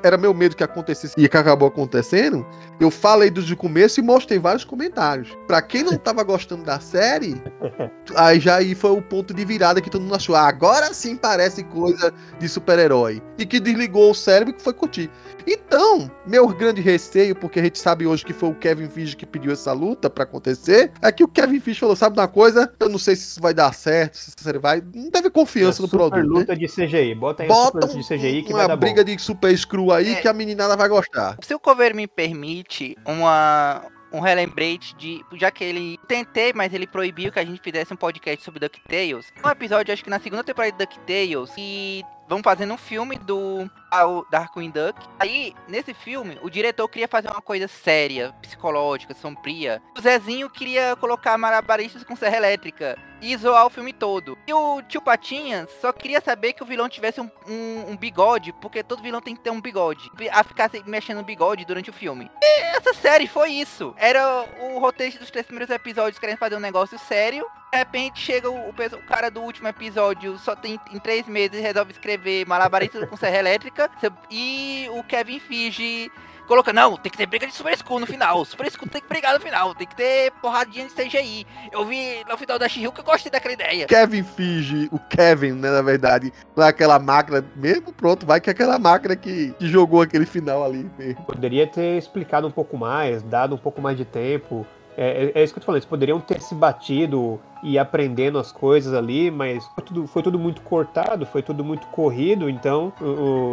era meu medo que acontecesse e que acabou acontecendo, eu falei desde o começo e mostrei vários comentários. Pra quem não tava gostando da série, aí já aí foi o ponto de virada que todo mundo achou. "Ah, agora sim parece coisa de super-herói. E que desligou o cérebro que foi curtir. Então, meu grande receio, porque a gente sabe hoje que foi o Kevin Feige que pediu essa luta pra acontecer, é que o Kevin Feige falou: sabe uma coisa? Eu não sei se isso vai dar certo, se série vai. Não teve confiança no super produto. né? luta de CGI. Bota aí Bota luta de CGI que uma vai dar briga bom. de super screw aí É. que a meninada vai gostar. Se o cover me permite uma um relembrete de. Já que ele tentei, mas ele proibiu que a gente fizesse um podcast sobre DuckTales. Um episódio, acho que na segunda temporada de DuckTales, e vão fazendo um filme do ao Darkwing Duck. Aí, nesse filme, o diretor queria fazer uma coisa séria, psicológica, sombria. O Zezinho queria colocar malabaristas com serra elétrica e zoar o filme todo. E o tio Patinhas só queria saber que o vilão tivesse um, um- um bigode, porque todo vilão tem que ter um bigode. A ficar mexendo no bigode durante o filme. E essa série foi isso. Era o roteiro dos três primeiros episódios querendo fazer um negócio sério. De repente chega o, o cara do último episódio, só tem em três meses resolve escrever malabarista com serra elétrica. E o Kevin Feige coloca, não, tem que ter briga de Super Skull no final. Super Skull tem que brigar no final, tem que ter porradinha de CGI. Eu vi no final da she que eu gostei daquela ideia. Kevin Feige, o Kevin, né, na verdade, não é aquela máquina mesmo, pronto, vai que é aquela máquina que, que jogou aquele final ali mesmo. Poderia ter explicado um pouco mais, dado um pouco mais de tempo. É, é- é isso que eu tô falando, eles poderiam ter se batido e aprendendo as coisas ali, mas foi tudo, foi tudo muito cortado, foi tudo muito corrido, então o,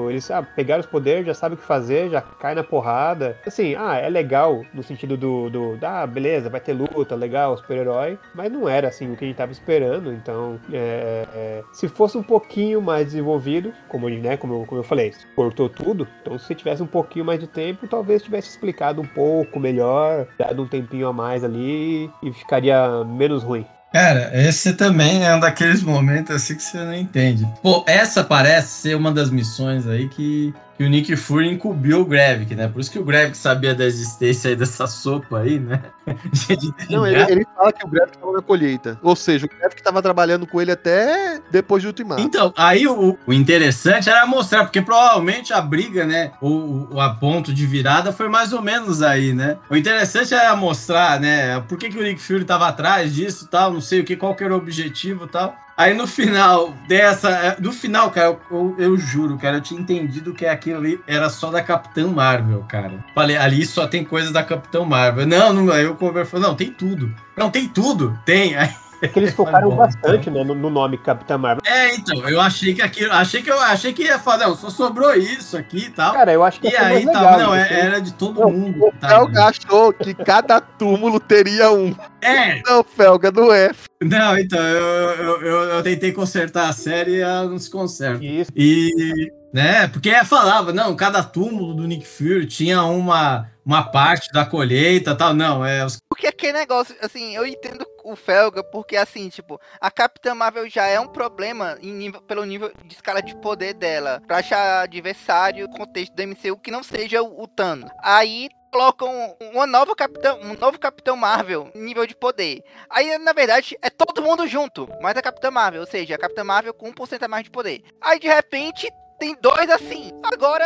o- eles ah, pegaram os poderes, já sabem o que fazer, já cai na porrada. Assim, ah, é legal no sentido do, do ah, beleza, vai ter luta, legal, super-herói, mas não era assim o que a gente tava esperando, então é, é, se fosse um pouquinho mais desenvolvido, como, né, como, como eu falei, cortou tudo, então se tivesse um pouquinho mais de tempo, talvez tivesse explicado um pouco melhor, dado um tempinho a mais ali e ficaria menos ruim. Cara, esse também é um daqueles momentos assim que você não entende. Pô, essa parece ser uma das missões aí que, que o Nick Fury incumbiu o Gravik, né? Por isso que o Gravik sabia da existência aí dessa sopa aí, né? Não, ele, ele fala que o Gravik estava na colheita. Ou seja, o Gravik estava trabalhando com ele até depois de Ultimato. Então, aí o, o interessante era mostrar, porque provavelmente a briga, né, o, o a ponto de virada foi mais ou menos aí, né? O interessante era mostrar, né, por que, que o Nick Fury tava atrás disso e tal, não sei o que, qual que era o objetivo e tal. Aí no final dessa, é, no final, cara, eu, eu, eu juro, cara, eu tinha entendido que aquilo ali era só da Capitã Marvel, cara. Falei, ali só tem coisas da Capitã Marvel. Não, não, aí eu conversei, não, tem tudo. Não, tem tudo, tem. Aí que eles focaram Bom, bastante né, no, no nome Capitã Marvel. é, então, eu achei que aquilo, achei que eu achei que ia falar, não, só sobrou isso aqui e tal. Cara, eu acho que e aí legal, não, assim. é- era de todo Não, mundo. O tava. Felga achou que cada túmulo teria um. É, Não, Felga, não é. não, então, eu, eu, eu, eu tentei consertar a série e ela não se conserta. Isso. E, né, porque falava, não, cada túmulo do Nick Fury tinha uma, uma parte da colheita e tal. Não, é, os Porque aquele negócio, assim, eu entendo o Felga, porque assim, tipo, a Capitã Marvel já é um problema em nível- pelo nível de escala de poder dela. Pra achar adversário, contexto do MCU que não seja o, o Thanos. Aí colocam uma nova Capitão, um novo Capitão Marvel nível de poder. Aí, na verdade, é todo mundo junto, mais a Capitã Marvel, ou seja, a Capitã Marvel com 1% a mais de poder. Aí, de repente, tem dois assim. Agora,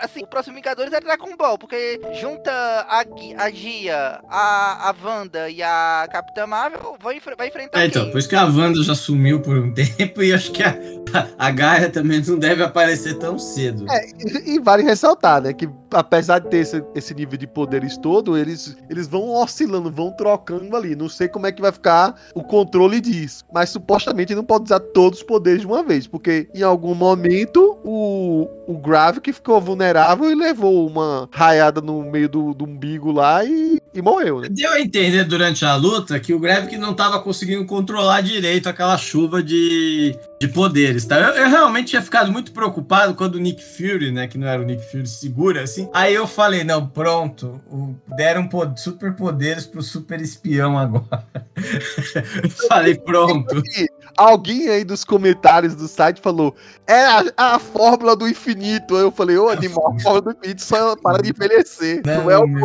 assim, o próximo Vingadores é Dragon Ball, porque junta a, a Gia, a, a Wanda e a Capitã Marvel, vai, vai enfrentar É, então, por isso que a Wanda já sumiu por um tempo e acho que a, a Gaia também não deve aparecer tão cedo. É, e, e vale ressaltar, né, que apesar de ter esse, esse nível de poderes todo, eles, eles vão oscilando, vão trocando ali. Não sei como é que vai ficar o controle disso. Mas supostamente não pode usar todos os poderes de uma vez, porque em algum momento o, o Gravik ficou vulnerável e levou uma raiada no meio do, do umbigo lá e, e morreu, né? Deu a entender durante a luta que o Gravik não estava conseguindo controlar direito aquela chuva de, de poderes, tá? Eu, eu realmente tinha ficado muito preocupado quando o Nick Fury, né, que não era o Nick Fury, segura assim. Aí eu falei, não, pronto, o- deram po- superpoderes pro super espião agora. falei, pronto. Alguém aí dos comentários do site falou: é a, a fórmula do infinito. Aí eu falei, ô animal, a fórmula do infinito só para de envelhecer. Não, é o.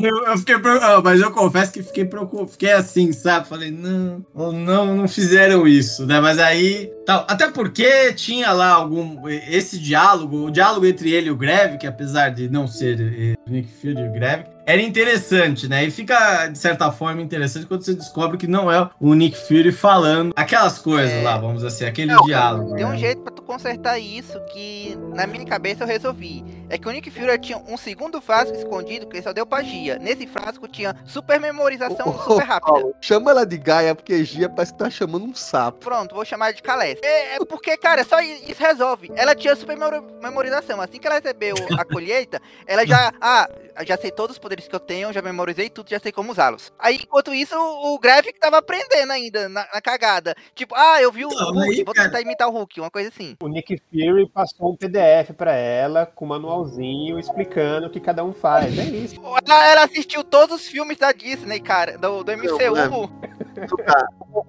Eu, eu fiquei preocupado, mas eu confesso que fiquei preocupado, fiquei assim, sabe? Falei, não, não, não fizeram isso, né? Mas aí, tal. Até porque tinha lá algum esse diálogo, o diálogo entre ele e o Greve, que apesar de não ser eh, Nick Fury e o Greve, era interessante, né? E fica de certa forma interessante quando você descobre que não é o Nick Fury falando aquelas coisas É. lá, vamos dizer assim, aquele Não, diálogo. Tem um né? jeito pra tu consertar isso que na minha cabeça eu resolvi. É que o Nick Fury tinha um segundo frasco escondido que ele só deu pra Gia. Nesse frasco tinha super memorização ô, super rápida. Paulo, Chama ela de Gaia, porque Gia parece que tá chamando um sapo. Pronto, vou chamar de Calés. É, é porque, cara, só isso resolve. Ela tinha super memori- memorização. Assim que ela recebeu a colheita, ela já. Ah, já sei todos os poderes que eu tenho, já memorizei tudo, já sei como usá-los. Aí, enquanto isso, o, o Gravik tava aprendendo ainda na, na cagada. Tipo, ah, eu vi o Então, Hulk, aí, vou cara- tentar imitar o Hulk, uma coisa assim. O Nick Fury passou um PDF pra ela com um manualzinho explicando o que cada um faz. É isso. Ela, ela assistiu todos os filmes da Disney, cara, do, do MCU.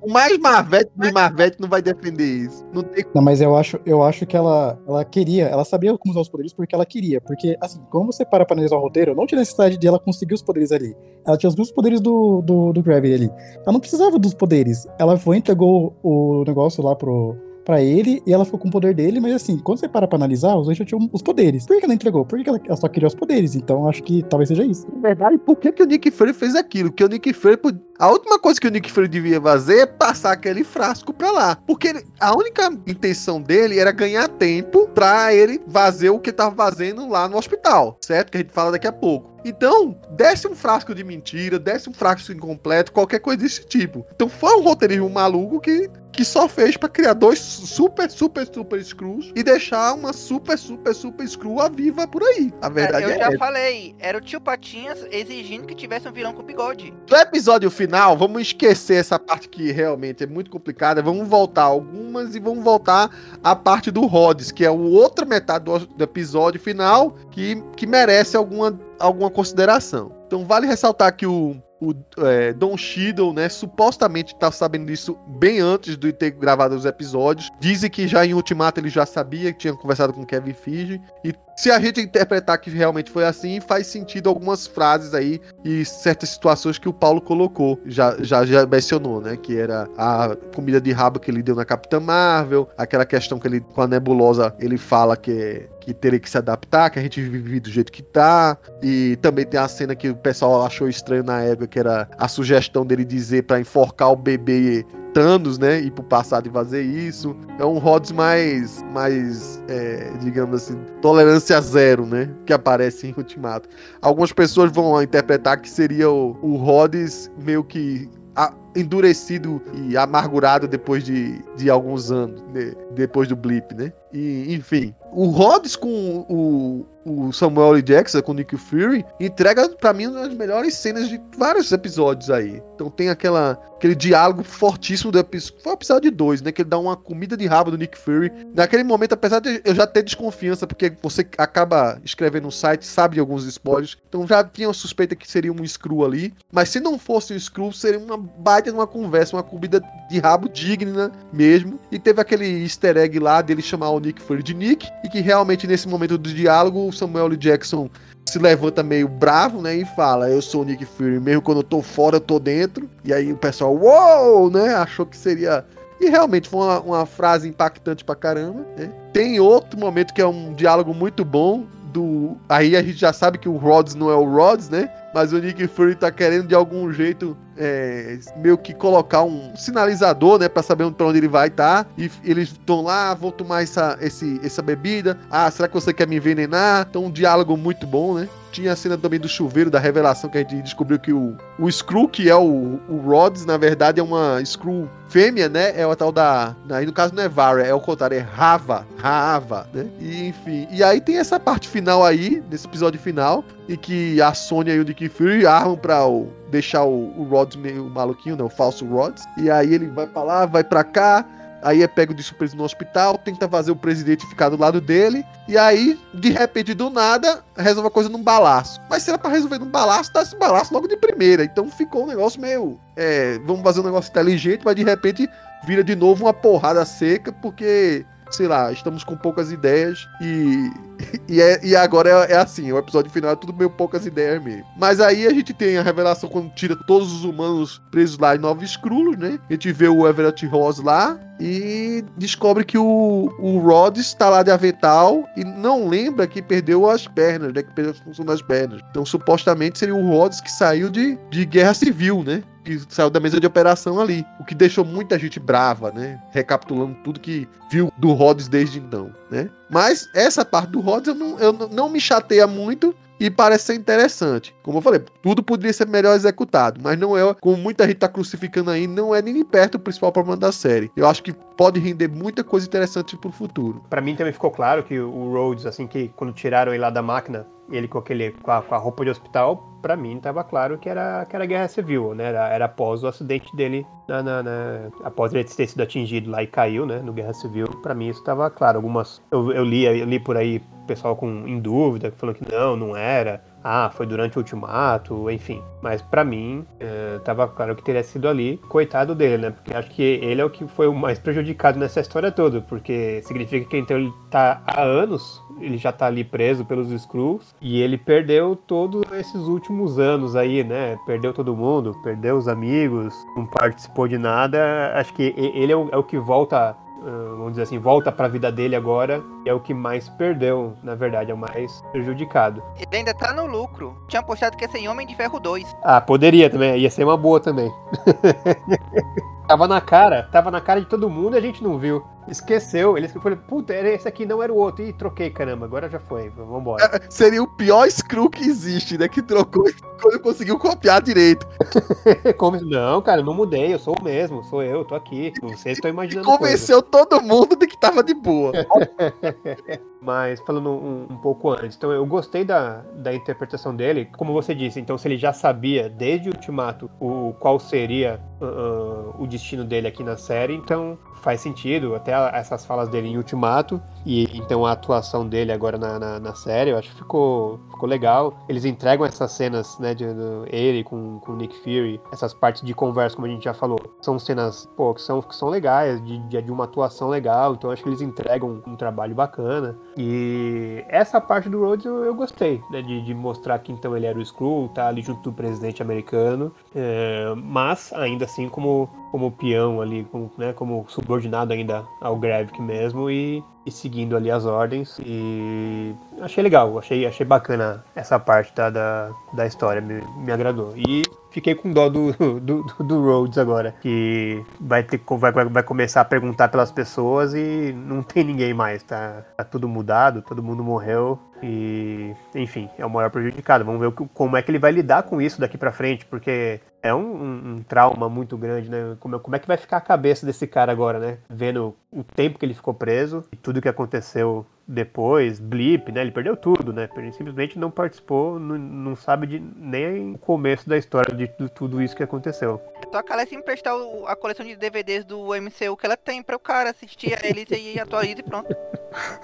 O mais Marvete do Marvete não vai defender isso. Não tem Não, mas eu acho, eu acho que ela, ela queria, ela sabia como usar os poderes porque ela queria. Porque, assim, quando você para pra analisar o roteiro, não tinha necessidade de ela conseguir os poderes ali. Ela tinha os mesmos poderes do, do, do Gravity ali. Ela não precisava dos poderes. Ela foi entregou o negócio lá pro, pra ele e ela ficou com o poder dele, mas assim, quando você para pra analisar, os dois já tinham os poderes. Por que ela entregou? Por que ela, ela só queria os poderes? Então acho que talvez seja isso. Na verdade, por que, que o Nick Fury fez aquilo? Que o Nick Fury. A última coisa que o Nick Fury devia fazer é passar aquele frasco pra lá. Porque ele- a única intenção dele era ganhar tempo pra ele fazer o que tava fazendo lá no hospital, certo? Que a gente fala daqui a pouco. Então, desce um frasco de mentira, desce um frasco incompleto, qualquer coisa desse tipo. Então foi um roteirismo maluco que que só fez pra criar dois super, super, super screws e deixar uma super, super, super screw a viva por aí. A verdade eu é já essa. falei, era o tio Patinhas exigindo que tivesse um vilão com bigode. Do episódio final, vamos esquecer essa parte que realmente é muito complicada. Vamos voltar algumas e vamos voltar à parte do Rhodes, que é o outra metade do, do episódio final que, que merece alguma, alguma consideração. Então vale ressaltar que o, o é, Don Cheadle, né, supostamente tá sabendo disso bem antes de ter gravado os episódios. Dizem que já em Ultimato ele já sabia, que tinha conversado com Kevin Feige. E se a gente interpretar que realmente foi assim, faz sentido algumas frases aí e certas situações que o Paulo colocou. Já, já, já mencionou, né? Que era a comida de rabo que ele deu na Capitã Marvel, aquela questão que ele, com a nebulosa, ele fala que que teria que se adaptar, que a gente vive do jeito que tá. E também tem a cena que o pessoal achou estranho na época, que era a sugestão dele dizer para enforcar o bebê Thanos, né? Ir pro passado e fazer isso. É um Rhodes mais, mais é, digamos assim, tolerância zero, né? Que aparece em Ultimato. Algumas pessoas vão interpretar que seria o, o Rhodes meio que a- endurecido e amargurado depois de, de alguns anos, né? depois do blip, né? E, enfim, o Rhodes com o, o Samuel L. Jackson, com o Nick Fury, entrega pra mim uma das melhores cenas de vários episódios aí. Então tem aquela, aquele diálogo fortíssimo do episódio. Foi o episódio 2, né? Que ele dá uma comida de rabo do Nick Fury. Naquele momento, apesar de eu já ter desconfiança, porque você acaba escrevendo no site, sabe de alguns spoilers. Então já tinha uma suspeita que seria um Screw ali. Mas se não fosse um Screw, seria uma baita de uma conversa, uma comida de rabo digna mesmo. E teve aquele easter egg lá dele chamar o Nick Fury de Nick. E que realmente nesse momento do diálogo, o Samuel L. Jackson se levanta meio bravo, né? E fala: Eu sou o Nick Fury, mesmo quando eu tô fora, eu tô dentro. E aí o pessoal, uou, né? Achou que seria. E realmente foi uma, uma frase impactante pra caramba. Né? Tem outro momento que é um diálogo muito bom. Do... Aí a gente já sabe que o Rhodes não é o Rhodes, né? Mas o Nick Fury tá querendo de algum jeito é, meio que colocar um sinalizador, né? Pra saber pra onde ele vai estar. E f- eles estão lá, vou tomar essa, esse, essa bebida. Ah, será que você quer me envenenar? Então um diálogo muito bom, né? Tinha a cena também do chuveiro, da revelação que a gente descobriu que o, o Screw, que é o, o Rhodes, na verdade é uma Screw fêmea, né? É o tal da. Aí no caso não é Vara, é o contrário, é Rava. Rava, né? E enfim. E aí tem essa parte final aí, nesse episódio final, em que a Sônia e o Nick Fury armam pra o, deixar o, o Rhodes meio maluquinho, né? O falso Rhodes. E aí ele vai pra lá, vai pra cá. Aí é pego de surpresa no hospital, tenta fazer o presidente ficar do lado dele. E aí, de repente, do nada, resolve a coisa num balaço. Mas se era pra resolver num balaço, dá esse balaço logo de primeira. Então ficou um negócio meio. É, vamos fazer um negócio inteligente, mas de repente vira de novo uma porrada seca, porque. Sei lá, estamos com poucas ideias e. E, é- e agora é, é assim, o episódio final é tudo meio poucas ideias mesmo. Mas aí a gente tem a revelação quando tira todos os humanos presos lá em Nova Escrulos, né? A gente vê o Everett Ross lá e descobre que o, o Rhodes está lá de avental e não lembra que perdeu as pernas, né? Que perdeu a função das pernas. Então, supostamente seria o Rhodes que saiu de, de guerra civil, né? Que saiu da mesa de operação ali. O que deixou muita gente brava, né? Recapitulando tudo que viu do Rhodes desde então, né? Mas essa parte do Rhodes eu não, eu não me chateia muito e parece ser interessante. Como eu falei, tudo poderia ser melhor executado, mas não é, como muita gente tá crucificando aí, não é nem perto o principal problema da série. Eu acho que pode render muita coisa interessante pro futuro. Pra mim também ficou claro que o Rhodes, assim, que quando tiraram ele lá da máquina, ele com aquele com a, com a roupa de hospital, pra mim tava claro que era, que era guerra civil, né? Era, era após o acidente dele, na, na- na- após ele ter sido atingido lá e caiu, né? No guerra civil. Pra mim isso tava claro. Algumas eu, eu li, eu li por aí pessoal com em dúvida, falando que não, não era. Ah, foi durante o ultimato, enfim. Mas pra mim, eh, tava claro que teria sido ali. Coitado dele, né? Porque acho que ele é o que foi o mais prejudicado nessa história toda. Porque significa que então ele tá há anos, ele já tá ali preso pelos Skrulls. E ele perdeu todos esses últimos anos aí, né? Perdeu todo mundo, perdeu os amigos, não participou de nada. Acho que ele é o, é o que volta Uh, vamos dizer assim, volta pra vida dele agora, é o que mais perdeu, na verdade, é o mais prejudicado. Ele ainda tá no lucro. Tinha postado que ia ser em Homem de Ferro 2. Ah, poderia também, ia ser uma boa também. tava na cara, tava na cara de todo mundo e a gente não viu. Esqueceu. Ele falou, puta, era esse aqui, não era o outro. Ih, troquei, caramba, agora já foi. Vambora. Seria o pior screw que existe, né? Que trocou e quando conseguiu copiar direito. Como, não, cara, não mudei, eu sou o mesmo, sou eu, tô aqui. Vocês estão E imaginando. coisa. convenceu todo mundo de que tava de boa. Mas falando um, um pouco antes, então eu gostei da, da interpretação dele, como você disse, então se ele já sabia desde o Ultimato o qual seria ah, ah, o destino dele aqui na série, então faz sentido, até essas falas dele em Ultimato, e então a atuação dele agora na, na, na série, eu acho que ficou, ficou legal. Eles entregam essas cenas, né, de, do- ele com, com Nick Fury, essas partes de conversa, como a gente já falou, são cenas, pô, que são, que são legais, de, de, de uma atuação legal, então acho que eles entregam um trabalho bacana. E essa parte do Rhodes eu, eu gostei, né, de, de mostrar que então ele era o Skrull, tá ali junto do presidente americano, é, mas ainda assim como, como peão ali, como, né, como subordinado ainda ao Gravik mesmo e, e seguindo ali as ordens. E achei legal, achei, achei bacana essa parte da, da, da história, me, me agradou. E fiquei com dó do, do, do, do Rhodes agora, que vai, ter, vai, vai, começar a perguntar pelas pessoas e não tem ninguém mais, tá, tá tudo mudado, todo mundo morreu e, enfim, é o maior prejudicado. Vamos ver o como é que ele vai lidar com isso daqui pra frente, porque é um, um- um trauma muito grande, né? Como, como é que vai ficar a cabeça desse cara agora, né? Vendo o tempo que ele ficou preso e tudo que aconteceu depois, blip, né? Ele perdeu tudo, né? Ele simplesmente não participou, não, não sabe de, nem o começo da história de, de tudo isso que aconteceu. Só que ela se emprestar a coleção de DVDs do MCU que ela tem para o cara assistir a eles e atualiza e pronto.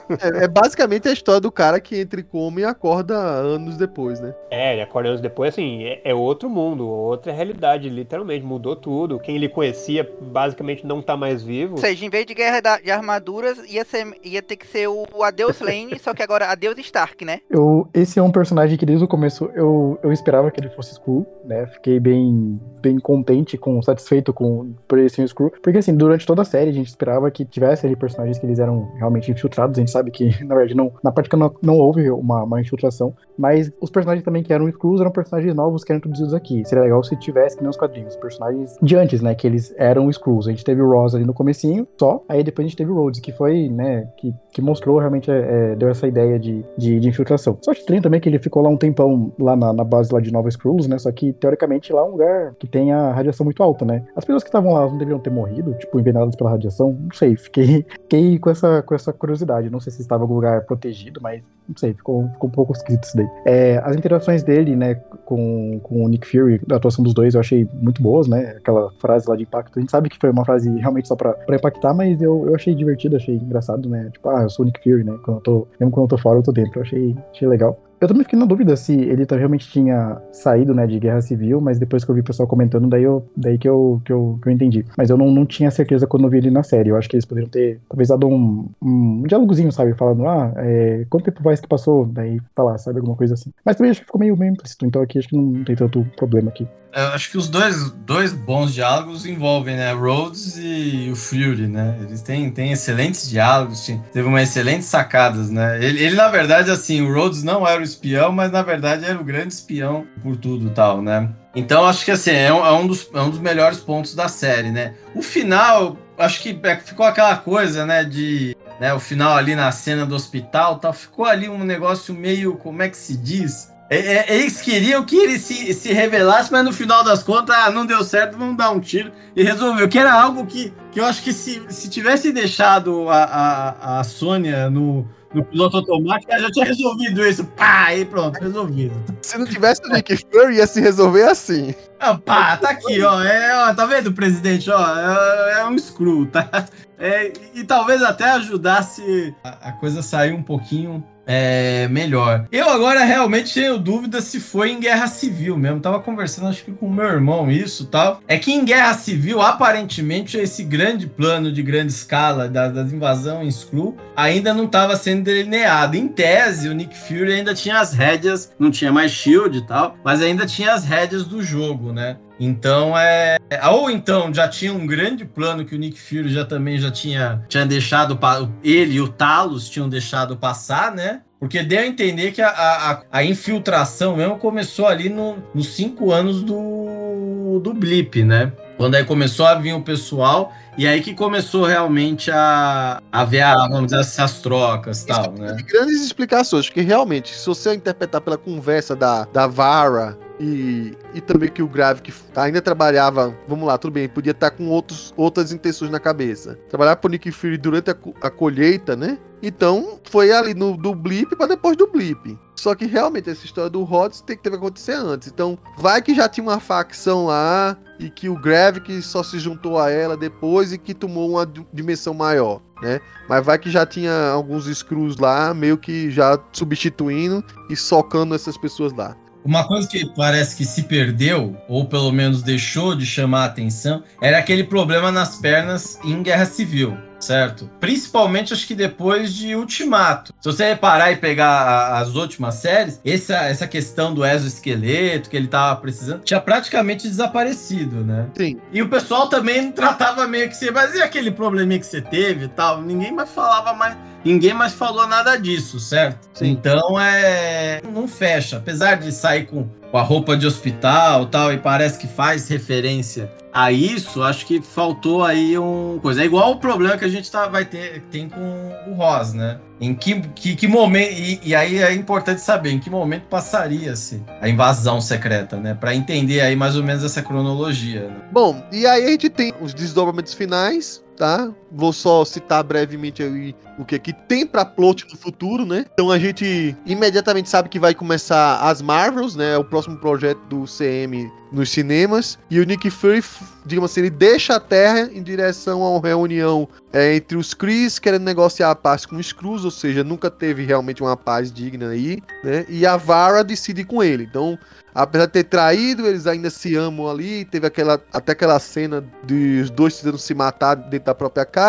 É, é basicamente a história do cara que entra em coma e acorda anos depois, né? É, ele acorda anos depois, assim, é, é outro mundo, outra realidade, literalmente, mudou tudo. Quem ele conhecia basicamente não tá mais vivo. Ou seja, em vez de guerra da- de armaduras, ia, ser, ia ter que ser o Adeus Lane, só que agora Adeus Stark, né? Eu, esse é um personagem que desde o começo eu, eu esperava que ele fosse Skrull, né? Fiquei bem, bem contente, com, satisfeito com, por ele ser um Skrull. Porque assim, durante toda a série a gente esperava que tivesse ali personagens que eles eram realmente infiltrados. A gente sabe que, na verdade, não, na prática não, não houve uma, uma infiltração. Mas os personagens também que eram Skrulls eram personagens novos que eram introduzidos aqui. Seria legal se tivesse que nem os quadrinhos, personagens de antes, né? Que eles eram Skrulls. A gente teve o Ross ali no comecinho, só. Aí depois a gente teve o Rhodes, que foi, né? Que, que mostrou realmente, é, é, deu essa ideia de, de, de infiltração. Só estranho também que ele ficou lá um tempão lá na, na base lá de Nova Skrulls, né? Só que, teoricamente, lá é um lugar que tem a radiação muito alta, né? As pessoas que estavam lá não deveriam ter morrido, tipo, envenenadas pela radiação. Não sei, fiquei, fiquei com, essa, com essa curiosidade. Não sei se estava em algum lugar protegido, mas não sei, ficou, ficou um pouco esquisito isso daí. É, as interações dele, né, com, com o Nick Fury, a atuação dos dois, eu achei muito boas, né? Aquela frase lá de impacto. A gente sabe que foi uma frase realmente só pra, pra impactar, mas eu, eu achei divertido, achei engraçado, né? Tipo, ah, eu sou o Nick Fury, né? Quando eu tô, mesmo quando eu tô fora, eu tô dentro. Eu achei, achei legal. Eu também fiquei na dúvida se ele tá- realmente tinha saído, né, de guerra civil, mas depois que eu vi o pessoal comentando, daí, eu, daí que, eu, que, eu, que eu entendi. Mas eu não, não tinha certeza quando eu vi ele na série. Eu acho que eles poderiam ter, talvez, dado um, um diálogozinho, sabe? Falando, ah, é, quanto tempo faz que passou? Daí falar, sabe? Alguma coisa assim. Mas também acho que ficou meio, meio implícito, então aqui acho que não, tem tanto problema aqui. Eu acho que os dois, dois bons diálogos envolvem, né? Rhodes e o Fury, né? Eles têm, têm excelentes diálogos, teve uma excelentes sacadas, né? Ele, ele, na verdade, assim, o Rhodes não era o espião, mas na verdade era o grande espião por tudo tal, né? Então acho que assim, é um, é um dos, é um dos melhores pontos da série, né? O final, acho que é- ficou aquela coisa, né, de né, o final ali na cena do hospital, tal, ficou ali um negócio meio, como é que se diz? É- é- Eles queriam que ele se, se revelasse, mas no final das contas ah, não deu certo, vamos dar um tiro e resolveu. Que era algo que, que eu acho que se, se tivesse deixado a, a, a Sônia no, no piloto automático, ela já tinha resolvido isso. Pá, aí pronto, resolvido. Se não tivesse o Nick Fury, ia se resolver assim. Ah, pá, tá aqui, ó. É, ó, tá vendo, presidente? Ó, é, é um screw, tá? É, e, e talvez até ajudasse a, a coisa sair um pouquinho é, melhor. Eu agora realmente tenho dúvida se foi em guerra civil mesmo. Tava conversando, acho que com meu irmão, isso tal. É que em guerra civil, aparentemente, esse grande plano de grande escala da, das invasão em Skrull ainda não estava sendo delineado. Em tese, o Nick Fury ainda tinha as rédeas, não tinha mais shield e tal, mas ainda tinha as rédeas do jogo, né? Então é. Ou então já tinha um grande plano que o Nick Fury já também já tinha, tinha deixado. Ele e o Talos tinham deixado passar, né? Porque deu a entender que a, a- a infiltração mesmo começou ali no- nos cinco anos do, do Blip, né? Quando aí começou a vir o pessoal E aí que começou realmente a, a ver, a, vamos dizer, essas trocas e tal, né? Grandes explicações, que realmente, se você interpretar pela conversa da, da Vara e, e também que o Gravik ainda trabalhava, vamos lá, tudo bem, podia estar com outros, outras intenções na cabeça. Trabalhar pro Nick Fury durante a, a colheita, né? Então, foi ali no, do blip para depois do blip. Só que realmente essa história do Rhodes tem que ter acontecer antes. Então, vai que já tinha uma facção lá e que o Gravik só se juntou a ela depois e que tomou uma di- dimensão maior, né? Mas vai que já tinha alguns screws lá, meio que já substituindo e socando essas pessoas lá. Uma coisa que parece que se perdeu, ou pelo menos deixou de chamar a atenção, era aquele problema nas pernas em Guerra Civil, certo? Principalmente acho que depois de Ultimato. Se você reparar e pegar as últimas séries, essa, essa questão do exoesqueleto que ele tava precisando tinha praticamente desaparecido, né? Sim. E o pessoal também tratava meio que assim, mas e aquele probleminha que você teve e tal? Ninguém mais falava mais. Ninguém mais falou nada disso, certo? Sim. Então é. Não fecha. Apesar de sair com, com a roupa de hospital e tal, e parece que faz referência a isso, acho que faltou aí um coisa. É igual o problema que a gente tá, vai ter tem com o Ross, né? Em que, que, que momento. E, e aí é importante saber em que momento passaria-se a invasão secreta, né? Pra entender aí mais ou menos essa cronologia. Né? Bom, e aí a gente tem os desdobramentos finais, tá? Vou só citar brevemente o que que tem pra plot no futuro, né? Então a gente imediatamente sabe que vai começar as Marvels, né? O próximo projeto do CM nos cinemas. E o Nick Fury, digamos assim, ele deixa a Terra em direção a uma reunião é, entre os Kree querendo negociar a paz com os Cruz, ou seja, nunca teve realmente uma paz digna aí, né? E a Vara decide com ele. Então, apesar de ter traído, eles ainda se amam ali. Teve aquela até aquela cena dos dois tentando se matar dentro da própria casa.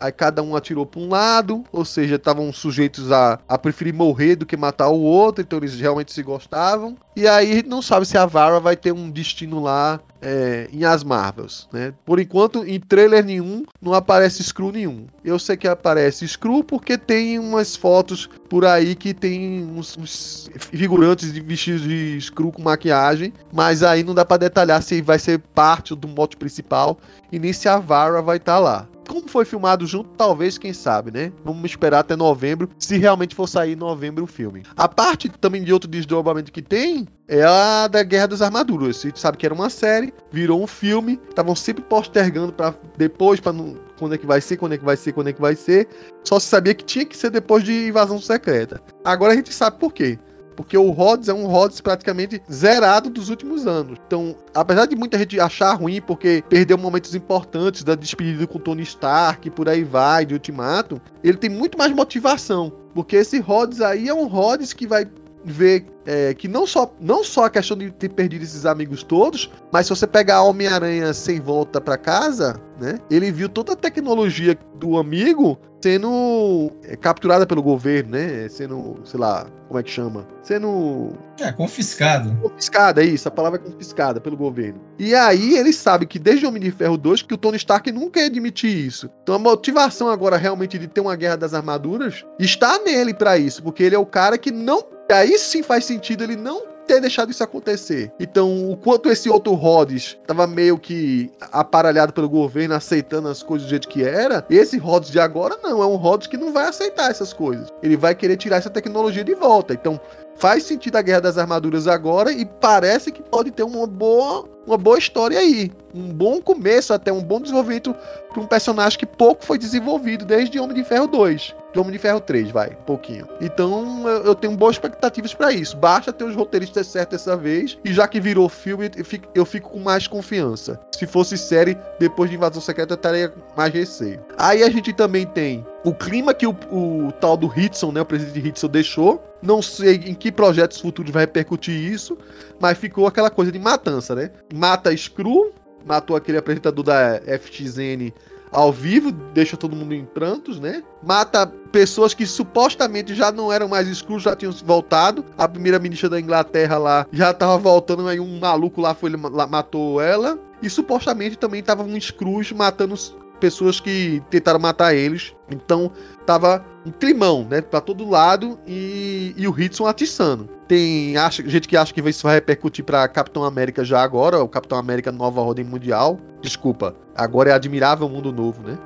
Aí cada um atirou para um lado, ou seja, estavam sujeitos a, a preferir morrer do que matar o outro. Então eles realmente se gostavam. E aí a gente não sabe se a Vara vai ter um destino lá é, em As Marvels, né? Por enquanto, em trailer nenhum, não aparece Screw nenhum. Eu sei que aparece Screw porque tem umas fotos por aí que tem uns, uns figurantes de vestidos de Screw com maquiagem, mas aí não dá pra detalhar se vai ser parte do mote principal e nem se a Vara vai estar lá. Como foi filmado junto, talvez, quem sabe, né? Vamos esperar até novembro, se realmente for sair em novembro o filme. A parte também de outro desdobramento que tem é a da Guerra das Armaduras. A gente sabe que era uma série, virou um filme, estavam sempre postergando para depois, para não. Quando é que vai ser, quando é que vai ser, quando é que vai ser. Só se sabia que tinha que ser depois de invasão secreta. Agora a gente sabe por quê. Porque o Rhodes é um Rhodes praticamente zerado dos últimos anos. Então, apesar de muita gente achar ruim porque perdeu momentos importantes da despedida com Tony Stark e por aí vai, de Ultimato, ele tem muito mais motivação. Porque esse Rhodes aí é um Rhodes que vai ver é, que não só, não só a questão de ter perdido esses amigos todos, mas se você pegar Homem-Aranha sem volta pra casa, né? Ele viu toda a tecnologia do amigo sendo é, capturada pelo governo, né? Sendo, sei lá, como é que chama? Sendo É, confiscado. confiscada, é isso, a palavra é confiscada pelo governo. E aí ele sabe que desde Homem de Ferro 2 que o Tony Stark nunca ia admitir isso. Então a motivação agora realmente de ter uma guerra das armaduras está nele pra isso, porque ele é o cara que não, aí sim faz sentido ele não ter deixado isso acontecer. Então, o quanto esse outro Rhodes tava meio que aparelhado pelo governo, aceitando as coisas do jeito que era, esse Rhodes de agora não, é um Rhodes que não vai aceitar essas coisas. Ele vai querer tirar essa tecnologia de volta. Então, faz sentido a Guerra das Armaduras agora e parece que pode ter uma boa, uma boa história aí. Um bom começo, até um bom desenvolvimento para um personagem que pouco foi desenvolvido desde Homem de Ferro 2. De Homem de Ferro 3, vai, pouquinho. Então eu, eu tenho boas expectativas para isso. Basta ter os roteiristas certos dessa vez. E já que virou filme, eu fico, eu fico com mais confiança. Se fosse série, depois de Invasão Secreta, eu estaria mais receio. Aí a gente também tem o clima que o, o tal do Hitson, né, o presidente Hitson deixou. Não sei em que projetos futuros vai repercutir isso, mas ficou aquela coisa de matança, né? Mata Screw, matou aquele apresentador da FXN ao vivo, deixa todo mundo em prantos, né? Mata pessoas que supostamente já não eram mais Screw, já tinham voltado. A primeira ministra da Inglaterra lá já tava voltando, aí um maluco lá foi lá, matou ela. E supostamente também tava um Scrooge matando pessoas que tentaram matar eles. Então tava um climão, né? Pra todo lado e, e o Hitson atiçando. Tem acha, gente que acha que isso vai repercutir pra Capitão América já agora, o Capitão América Nova Ordem Mundial. Desculpa, agora é Admirável Mundo Novo, né?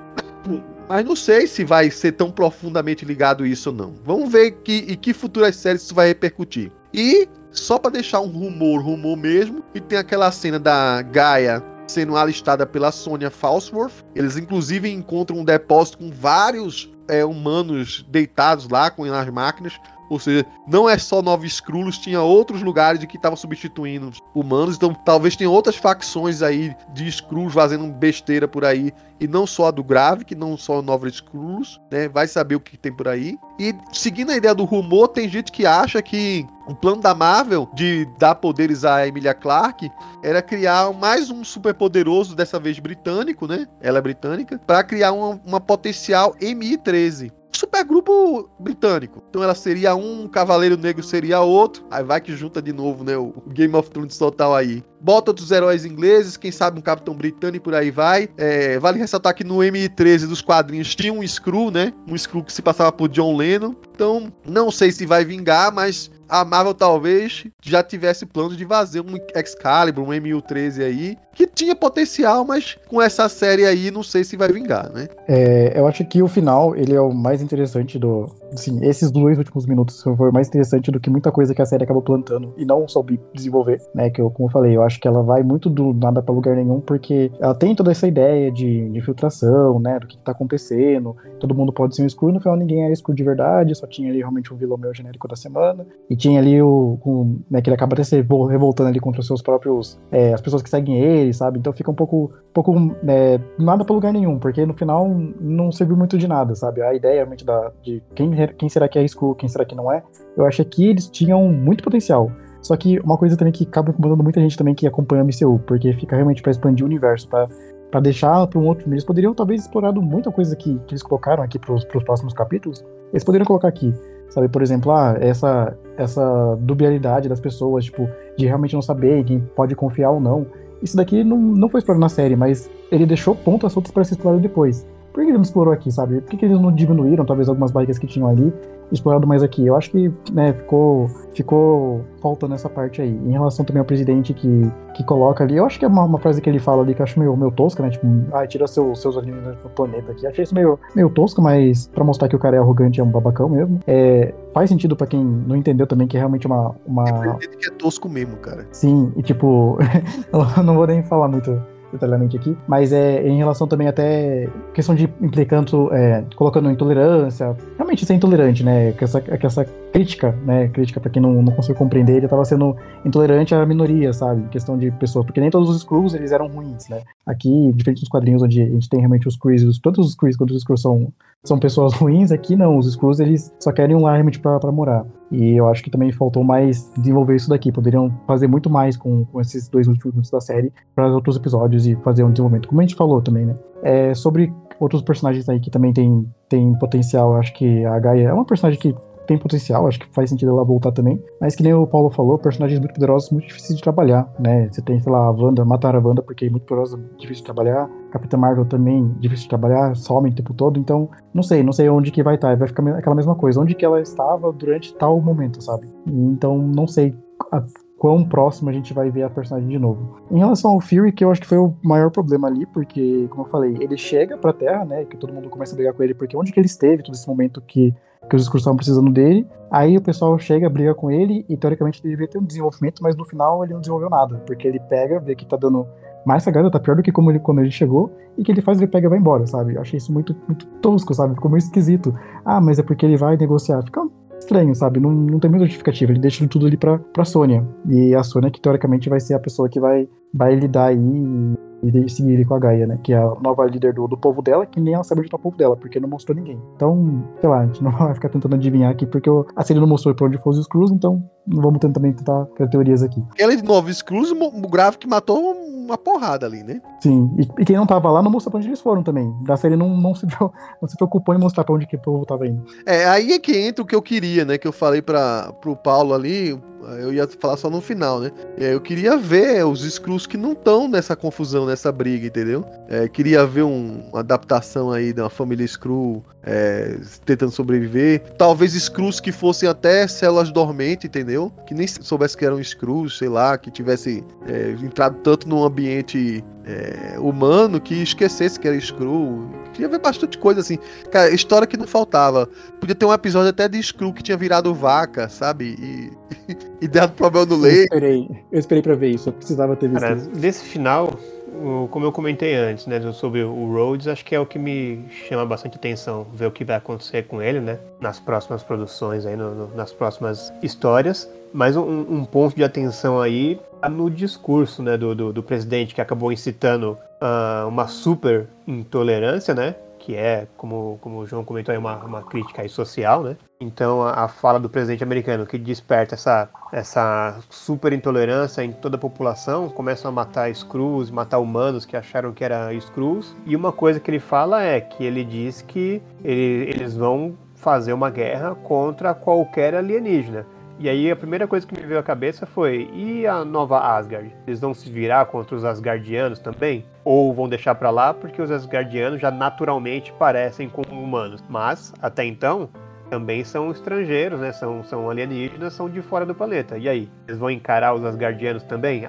Mas não sei se vai ser tão profundamente ligado isso ou não. Vamos ver que, e que futuras séries isso vai repercutir. E só para deixar um rumor, rumor mesmo, e tem aquela cena da Gaia sendo alistada pela Sonya Falsworth. Eles inclusive encontram um depósito com vários é, humanos deitados lá com as máquinas. Ou seja, não é só Nova Skrullos, tinha outros lugares que estavam substituindo humanos. Então talvez tenha outras facções aí de Skrulls fazendo besteira por aí. E não só a do Grave, que não só Nova Skrullos, né? Vai saber o que tem por aí. E seguindo a ideia do rumor, tem gente que acha que o plano da Marvel de dar poderes a Emilia Clarke era criar mais um super poderoso, dessa vez britânico, né? Ela é britânica, para criar uma, uma potencial MI-13 supergrupo britânico. Então ela seria um, Cavaleiro Negro seria outro. Aí vai que junta de novo, né? O Game of Thrones total aí. Bota outros heróis ingleses, quem sabe um Capitão Britânico e por aí vai. É, vale ressaltar que no M13 dos quadrinhos tinha um Screw, né? Um Screw que se passava por John Lennon. Então, não sei se vai vingar, mas a Marvel talvez já tivesse planos de fazer um Excalibur, um MU13 aí, que tinha potencial, mas com essa série aí não sei se vai vingar, né? É, eu acho que o final, ele é o mais interessante do... Assim, esses dois últimos minutos foi mais interessante do que muita coisa que a série acabou plantando e não soube desenvolver, né? Que eu, como eu falei, eu acho que ela vai muito do nada para lugar nenhum, porque ela tem toda essa ideia de, de filtração, né? Do que, que tá acontecendo, todo mundo pode ser um escuro, no final ninguém era escuro de verdade, só tinha ali realmente o vilão meu genérico da semana, e tinha ali o, o né, que ele acaba até se revoltando ali contra os seus próprios, é, as pessoas que seguem ele, sabe? Então fica um pouco, um pouco é, nada para lugar nenhum, porque no final não serviu muito de nada, sabe? A ideia realmente da, de quem, quem será que é escuro, quem será que não é, eu acho que eles tinham muito potencial. Só que uma coisa também que acaba incomodando muita gente também que acompanha a MCU, porque fica realmente para expandir o universo, para para deixar para um outro. Eles poderiam talvez explorado muita coisa que, que eles colocaram aqui para os próximos capítulos. Eles poderiam colocar aqui, sabe? Por exemplo, ah, essa essa dubialidade das pessoas, tipo, de realmente não saber quem pode confiar ou não. Isso daqui não, não foi explorado na série, mas ele deixou pontas soltas para ser explorado depois. Por que ele não explorou aqui, sabe? Por que, que eles não diminuíram, talvez, algumas barrigas que tinham ali explorado mais aqui. Eu acho que né, ficou, ficou faltando essa parte aí. Em relação também ao presidente que, que coloca ali, eu acho que é uma, uma frase que ele fala ali que eu acho meio, meio tosca, né? Tipo, ah, tira seu, seus olhinhos do planeta aqui. Achei isso meio, meio tosco, mas pra mostrar que o cara é arrogante é um babacão mesmo. É, faz sentido para quem não entendeu também que é realmente uma. uma... É que é tosco mesmo, cara. Sim, e tipo, eu não vou nem falar muito detalhadamente aqui, mas é em relação também até questão de implicando, é, colocando intolerância, realmente ser intolerante, né? Que essa, que essa crítica, né? Crítica para quem não, não conseguiu compreender, ele estava sendo intolerante à minoria, sabe? Questão de pessoas, porque nem todos os Skrulls eles eram ruins, né? Aqui, diferente dos quadrinhos onde a gente tem realmente os Skrulls, tanto os Skrulls quanto os Skrulls são são pessoas ruins, aqui não, os Skrulls eles só querem um lar realmente para morar. E eu acho que também faltou mais desenvolver isso daqui. Poderiam fazer muito mais com, com esses dois últimos minutos da série para outros episódios e fazer um desenvolvimento, como a gente falou também, né? É, sobre outros personagens aí que também tem, tem potencial, acho que a Gaia é uma personagem que tem potencial, acho que faz sentido ela voltar também. Mas que nem o Paulo falou, personagens muito poderosos, muito difíceis de trabalhar, né? Você tem, sei lá, a Wanda, matar a Wanda porque é muito poderosa, difícil de trabalhar. Capitã Marvel também, difícil de trabalhar, some o tempo todo. Então, não sei, não sei onde que vai estar. Vai ficar aquela mesma coisa, onde que ela estava durante tal momento, sabe? Então, não sei a quão próximo a gente vai ver a personagem de novo. Em relação ao Fury, que eu acho que foi o maior problema ali, porque, como eu falei, ele chega pra Terra, né, que todo mundo começa a brigar com ele, porque onde que ele esteve todo esse momento que que os discursos estavam precisando dele. Aí o pessoal chega, briga com ele e teoricamente ele deveria ter um desenvolvimento, mas no final ele não desenvolveu nada, porque ele pega, vê que tá dando mais sagrada, tá pior do que como ele, quando ele chegou, e que ele faz, ele pega e vai embora, sabe? Eu achei isso muito, muito tosco, sabe? Ficou meio esquisito. Ah, mas é porque ele vai negociar. Fica estranho, sabe? Não, não tem muita justificativa. Ele deixa tudo ali pra, pra Sônia. E a Sônia, que teoricamente vai ser a pessoa que vai, vai lidar aí e seguir ele com a Gaia, né? Que é a nova líder do, do povo dela, que nem ela sabe onde tá o povo dela, porque não mostrou ninguém. Então, sei lá, a gente não vai ficar tentando adivinhar aqui, porque a série não mostrou pra onde foram os Screws, então não vamos tentar, também tentar criar teorias aqui. Aquele de novo Screws, o Gravik matou uma porrada ali, né? Sim, e, e, quem não tava lá não mostrou pra onde eles foram também. Da série não, não, se, não se preocupou em mostrar pra onde que o povo tava indo. É, aí é que entra o que eu queria, né? Que eu falei para pro Paulo ali, eu ia falar só no final, né? Eu queria ver os Skrulls que não estão nessa confusão, nessa briga, entendeu? É, queria ver um, uma adaptação aí uma família Skrull é, tentando sobreviver. Talvez Skrulls que fossem até células dormentes, entendeu? Que nem soubesse que eram Skrulls, sei lá, que tivesse é, entrado tanto num ambiente é, humano que esquecesse que era Skrull. Tinha ver bastante coisa assim. Cara, história que não faltava. Podia ter um episódio até de Skrull que tinha virado vaca, sabe? E, e dado problema no Eu leite. esperei, eu esperei pra ver isso, eu precisava ter visto Cara, isso. desse final, como eu comentei antes, né, sobre o Rhodes, acho que é o que me chama bastante atenção, ver o que vai acontecer com ele, né, nas próximas produções aí, no- no- nas próximas histórias. Mas um, um ponto de atenção aí tá no discurso, né, do, do, do presidente que acabou incitando ah, uma super intolerância, né, que é, como, como o João comentou aí, uma, uma crítica aí social, né. Então a, fala do presidente americano que desperta essa, essa super intolerância em toda a população, começam a matar Skrulls, matar humanos que acharam que era Skrulls. E uma coisa que ele fala é que ele diz que ele- eles vão fazer uma guerra contra qualquer alienígena. E aí a primeira coisa que me veio à cabeça foi: e a nova Asgard? Eles vão se virar contra os Asgardianos também? Ou vão deixar pra lá porque os Asgardianos já naturalmente parecem com humanos? Mas, até então, também são estrangeiros, né? São, são alienígenas, são de fora do planeta. E aí? Eles vão encarar os Asgardianos também?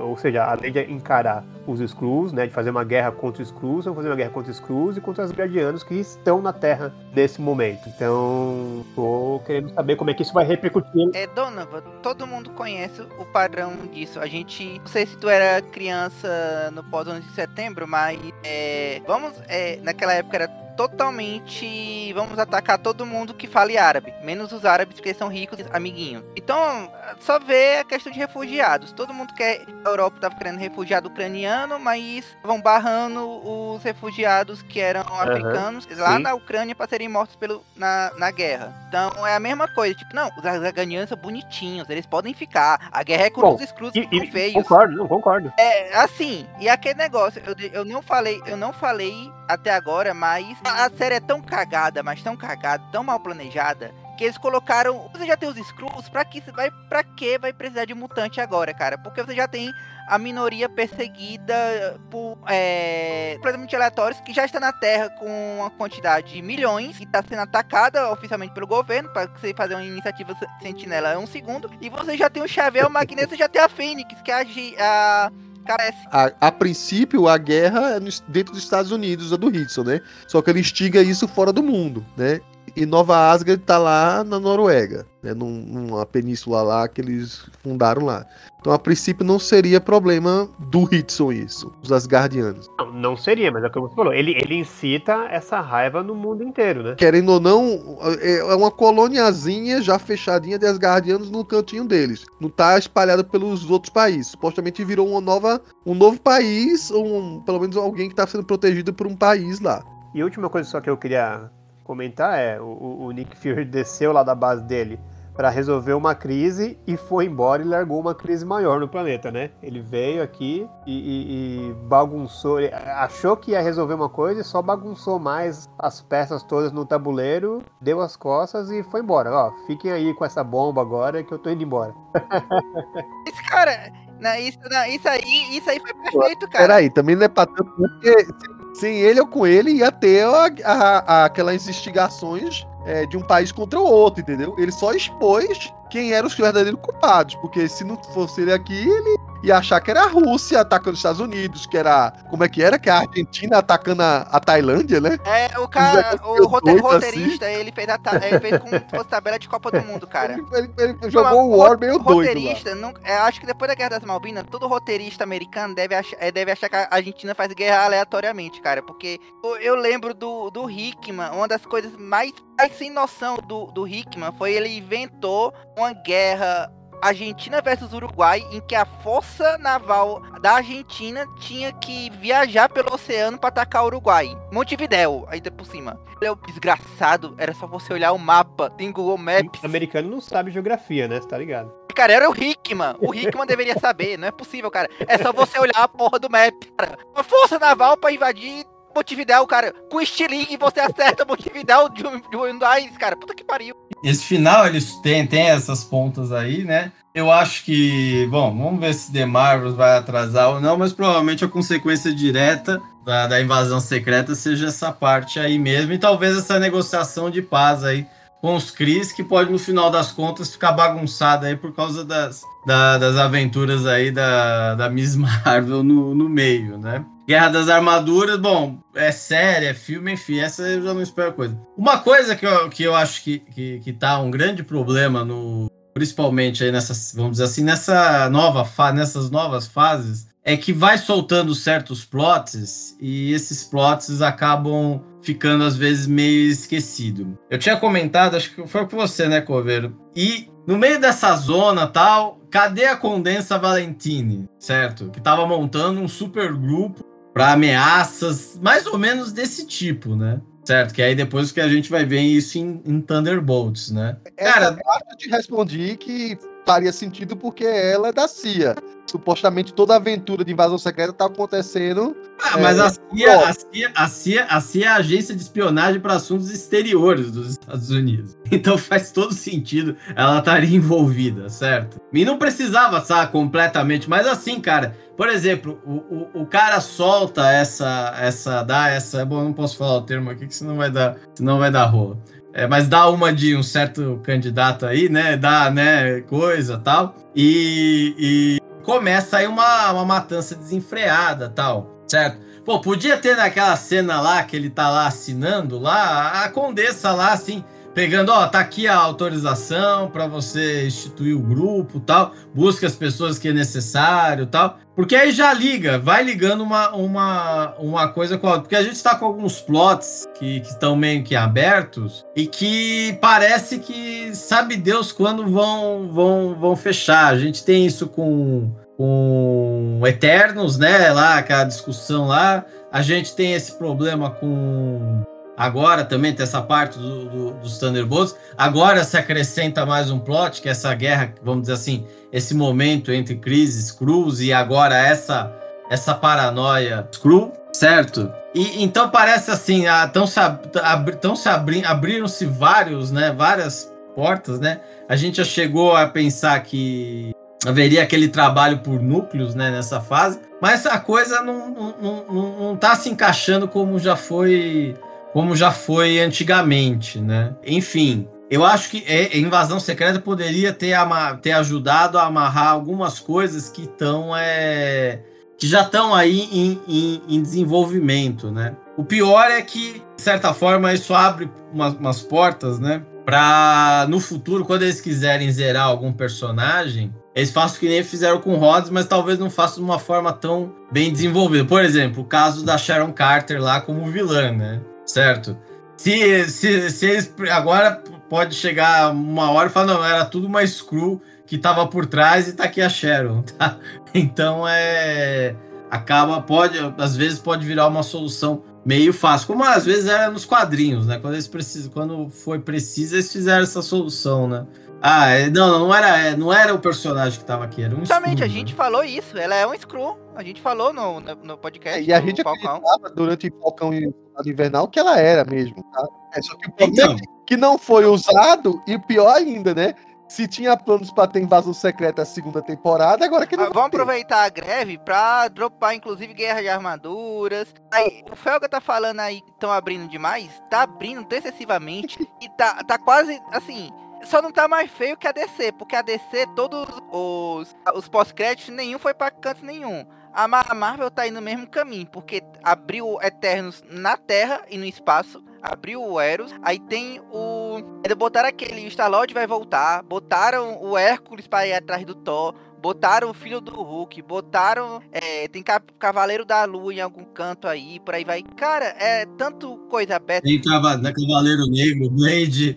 Ou seja, além de encarar os Skrulls, né? De fazer uma guerra contra os Skrulls, vão fazer uma guerra contra os Skrulls e contra os Asgardianos que estão na Terra nesse momento. Então, tô querendo saber como é que isso vai repercutir. É, Donovan, todo mundo conhece o padrão disso. A gente. Não sei se tu era criança no pós-11 de setembro, mas. É, vamos. É, naquela época era totalmente. Vamos atacar todo mundo que fale árabe. Menos os árabes, porque são ricos, amiguinho. Então, só vê a questão de refugiados. Todo mundo quer. A Europa tava querendo refugiado ucraniano, mas vão barrando os refugiados que eram africanos lá sim. na Ucrânia para serem mortos pelo, na, na guerra. Então é a mesma coisa. Tipo, não, os Arganianos são bonitinhos, eles podem ficar. A guerra é contra Bom, os Skrulls E, e, feios. concordo, não concordo. É, assim, e aquele negócio, eu, eu não falei, eu não falei até agora, mas a, a série é tão cagada, mas tão cagada, tão mal planejada, que eles colocaram. Você já tem os Skrulls, pra que vai pra que vai precisar de mutante agora, cara? Porque você já tem a minoria perseguida por é, completamente aleatórios que já está na Terra com uma quantidade de milhões e está sendo atacada oficialmente pelo governo para você fazer uma iniciativa se- sentinela é um segundo e você já tem o Xavier, o Magneto, já tem a Fênix que agi, a carece. A, a princípio, a guerra é dentro dos Estados Unidos, a do Hitson, né? Só que ele instiga isso fora do mundo, né? E Nova Asgard tá lá na Noruega, né? Num- numa península lá que eles fundaram lá. Então, a princípio, não seria problema do Hitson isso, os Asgardianos. Não, não seria, mas é o que você falou. Ele, ele incita essa raiva no mundo inteiro, né? Querendo ou não, é é uma coloniazinha já fechadinha de Asgardianos no cantinho deles. Não tá espalhada pelos outros países. Supostamente virou uma nova, um novo país, um, pelo menos alguém que tá sendo protegido por um país lá. E a última coisa só que eu queria comentar é: o- o, Nick Fury desceu lá da base dele pra resolver uma crise e foi embora e largou uma crise maior no planeta, né? Ele veio aqui e, e- e bagunçou, ele achou que ia resolver uma coisa e só bagunçou mais as peças todas no tabuleiro, deu as costas e foi embora. Ó, fiquem aí com essa bomba agora que eu tô indo embora. Esse cara, na, isso, na, isso aí, isso aí foi perfeito, cara. Peraí, também não é pra tanto, porque se- sem ele ou com ele ia ter a- a- a- aquelas instigações é, de um país contra o outro, entendeu? Ele só expôs quem eram os verdadeiros culpados, porque se não fosse ele aqui, ele ia achar que era a Rússia atacando os Estados Unidos, que era. Como é que era? Que a Argentina atacando a, a Tailândia, né? É, o cara, o doido roteirista, ele fez, a ele fez como se fosse tabela de Copa do Mundo, cara. Ele, ele- ele jogou o War meio O doido. Lá. roteirista, não, é, acho que depois da Guerra das Malvinas, todo roteirista americano deve achar, é, deve achar que a Argentina faz guerra aleatoriamente, cara. Porque eu, eu lembro do, do Hickman, uma das coisas mais, mais sem noção do, do Hickman foi ele inventou uma guerra Argentina versus Uruguai, em que a força naval da Argentina tinha que viajar pelo oceano pra atacar o Uruguai. Montevidéu, ainda por cima. Ele é o desgraçado, era só você olhar o mapa, tem Google Maps. O americano não sabe geografia, né? Você tá ligado? Cara, era o Hickman. O Hickman deveria saber. Não é possível, cara. É só você olhar a porra do map, cara. Uma força naval pra invadir Montevidéu, cara. Com estilingue você acerta Montevidéu de um país, cara. Puta que pariu. Esse final, eles têm, tem essas pontas aí, né? Eu acho que, bom, vamos ver se The Marvels vai atrasar ou não, mas provavelmente a consequência direta da, da invasão secreta seja essa parte aí mesmo, e talvez essa negociação de paz aí com os Cris, que pode no final das contas ficar bagunçada aí por causa das, da- das aventuras aí da, da Miss Marvel no, no meio, né? Guerra das Armaduras, bom, é série, é filme, enfim, essa eu já não espero coisa. Uma coisa que eu, que eu acho que, que, que tá um grande problema no. Principalmente aí nessas, vamos dizer assim, nessa nova nessas novas fases, é que vai soltando certos plots e esses plots acabam ficando às vezes meio esquecido. Eu tinha comentado, acho que foi com você, né, Coveiro? E no meio dessa zona tal, cadê a Condensa Valentine, certo? Que tava montando um super grupo para ameaças, mais ou menos desse tipo, né? Certo, que aí depois que a gente vai ver isso em, em Thunderbolts, né? Cara, Cara, eu te respondi que faria sentido porque ela é da CIA. Supostamente toda a aventura de invasão secreta tá acontecendo. Ah, mas É, a CIA, a, CIA, a, CIA, a CIA é a agência de espionagem para assuntos exteriores dos Estados Unidos. Então faz todo sentido ela estaria envolvida, certo? E não precisava, sabe, completamente. Mas assim, cara, por exemplo, o, o, o cara solta essa, essa, dá essa. Bom, não posso falar o termo aqui, que senão vai dar, senão vai dar rola. É, mas dá uma de um certo candidato aí, né? Dá, né, coisa tal. E, e começa aí uma, uma matança desenfreada tal, certo? Pô, podia ter naquela cena lá que ele tá lá assinando lá, a condessa lá, assim, pegando, ó, tá aqui a autorização para você instituir o grupo tal, busca as pessoas que é necessário tal, porque aí já liga, vai ligando uma, uma, uma coisa com a outra, porque a gente tá com alguns plots que estão meio que abertos e que parece que sabe Deus quando vão, vão, vão fechar. A gente tem isso com com Eternos, né? Lá, aquela discussão lá. A gente tem esse problema com. Agora também tem essa parte do, do- dos Thunderbolts. Agora se acrescenta mais um plot, que é essa guerra, vamos dizer assim, esse momento entre crises, Cruz e agora essa essa paranoia Screw, certo? E então parece assim, estão se, ab- tão se abri- abriram-se vários, né? Várias portas, né? A gente já chegou a pensar que haveria aquele trabalho por núcleos né, nessa fase, mas a coisa não, não, não, não tá se encaixando como já foi como já foi antigamente, né? Enfim, eu acho que é- a invasão secreta poderia ter, ter ajudado a amarrar algumas coisas que estão é, que já estão aí em, em- em desenvolvimento, né? O pior é que, de certa forma, isso abre umas, umas portas, né? Para no futuro, quando eles quiserem zerar algum personagem, eles façam que nem fizeram com Rhodes, mas talvez não façam de uma forma tão bem desenvolvida. Por exemplo, o caso da Sharon Carter lá como vilã, né? Certo? Se, se, se eles agora pode chegar uma hora e falar, não, era tudo uma screw que tava por trás e tá aqui a Sharon, tá? Então é. Acaba, pode, às vezes pode virar uma solução meio fácil, como às vezes era nos quadrinhos, né? Quando eles precisam, quando foi preciso, eles fizeram essa solução, né? Ah, é- não, não era, é, não era o personagem que tava aqui, era um Justamente, a escudo, gente né? falou isso. Ela é um Screw. A gente falou no, no, podcast. e a do gente Falcão. acreditava durante Falcão e Soldado Invernal que ela era mesmo, tá? É só que o problema Então, é que não foi usado e pior ainda, né? Se tinha planos pra ter invasão secreta a segunda temporada, agora que não Ah, vai vamos ter. aproveitar a greve pra dropar, inclusive, guerra de armaduras. Aí, o Felga tá falando aí que estão abrindo demais. Tá abrindo excessivamente. e tá, tá quase, assim... Só não tá mais feio que a DC, porque a DC, todos os, os pós-créditos, nenhum foi pra canto nenhum. A Ma- a Marvel tá indo no mesmo caminho, porque abriu Eternos na Terra e no espaço, abriu o Eros, aí tem o... Ainda botaram aquele, o Star-Lord vai voltar, botaram o Hércules pra ir atrás do Thor, botaram o filho do Hulk, botaram. é, tem Ca- Cavaleiro da Lua em algum canto aí, por aí vai. Cara, é tanto coisa aberta. tem né, Cavaleiro Negro, Blade.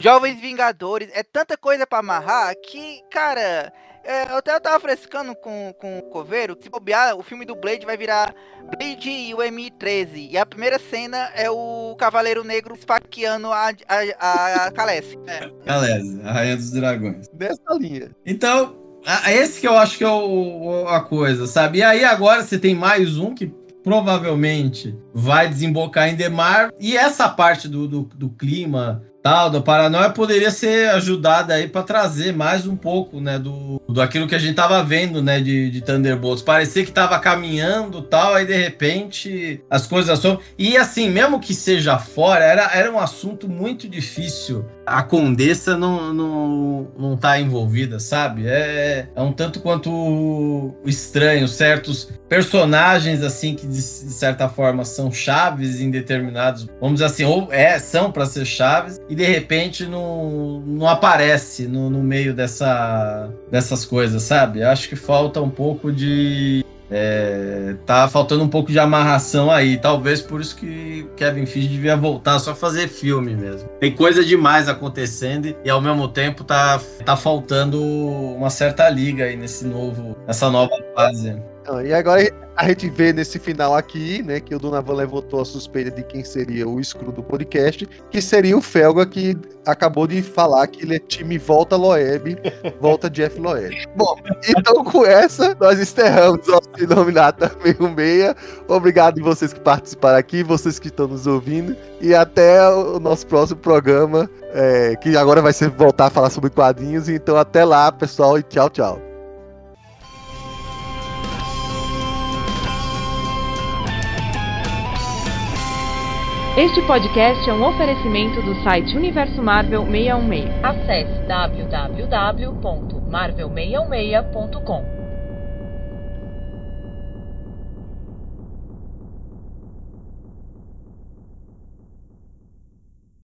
Jovens Vingadores, é tanta coisa pra amarrar que, cara. É, eu até tava frescando com, com o Coveiro. que Se bobear, o filme do Blade vai virar Blade e o MI-13. E a primeira cena é o Cavaleiro Negro esfaqueando a, a, a Calesse. É. Galera, a Rainha dos Dragões. Nessa linha. Então, a- esse que eu acho que é o, o- a coisa, sabe? E aí agora você tem mais um que provavelmente vai desembocar em Demar. E essa parte do, do, do clima tal, da paranoia poderia ser ajudada aí para trazer mais um pouco, né, do, do aquilo que a gente tava vendo, né, de, de Thunderbolts. Parecia que tava caminhando tal, aí de repente as coisas são. E assim, mesmo que seja fora, era, era um assunto muito difícil. A Condessa não, não, não tá envolvida, sabe? É, é um tanto quanto estranho, certos personagens assim que de, de certa forma são chaves em determinados, vamos dizer assim, ou é, são para ser chaves e de repente não, não aparece no, no meio dessa, dessas coisas, sabe? Acho que falta um pouco de é, tá faltando um pouco de amarração aí. Talvez por isso que Kevin Feige devia voltar só fazer filme mesmo. Tem coisa demais acontecendo e ao mesmo tempo tá, tá faltando uma certa liga aí nesse novo, nessa nova fase. Ah, E agora a gente vê nesse final aqui, né, que o Donovan levantou a suspeita de quem seria o Screw do podcast, que seria o Felga que acabou de falar que ele é time volta Loeb, volta Jeff Loeb. Bom, então com essa, nós encerramos o nosso Inominata 66. Obrigado a vocês que participaram aqui, vocês que estão nos ouvindo, e até o nosso próximo programa, é, que agora vai ser voltar a falar sobre quadrinhos. Então até lá, pessoal, e tchau, tchau. Este podcast é um oferecimento do site Universo Marvel 616. Acesse www.marvel616.com.